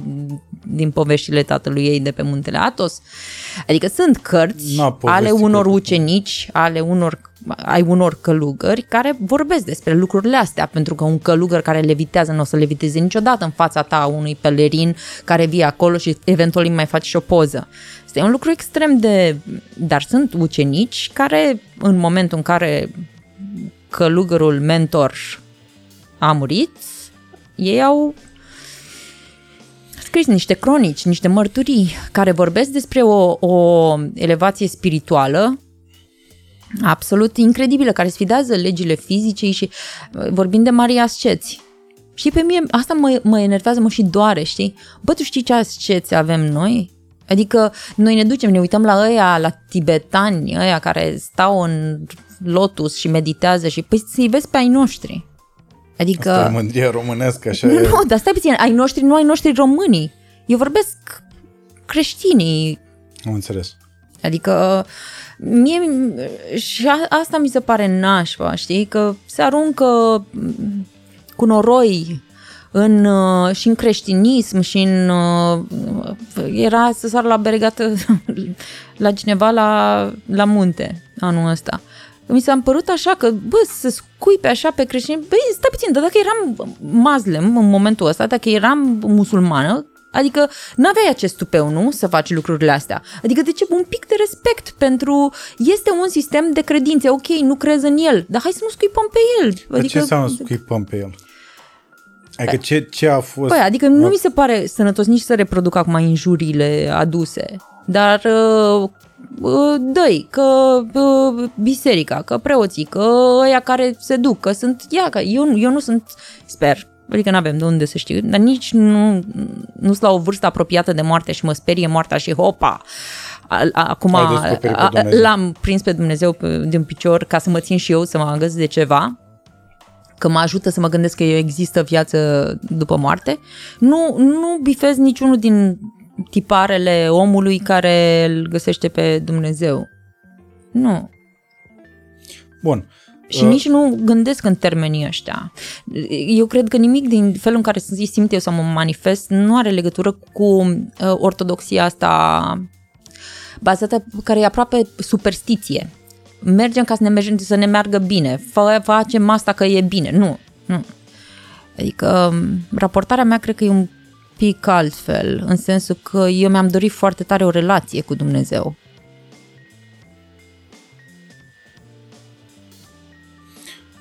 din poveștile tatălui ei de pe muntele Atos? Adică sunt cărți N-a povestit ale unor pe- ucenici, ale unor ai unor călugări care vorbesc despre lucrurile astea, pentru că un călugăr care levitează nu o să leviteze niciodată în fața ta a unui pelerin care vii acolo și eventual îi mai faci și o poză. Este un lucru extrem de... Dar sunt ucenici care în momentul în care călugărul mentor a murit, ei au scris niște cronici, niște mărturii care vorbesc despre o, o elevație spirituală absolut incredibilă, care sfidează legile fizice și uh, vorbim de mari asceți. Și pe mine asta mă, mă enervează, mă și doare, știi? Bă, tu știi ce asceți avem noi? Adică noi ne ducem, ne uităm la ăia, la tibetani, ăia care stau în lotus și meditează și păi să-i vezi pe ai noștri. Adică... Asta e mândria românească, așa Nu, e. nu, dar stai puțin, ai noștri, nu ai noștri românii. Eu vorbesc creștinii, Am înțeles. Adică mie și a, asta mi se pare nașpa, știi? Că se aruncă m, cu noroi în, uh, și în creștinism și în... uh, Era să sar la beregată <laughs> la cineva la, la munte anul ăsta. Mi s-a părut așa că, bă, să scuipe așa pe creștini, băi, stai puțin, dar dacă eram mazlem în momentul ăsta, dacă eram musulmană, Adică n-aveai acest tupeu, nu? Să faci lucrurile astea. Adică de ce? Un pic de respect pentru... Este un sistem de credințe. Ok, nu crezi în el, dar hai să nu scuipăm pe el. Dar Adică, ce înseamnă scuipăm pe el? Adică ce, ce a fost... Păi, adică nu mi se pare sănătos nici să reproduc acum injuriile aduse, dar uh, uh, dă că uh, biserica, că preoții, că ăia care se duc, că sunt, ia, că eu, eu nu sunt, sper, adică nu avem de unde să știu, dar nici nu, nu sunt la o vârstă apropiată de moarte și mă sperie moartea și hopa, a- a- Acum Ai descoperit pe a- Dumnezeu. l-am prins pe Dumnezeu pe- din picior ca să mă țin și eu să mă agăț de ceva, că mă ajută să mă gândesc că există viață după moarte. Nu, nu bifez niciunul din tiparele omului care îl găsește pe Dumnezeu. Nu. Bun. Și Uh, nici nu gândesc în termenii ăștia. Eu cred că nimic din felul în care simt eu sau mă manifest nu are legătură cu uh, ortodoxia asta bazată, care e aproape superstiție. Mergem ca să ne, mergem, să ne meargă bine, Fă, facem asta că e bine. Nu, nu. Adică um, raportarea mea cred că e un pic altfel, în sensul că eu mi-am dorit foarte tare o relație cu Dumnezeu.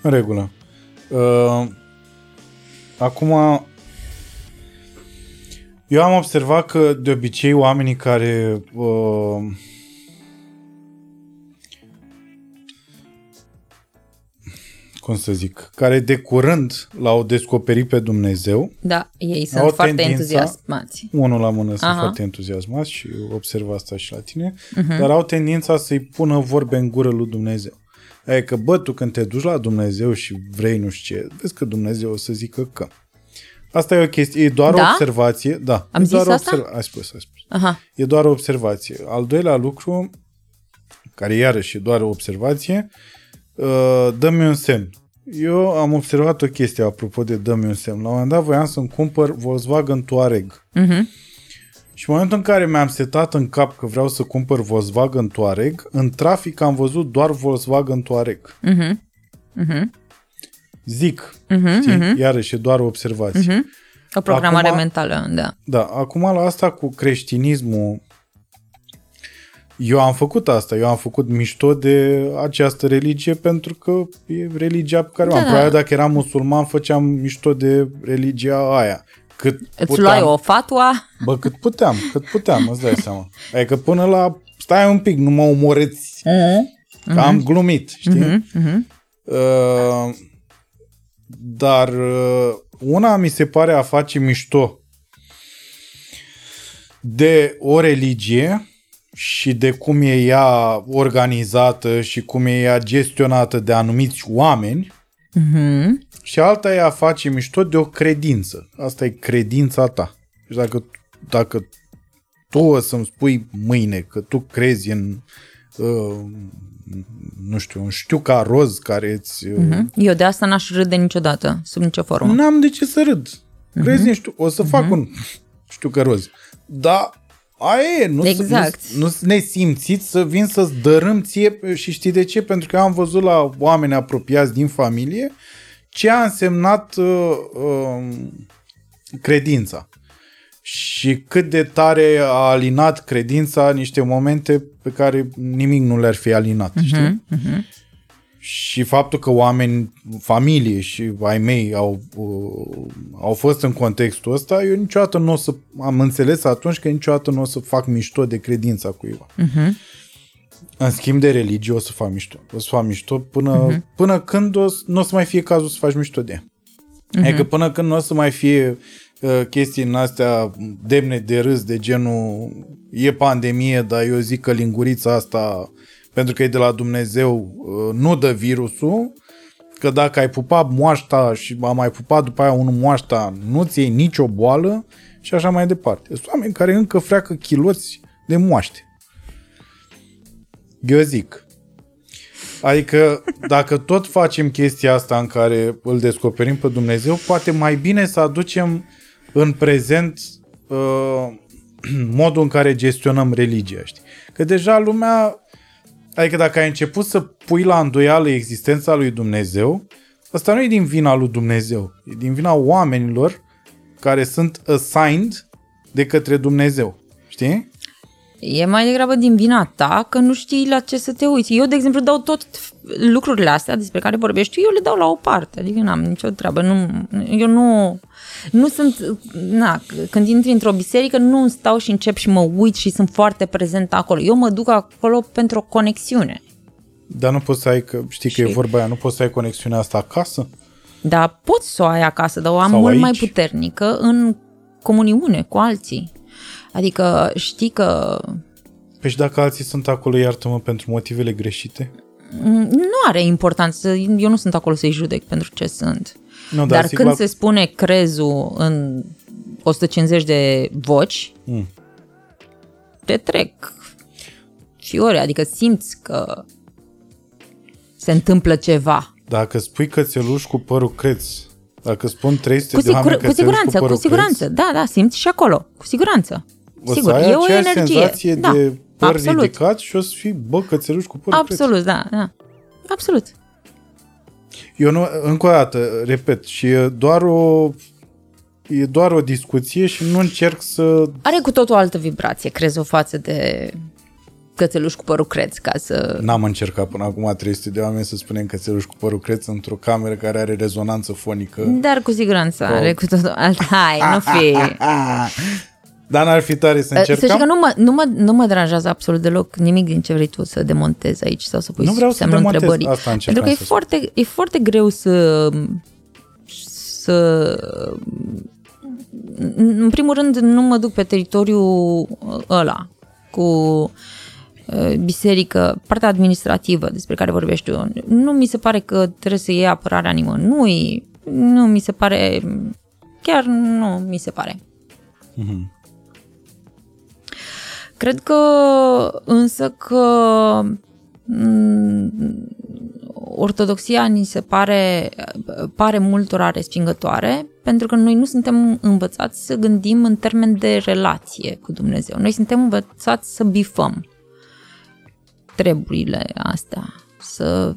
În regulă. Uh, acum, eu am observat că de obicei oamenii care uh, cum să zic, care de curând l-au descoperit pe Dumnezeu, Da, ei sunt Au foarte tendința- entuziasmați. unul la mână sunt Aha. foarte entuziasmați și observ asta și la tine, dar au tendința să-i pună vorbe în gură lui Dumnezeu. Adică, bă, tu când te duci la Dumnezeu și vrei nu știu ce, vezi că Dumnezeu o să zică că. Asta e o chestie, e doar Da? o observație. Da. Am e zis doar o asta? observa- Ai spus, ai spus. Aha. E doar o observație. Al doilea lucru, care iarăși e doar o observație, uh, dă-mi un semn. Eu am observat o chestie apropo de dă-mi un semn. La un moment dat voiam să-mi cumpăr Volkswagen Touareg. Mhm. Și în momentul în care mi-am setat în cap că vreau să cumpăr Volkswagen Touareg, în trafic am văzut doar Volkswagen Touareg. Mhm. Mhm. Zic, Mhm. știi? Mhm. Iarăși e doar o observație. Mhm. O programare Acum- mentală, da. Da, acum la asta cu creștinismul, eu am făcut asta, eu am făcut mișto de această religie pentru că e religia pe care o Da, am. da. Probabil dacă eram musulman făceam mișto de religia aia. Cât Îți puteam. luai o fatua? Bă, cât puteam, cât puteam, îți dai seama. Adică până la, stai un pic, nu mă omorâți, că am glumit, știi? Mhm. Mhm. Uh, dar uh, una mi se pare a face mișto de o religie și de cum e ea organizată și cum e ea gestionată de anumiți oameni Mhm. și alta e a face mișto de o credință. Asta e credința ta. Și dacă, dacă tu o să-mi spui mâine că tu crezi în uh, nu știu, un știuca roz care îți... Uh, Mhm. Eu de asta n-aș râde niciodată, sub nicio formă. N-am de ce să râd. Crezi, nu știu, o să fac un, știu că roz. Dar aia e, nu, Exact. nu, nu ne simțiți să vin să-ți dărâm ție și știi de ce? Pentru că eu am văzut la oameni apropiați din familie ce a însemnat uh, uh, credința și cât de tare a alinat credința niște momente pe care nimic nu le-ar fi alinat, știi? Și faptul că oameni, familie și ai mei au, uh, au fost în contextul ăsta, eu niciodată nu o să, am înțeles atunci că niciodată nu o să fac mișto de credința cuiva. În schimb de religie o să fac mișto. O să fac mișto până, până când o, să- nu o să mai fie cazul să faci mișto de ea. Adică până când nu o să mai fie uh, chestii în astea demne de râs, de genul e pandemie, dar eu zic că lingurița asta, pentru că e de la Dumnezeu, uh, nu dă virusul, că dacă ai pupat moașta și a mai pupat după aia unul moașta, nu-ți iei nicio boală și așa mai departe. Sunt oameni care încă freacă chiloți de moaște. Eu zic, Adică dacă tot facem chestia asta în care îl descoperim pe Dumnezeu, poate mai bine să aducem în prezent uh, <clears throat> modul în care gestionăm religia. Știi? Că deja lumea, adică dacă ai început să pui la îndoială existența lui Dumnezeu, asta nu e din vina lui Dumnezeu, e din vina oamenilor care sunt assigned de către Dumnezeu. Știi? E mai degrabă din vina ta că nu știi la ce să te uiți. Eu, de exemplu, dau tot lucrurile astea despre care vorbești tu, eu le dau la o parte. Adică n-am nicio treabă. Nu, eu nu, nu sunt... Na, când intri într-o biserică, nu stau și încep și mă uit și sunt foarte prezent acolo. Eu mă duc acolo pentru o conexiune. Dar nu poți să ai, că știi că e Și- vorba aia, nu poți să ai conexiunea asta acasă? Dar poți să o ai acasă, dar o am Sau mult mai aici. puternică în comuniune cu alții. Adică știi că Păi și dacă alții sunt acolo, iartă-mă pentru motivele greșite? Mm, Nu are importanță, eu nu sunt acolo să-i judec pentru ce sunt. Nu, Dar zic când la- se spune crezul în 150 de voci, Mm. te trec fiore, adică simți că se întâmplă ceva. Dacă spui cățeluș cu părul creț, dacă spun 300 Cu, de oameni sigur, cu cățeluși siguranță, cu cu părul siguranță. Da, da, simți și acolo, cu siguranță. Creț, o Sigur, să ai e o aceeași energie. senzație da, de păr absolut. ridicat și o să fii, bă, cățeluș cu părul creț. Absolut, da, da. Absolut. Eu nu, încă o dată, repet, și e doar o e doar o discuție și nu încerc să Are cu tot o altă vibrație, crezi o față de cățeluș cu părul creț, ca să... N-am încercat până acum 300 de oameni să spunem cățeluș cu părul creț într-o cameră care are rezonanță fonică. Dar cu siguranță are cu tot o altă... Hai, nu fi... <laughs> Dar n-ar fi tare să Să știi că încercăm? nu mă, nu, mă, nu mă deranjează absolut deloc nimic din ce vrei tu să demontezi aici sau să pui Nu vreau să semnul demontez, întrebării. asta Pentru încercam că e să spun. foarte, e foarte greu să să în primul rând nu mă duc pe teritoriul ăla cu uh, biserică, partea administrativă despre care vorbești tu. Nu mi se pare că trebuie să iei apărarea nimănui, nu mi se pare, chiar nu mi se pare. Cred că însă că m, ortodoxia ni se pare, pare multora respingătoare pentru că noi nu suntem învățați să gândim în termen de relație cu Dumnezeu. Noi suntem învățați să bifăm treburile astea, să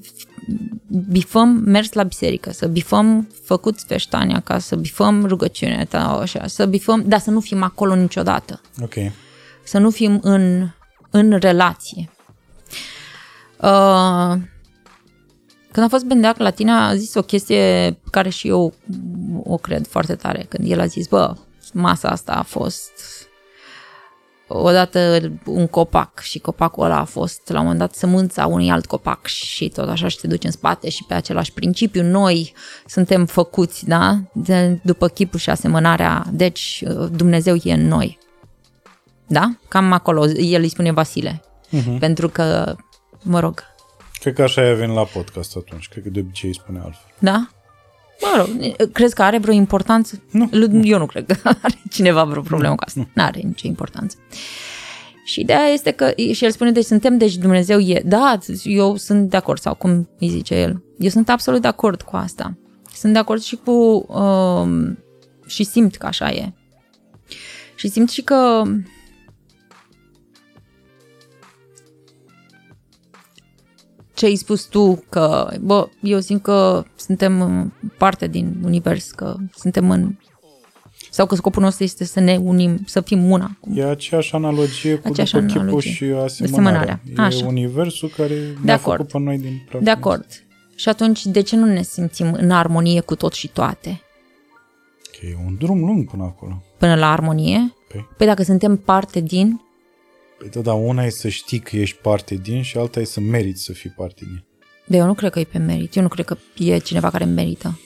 bifăm mers la biserică, să bifăm făcut feștani acasă, să bifăm rugăciunea ta, așa, să bifăm, dar să nu fim acolo niciodată Ok. Să nu fim în, în relație. Uh, când a fost Bendeac la tine, a zis o chestie pe care și eu o cred foarte tare. Când el a zis, bă, masa asta a fost odată un copac și copacul ăla a fost la un moment dat sămânța unui alt copac și tot așa și te duci în spate și pe același principiu. Noi suntem făcuți, da, de, după chipul și asemănarea, deci Dumnezeu e în noi. Da? Cam acolo, el îi spune Vasile. Uh-huh. Pentru că, mă rog, Cred că așa e venit la podcast atunci. Cred că de obicei îi spune altfel. da? Mă rog, crezi că are vreo importanță? Nu. Eu nu cred că <laughs> are cineva vreo problemă cu asta. Nu are nicio importanță. Și ideea este că, și el spune, deci suntem, deci Dumnezeu e. Da, eu sunt de acord, sau cum îi zice el. Eu sunt absolut de acord cu asta. Sunt de acord și cu um, și simt că așa e. Și simt și că ce ai spus tu, că, bă, eu simt că suntem parte din univers, că suntem în... Sau că scopul nostru este să ne unim, să fim una. E aceeași analogie cu Aceeași după chipul analogie. și asemănarea. Asemănarea. E Așa. universul care ne-a acord. făcut pe noi din praf. De acord. Și atunci, de ce nu ne simțim în armonie cu tot și toate? Că e un drum lung până acolo. Până la armonie? Păi, Păi dacă suntem parte din, păi da, dar una e să știi că ești parte din și alta e să meriți să fii parte din. de eu nu cred că e pe merit. Eu nu cred că e cineva care merită.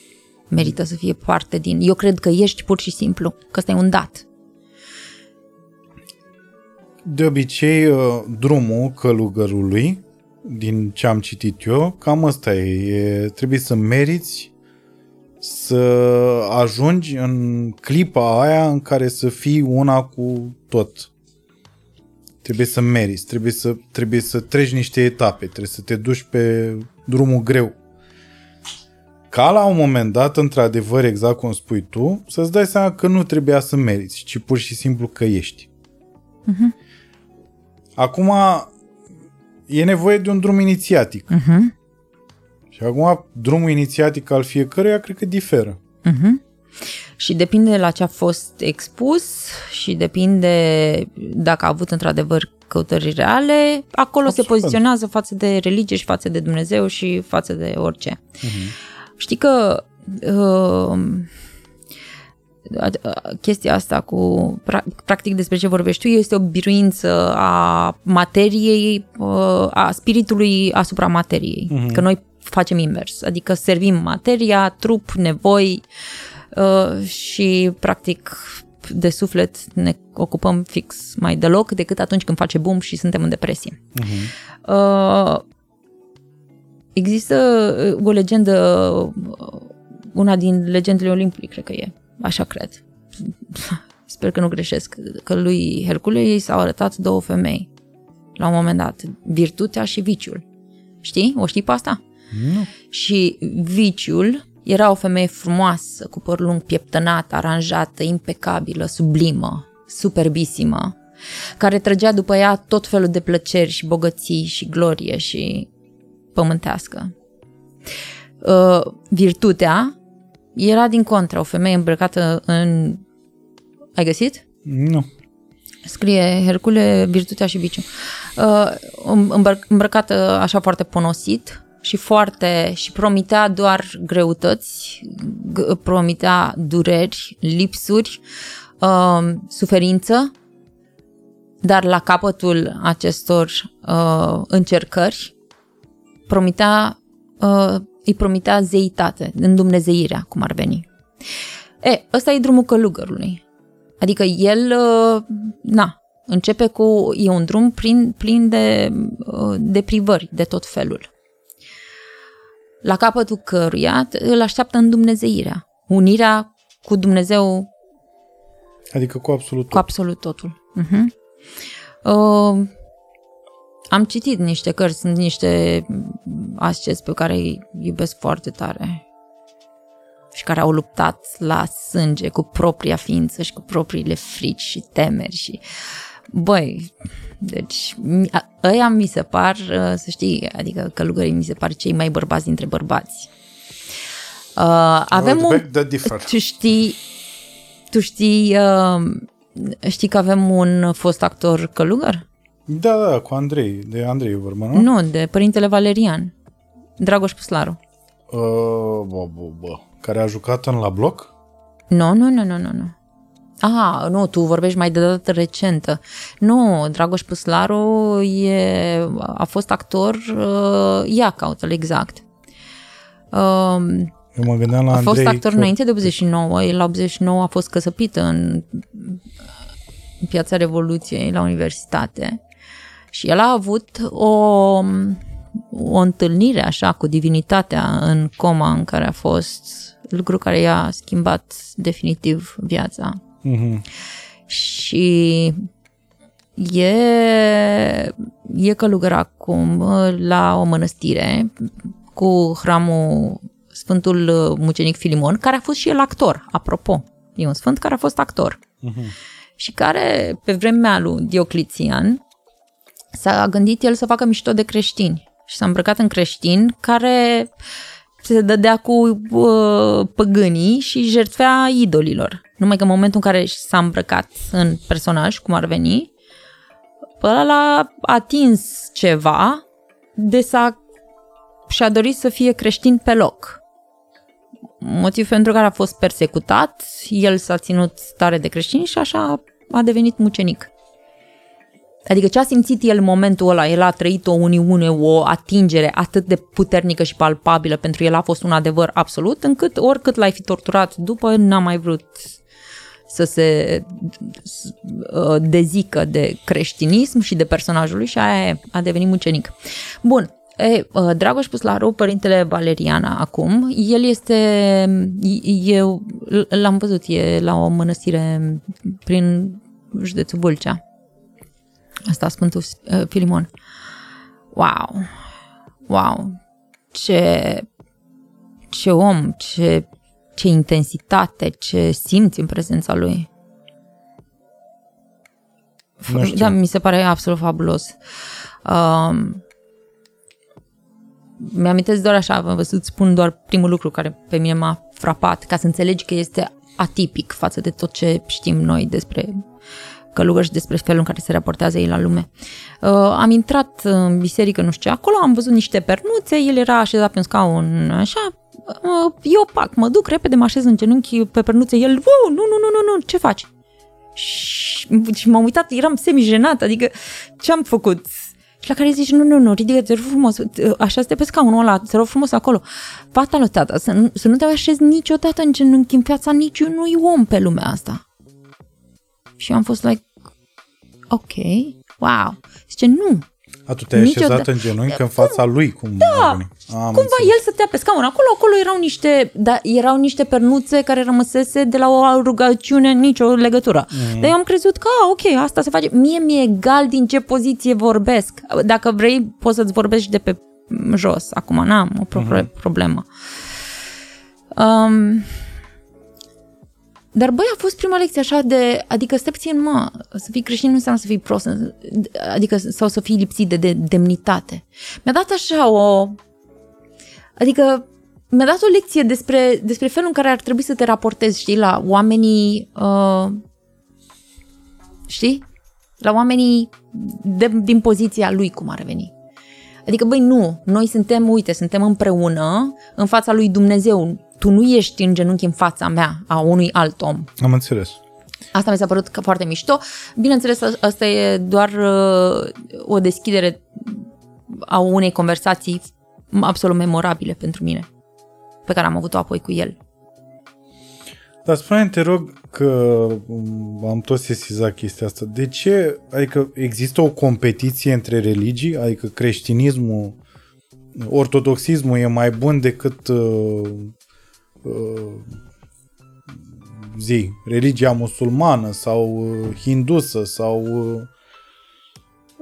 Merită să fie parte din. Eu cred că ești pur și simplu, că ăsta e un dat. De obicei, uh, drumul călugărului, din ce am citit eu, cam ăsta e. e trebuie să meriți să ajungi în clipa aia în care să fii una cu tot. Trebuie să meriți, trebuie să, trebuie să treci niște etape, trebuie să te duci pe drumul greu. Ca la un moment dat, într-adevăr, exact cum spui tu, să-ți dai seama că nu trebuia să meriți, ci pur și simplu că ești. Acum e nevoie de un drum inițiatic. Uh-huh. Și acum drumul inițiatic al fiecăruia cred că diferă. Uh-huh. Și depinde la ce a fost expus și depinde dacă a avut într-adevăr căutări reale, acolo Absolut. se poziționează față de religie și față de Dumnezeu și față de orice. Uh-huh. Știi că uh, a- a- chestia asta cu pra- practic despre ce vorbești tu este o biruință a materiei, uh, a spiritului asupra materiei. Uh-huh. Că noi facem invers, adică servim materia, trup, nevoi uh, și practic de suflet ne ocupăm fix mai deloc decât atunci când face boom și suntem în depresie. Uh-huh. Uh, există uh, o legendă, uh, una din legendele Olimpului, cred că e, așa cred. <laughs> Sper că nu greșesc, că lui Hercule i s-au arătat două femei la un moment dat, virtutea și viciul. Știi? O știi pe asta? Nu. Și viciul era o femeie frumoasă, cu păr lung pieptănat, aranjată, impecabilă, sublimă, superbisimă, care trăgea după ea tot felul de plăceri și bogății și glorie și pământească. Uh, virtutea era din contră, o femeie îmbrăcată în... Ai găsit? Nu. Scrie Hercule, virtutea și viciu. Uh, îmbră- îmbrăcată așa foarte ponosit și foarte și promitea doar greutăți, g- promitea dureri, lipsuri, uh, suferință, dar la capătul acestor uh, încercări promitea, uh, îi promitea zeitate, îndumnezeirea, cum ar veni. E, ăsta e drumul călugărului. Adică el, uh, na, începe cu, e un drum plin, plin de uh, deprivări de tot felul. La capătul căruia îl așteaptă îndumnezeirea, unirea cu Dumnezeu Adică cu absolut cu tot. absolut totul. Uh-huh. Uh, am citit niște cărți, sunt niște asceți pe care îi iubesc foarte tare și care au luptat la sânge cu propria ființă și cu propriile frici și temeri și băi, deci mi- a- ăia mi se par, uh, să știi, adică călugării mi se par cei mai bărbați dintre bărbați. Uh, avem Right un back that differ. tu știi, tu știi, uh, știi că avem un fost actor călugăr? Da, da, cu Andrei. De Andrei e vorba, nu? Nu, de părintele Valerian, Dragoș Puslaru. Uh, bă, bă, bă. Care a jucat în La Bloc? Nu, nu, nu, nu, nu, nu. Ah, nu, tu vorbești mai de dată recentă. Nu, Dragoș Puslaru e, a fost actor, uh, ia caută exact. Um, Eu mă gândeam la a Andrei. fost actor că- înainte de 89, el la 89 a fost căsăpită în, în piața Revoluției la universitate și el a avut o, o întâlnire așa cu divinitatea în coma în care a fost, lucru care i-a schimbat definitiv viața. Mhm. Și e, e călugăr acum uh, la o mănăstire cu hramul Sfântul uh, Mucenic Filimon, care a fost și el actor, apropo. E un sfânt care a fost actor. Și care, pe vremea lui Diocletian, s-a gândit el să facă mișto de creștini. Și s-a îmbrăcat în creștin care se dădea cu uh, păgânii și jertfea idolilor. Numai că în momentul în care s-a îmbrăcat în personaj, cum ar veni, ăla l-a atins ceva de s-a și-a dorit să fie creștin pe loc. Motiv pentru care a fost persecutat, el s-a ținut tare de creștin și așa a devenit mucenic. Adică ce a simțit el în momentul ăla, el a trăit o uniune, o atingere atât de puternică și palpabilă, pentru el a fost un adevăr absolut, încât oricât l-ai fi torturat după, n-a mai vrut să se uh, dezică de creștinism și de personajul lui și aia a devenit mucenic. Bun, E, uh, Dragoș Puslaru, părintele Valeriana acum, el este, eu l-am văzut, e la o mănăstire prin județul Vâlcea. Asta Sfântul uh, Filimon. Wow! Wow! Ce, ce om, ce, ce intensitate, ce simți în prezența lui. Nu știu. Da, mi se pare absolut fabulos. Um, mi-amintesc doar așa, vă să spun doar primul lucru care pe mine m-a frapat, ca să înțelegi că este atipic față de tot ce știm noi despre călugări și despre felul în care se raportează ei la lume. Uh, am intrat în biserică, nu știu ce, acolo am văzut niște pernuțe, el era așezat pe un scaun, așa, uh, eu pac, mă duc repede, mă așez în genunchi pe pernuțe, el, nu, nu, nu, nu, nu, ce faci? Și, și m-am uitat, eram semi-jenat, adică ce am făcut? Și la care zici, nu, nu, nu, ridică te rog frumos, așa stă pe scaunul ăla, te rog frumos acolo. Fata lui tata, să nu, să nu te așezi niciodată în genunchi în fața niciunui om pe lumea asta. Și am fost like, ok, wow. Zice, nu, A, tu te-ai Niciodată. așezat în genunchi în fața lui, cum Da, a venit. Am Cumva el stătea pe scaun. Acolo, acolo erau niște, da, erau niște pernuțe care rămăsese de la o rugăciune, nicio legătură. Mm. Dar eu am crezut că, a, ok, asta se face. Mie mi-e egal din ce poziție vorbesc. Dacă vrei, poți să-ți vorbești de pe jos. Acum n-am o pro- mm-hmm. problemă. Um, dar băi, a fost prima lecție așa de, adică stai puțin, mă, să fii creștin nu înseamnă să fii prost, adică sau să fii lipsit de, de demnitate. Mi-a dat așa o, adică mi-a dat o lecție despre, despre felul în care ar trebui să te raportezi, știi, la oamenii, uh, știi, la oamenii de, din poziția lui, cum ar veni. Adică, băi, nu, noi suntem, uite, suntem împreună în fața lui Dumnezeu. Tu nu ești în genunchi în fața mea, a unui alt om. Am înțeles. Asta mi s-a părut că foarte mișto. Bineînțeles, asta e doar uh, o deschidere a unei conversații absolut memorabile pentru mine, pe care am avut-o apoi cu el. Dar spune te rog, că um, am tot sesizat chestia asta. De ce, adică există o competiție între religii? Adică creștinismul, ortodoxismul e mai bun decât uh, uh, zi, religia musulmană sau uh, hindusă sau uh,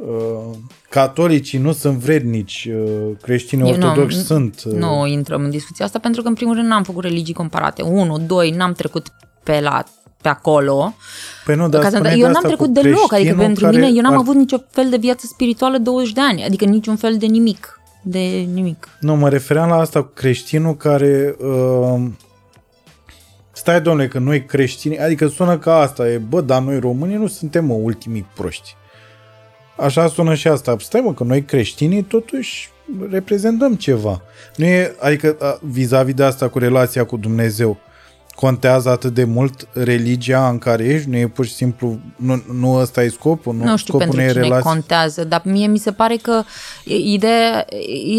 uh, catolicii nu sunt vrednici, uh, creștinii Eu nu- ortodoxi nu- sunt. uh, Nu intrăm în discuția asta pentru că, în primul rând, n-am făcut religii comparate. Unu, doi, n-am trecut pe la pe acolo. Păi nu, dar Ca să- spune eu de n-am asta trecut cu deloc, adică creștinul pentru care mine eu n-am ar- avut niciun fel de viață spirituală 20 de ani, adică niciun fel de nimic, de nimic. Nu, mă refeream la asta cu creștinul care... Uh, stai, domnule, că noi creștini... Adică sună ca asta, e, bă, dar noi românii nu suntem, mă, ultimii proști. Așa sună și asta. Stai, mă, că noi creștinii totuși reprezentăm ceva. Nu e, adică a, vis-a-vis de asta cu relația cu Dumnezeu, contează atât de mult religia în care ești? Nu e pur și simplu, nu, nu ăsta e scopul? Nu, Nu știu scopul pentru nu e cine relația. contează, dar mie mi se pare că e- ideea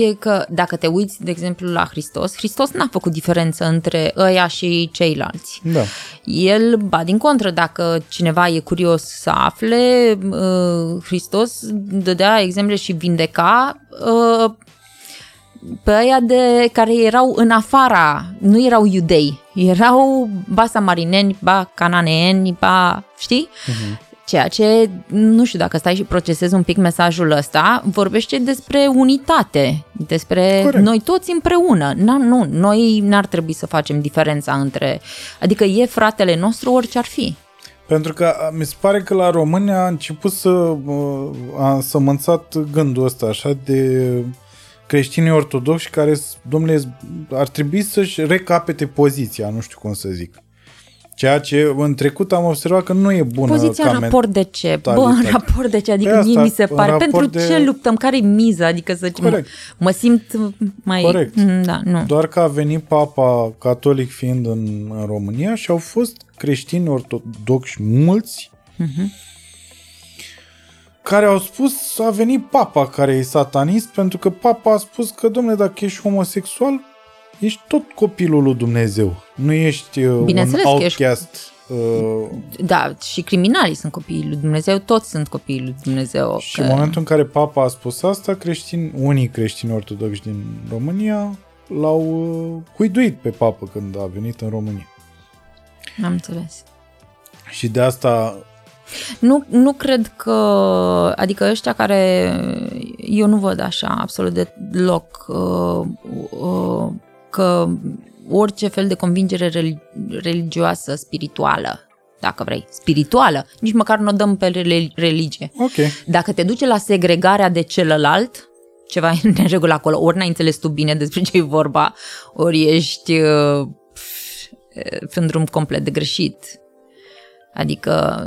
e că dacă te uiți, de exemplu, la Hristos, Hristos n-a făcut diferență între ăia și ceilalți. Da. El, ba din contră, dacă cineva e curios să afle, uh, Hristos dădea exemple și vindeca uh, pe aia de care erau în afara, nu erau iudei, erau ba samarineni, ba cananeeni, ba, știi? Uh-huh. Ceea ce, nu știu dacă stai și procesezi un pic mesajul ăsta, vorbește despre unitate, despre Corect. noi toți împreună. Na, nu, noi n-ar trebui să facem diferența între... Adică e fratele nostru orice ar fi. Pentru că a, mi se pare că la români a început să uh, a sămânțat gândul ăsta așa de creștinii ortodoxi care, domnule, ar trebui să-și recapete poziția, nu știu cum să zic. Ceea ce în trecut am observat că nu e bună Poziția ca în raport de ce? Bă, în mentalitate. raport de ce? Adică Pe mie asta, mi se în pare. raport Pentru de- ce luptăm? Care e miza? Adică să mă, Corect. mă simt mai... Corect. Mm, Da, nu. Doar că a venit papa catolic fiind în, în România și au fost creștini ortodoxi mulți Mhm. Care au spus a venit papa care e satanist pentru că papa a spus că domnule dacă ești homosexual ești tot copilul lui Dumnezeu. Nu ești uh, un Bineînțeles că ești- outcast. Uh, Da, și criminalii sunt copiii lui Dumnezeu, toți sunt copiii lui Dumnezeu. și în momentul în care papa a spus asta, creștini, unii creștini ortodoxi din România l-au uh, huiduit pe papă când a venit în România. Am înțeles. Și de asta Nu, nu cred că, adică ăștia care, eu nu văd așa absolut deloc uh, uh, că orice fel de convingere reli- religioasă, spirituală, dacă vrei, spirituală, nici măcar nu o dăm pe rel- religie. Ok. Dacă te duce la segregarea de celălalt, ceva e <laughs> în neregulă acolo, ori n-ai înțeles tu bine despre ce e vorba, ori ești uh, pe un drum complet de greșit. Adică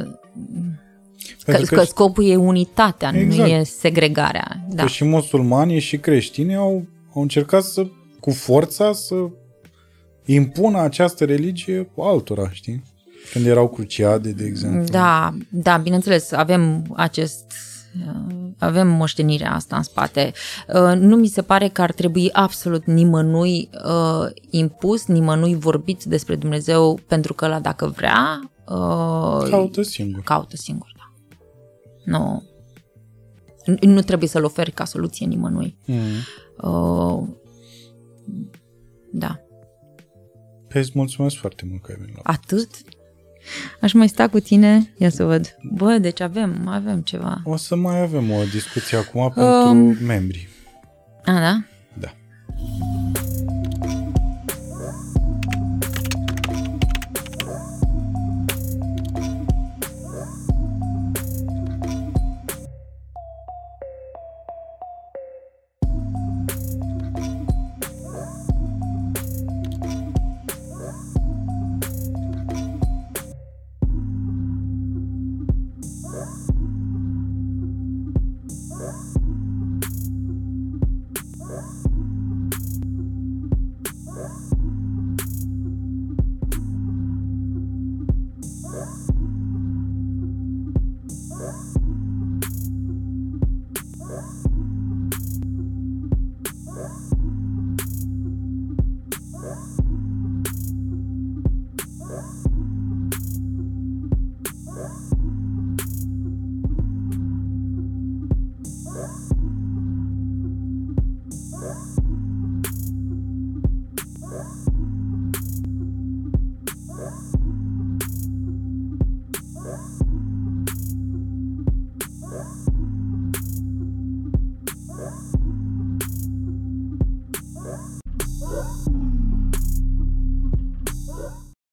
că, Pentru că scopul e unitatea, Exact. nu e segregarea. Da. Că și musulmanii și creștinii au, au încercat să, cu forța, să impună această religie altora, știi? Când erau cruciade, de exemplu. Da, da, bineînțeles, avem acest uh, avem moștenirea asta în spate. Uh, Nu mi se pare că ar trebui absolut nimănui uh, impus, nimănui vorbit despre Dumnezeu pentru că la dacă vrea uh, Caută singur. caută singur. Da. Nu, nu- nu trebuie să-l oferi ca soluție nimănui. Mm. Uh, da, Pe îți mulțumesc foarte mult că ai venit la atât. Aș mai sta cu tine, ia să văd. Bă, deci avem, avem ceva. O să mai avem o discuție acum pentru Um. membri. A, da?